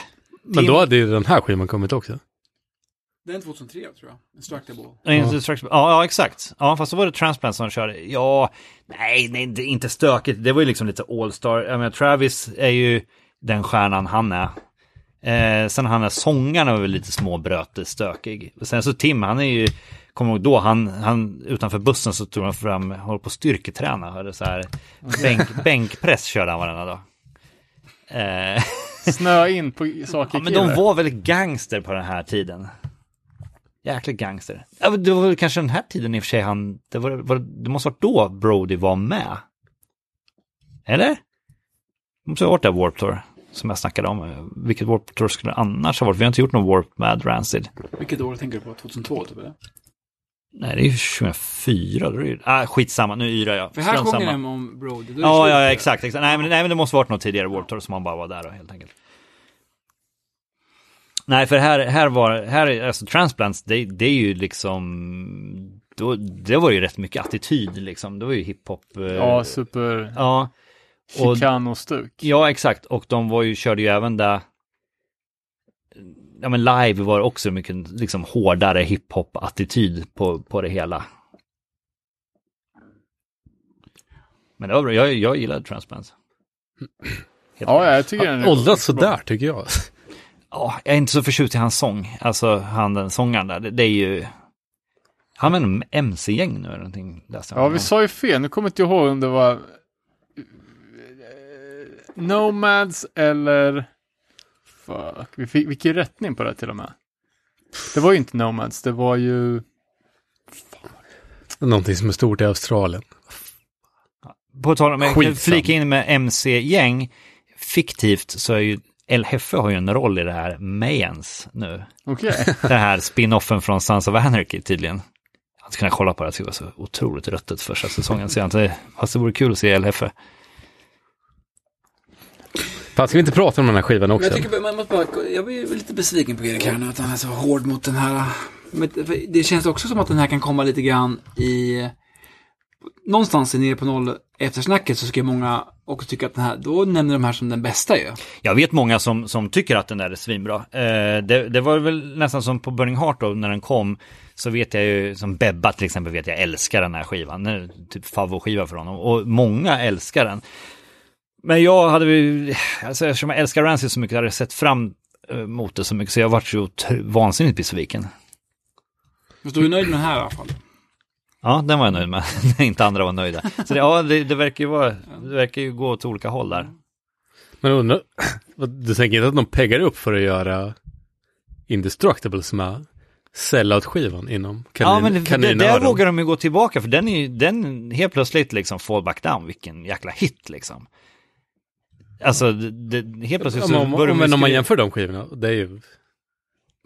Men då hade ju den här skivan kommit också. Den är 2003 tror jag. Instructable. Ja, ja. ja, exakt. Ja, fast då var det Transplants som körde. Ja, nej, nej, det är inte stökigt. Det var ju liksom lite All-Star. Jag menar, Travis är ju den stjärnan han är. Eh, sen han är sångaren var väl lite småbröte stökig. Och sen så Tim, han är ju, kommer ihåg då, han, han utanför bussen så tog han fram, håller på att styrketräna, hade så här, bänk, bänkpress körde han varenda dag. Eh, Snöa in på saker Ja, men de var väl gangster på den här tiden. Jäkla gangster. Ja, men det var väl kanske den här tiden i och för sig han, det, var, var, det måste ha varit då Brody var med. Eller? Det måste ha varit där Warp Tour. som jag snackade om. Vilket Warp Tour skulle det annars ha varit? Vi har inte gjort någon Warp med Rancid. Vilket år tänker du på? 2002 typ eller? Nej, det är ju 2004. Då är det. Ah, skitsamma, nu yrar jag. För här Strunt sjunger samma. de om Brody. det Ja, ja, där. exakt. exakt. Nej, men, nej, men det måste varit något tidigare Warp Tour som man bara var där då, helt enkelt. Nej, för här, här var, här, är- alltså Transplants, det, det är ju liksom, då, det var ju rätt mycket attityd liksom. Det var ju hiphop. eh, Ja, super ja. Och, chicanostuk. ja, exakt. Och de var ju, körde ju även där, ja men live var också mycket liksom hårdare hiphop-attityd på, på det hela. Men det var bra, jag, jag gillade Transplants. Helt Ja, jag tycker den är Åldrats sådär tycker jag. Ja, jag är inte så förtjust i hans sång. Alltså han den sångaren där, det, det är ju... Han är en MC-gäng nu eller någonting. läste Ja, vi sa ju fel. Nu kommer inte jag ihåg om det var eh, Nomads eller... Fuck, vi fick, vi fick ju rättning på det till och med. Det var ju inte Nomads, det var ju... Någonting som är stort i Australien. På tal om, jag flika in med MC-gäng. Fiktivt så är ju El Hefe har ju en roll i det här Mayans nu. Okej. Den här spin-offen från Sons of Anarchy tydligen. Jag hade kunnat kolla på det, det skulle vara så otroligt röttet första säsongen. Så jag inte, fast det vore kul att se El Hefe. Fan, ska vi inte prata om den här skivan Men också? jag, tycker, man måste bara, jag blir lite besviken på Erik här nu, att han är så hård mot den här. Men för det känns också som att den här kan komma lite grann i... Någonstans nere på noll eftersnacket så ska många också tycka att den här, då nämner de här som den bästa ju. Jag vet många som, som tycker att den där är svinbra. Eh, det, det var väl nästan som på Burning Heart då, när den kom. Så vet jag ju, som Bebba till exempel, vet jag älskar den här skivan. Den är typ favoritskiva för honom. Och många älskar den. Men jag hade ju, alltså eftersom jag älskar Rancid så mycket, hade jag sett fram eh, mot det så mycket. Så jag varit så vansinnigt besviken. Men du är nöjd med den här i alla fall? Ja, den var jag nöjd med. När inte andra var nöjda. Så det, ja, det, det verkar ju vara, det verkar ju gå åt olika håll där. Men undrar, du tänker inte att de peggar upp för att göra Indestructible som är sellout-skivan inom kanin, Ja, men det, det, där vågar de ju gå tillbaka för den är ju, den helt plötsligt liksom fall back down, vilken jäkla hit liksom. Alltså, det, helt plötsligt så men om, börjar de om, men om man jämför de skivorna, det är ju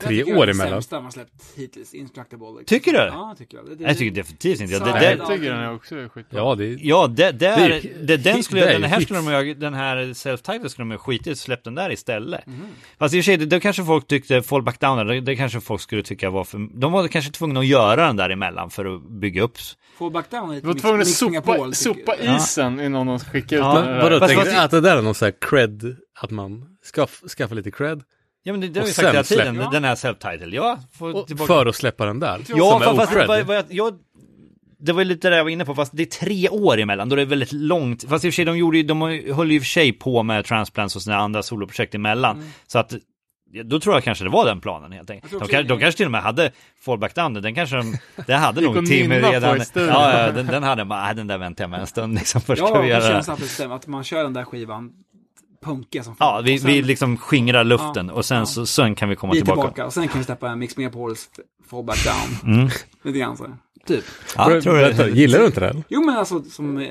tre Jag tycker år det är emellan. sämsta man släppt hittills, Instructable. liksom. Tycker du? Ja, tycker jag. Det, det, Jag tycker definitivt inte, ja, det, Så- det, Jag tycker den är också skitbra. Ja, det är... ja, det, det är, Det det, den skulle, det är den här skulle de den här self-title skulle de i och släppt den där istället. Mhm. Fast i och för sig, det, det kanske folk tyckte, fall back down, det, det kanske folk skulle tycka var för, de var kanske tvungna att göra den där emellan för att bygga upp Fall back down är lite var tvungen att sopa, sopa jag. isen innan de skickade ut Ja, den. Där. vadå, tänker vad- du att det där är någon sån här cred, att man skaff, skaffar lite cred? Ja men det, det har vi sagt hela tiden, släpp- den här self-title, ja. För att släppa den där? Ja, som fast, fast vad, vad jag, jag, det var ju lite det jag var inne på, fast det är tre år emellan, då det är väldigt långt. Fast i och för sig, de, gjorde, ju- de höll ju i och för sig på med Transplants och sina andra soloprojekt emellan. Så att, då tror jag kanske det var den planen helt enkelt. De, kan, de kanske till och med hade Fallback Down, den kanske de, det hade nog Timmy redan. Ja, ja, den, den hade äh, den där väntar jag med en stund liksom, först ska Ja, vi det göra känns att det stämmer, att man kör den där skivan punkiga som fan. Ja, vi, sen vi liksom skingrar luften Ja, och sen, ja. så, sen kan vi komma vi tillbaka. tillbaka. Och sen kan vi släppa Mix Megapols Fall Back Down. Mm. Lite grann så. Typ. Ja, jag tror det. gillar du inte den? Jo men alltså, som eh,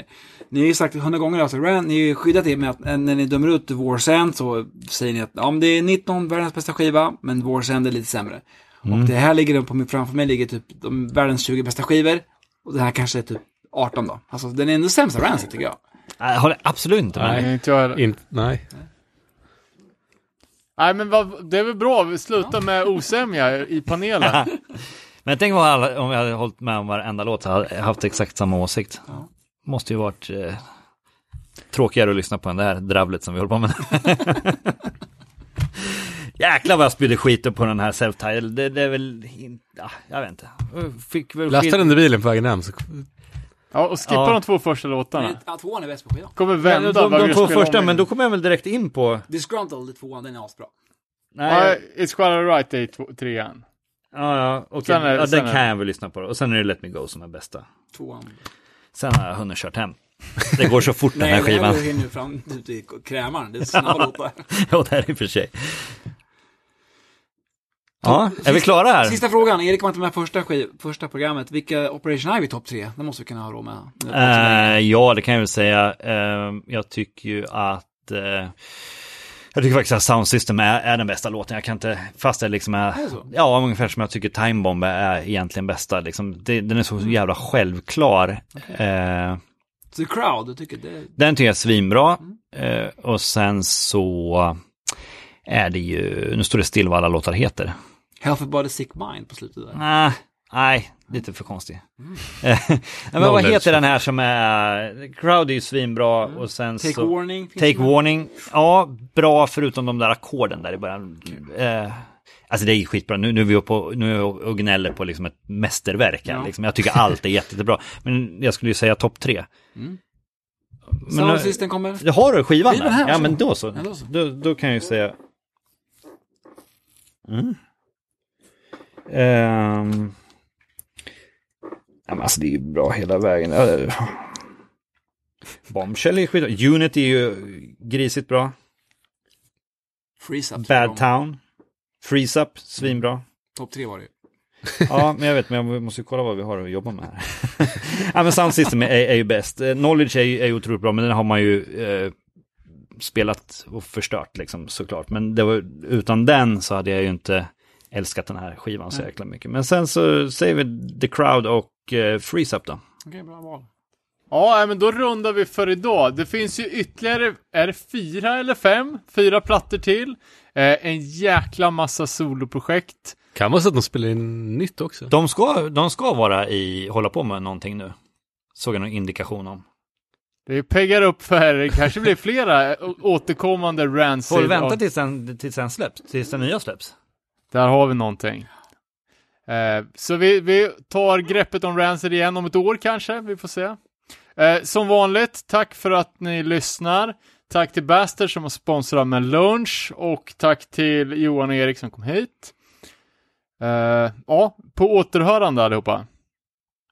ni har ju sagt hundra gånger, alltså, Rand, ni har ju skyddat er med att eh, när ni dömer ut War's End så säger ni att ja, men det är 19 världens bästa skiva, men War's End är lite sämre. Och det här ligger på mig, framför mig ligger typ de världens 20 bästa skivor. Och det här kanske är typ 18 då. Alltså den är ändå sämsta Rancid tycker jag. Jag håller absolut inte med. Nej, inte jag. In, nej. Nej, men vad, det är väl bra. Vi slutar med osämja i panelen. Men tänk vad alla, om jag hade hållit med om varenda låt, så hade jag haft exakt samma åsikt. Ja. Måste ju varit eh, tråkigare att lyssna på än det här dravlet som vi håller på med. Jäklar vad jag spydde skit på den här self-title. Det, det är väl, in, ja, jag vet inte. Fick väl Lasta den i bilen på vägen hem så Ja, och skippa Ja. de två första låtarna. Ja, tvåan är bäst på skivan. Kommer vända de, de, vad de vi två spelar första, men då kommer jag väl direkt in på... Disgruntled, tvåan, den är asbra. Ja, Nej, It's quite alright, det är två- trean. ja, ja, okej. Sen är- ja, sen den är- kan jag väl lyssna på. Och sen är det Let Me Go som är bästa. Tvåan. Sen har jag hunnit kört hem. Det går så fort den här Nej, det skivan. går ju nu fram ut i krämaren. Det är snabba låtar. Ja, det är i och för sig. Ja, är vi klara här? Sista frågan, Erik var inte med första, skiv, första programmet. Vilka Operation Ivy topp tre? Det måste vi kunna ha råd med. Eh, ja, det kan jag väl säga. Eh, jag tycker ju att... eh, Jag tycker faktiskt att Sound System är, är den bästa låten. Jag kan inte, fast det liksom är, det så? ja ungefär som jag tycker Time Bomb är egentligen bästa. Liksom, det, den är så jävla självklar. Så The Crowd, jag tycker det... den tycker jag är svinbra. Eh, och sen så är det ju, nu står det still vad alla låtar heter. Healthy Body Sick Mind på slutet där. Nej, nej, lite för konstig. Nej, men vad Knowledge. heter den här som är, Crowd är ju svinbra och sen Take så... Warning. Take? Warning, ja, bra förutom de där ackorden där i början. Eh, alltså det är ju skitbra, nu, nu är vi uppe och, nu är vi och gnäller på liksom ett mästerverk här, Ja. liksom. Jag tycker allt är jätte- jättebra. Men jag skulle ju säga topp tre. Mm. Men, kommer. har du skivan där? här, ja men då så. Ja, då så. Då, då kan jag ju säga... Mm. Ehm. Ja, men alltså det är ju bra hela vägen. Bombshell är skit. Unity är ju grisigt bra. Freeze Up. Bad Town. Freeze Up, svinbra. Topp tre var det. Ja, men jag vet, men jag måste ju kolla vad vi har att jobba med här. ja, men Sound System är, är ju bäst. Eh, Knowledge är ju, är ju otroligt bra, men den har man ju eh, spelat och förstört liksom såklart. Men det var, utan den så hade jag ju inte älskat den här skivan så jäkla mycket. Men sen så säger vi The Crowd och eh, Freeze Up då. Okej, bra val. Ja, men då rundar vi för idag. Det finns ju ytterligare, är det fyra eller fem? Fyra plattor till. Eh, en jäkla massa soloprojekt. Kan vara så att de spelar in nytt också. De ska, de ska vara i, hålla på med någonting nu. Såg jag någon indikation om. Det peggar upp för, det kanske blir flera å- återkommande Rancid. Får vi vänta tills den, tills den släpps? Tills den nya släpps? Där har vi någonting. Eh, så vi, vi tar greppet om Rancid igen om ett år kanske, vi får se. Eh, som vanligt, tack för att ni lyssnar. Tack till Baster som har sponsrat med lunch och tack till Johan och Erik som kom hit. Eh, ja, på återhörande allihopa.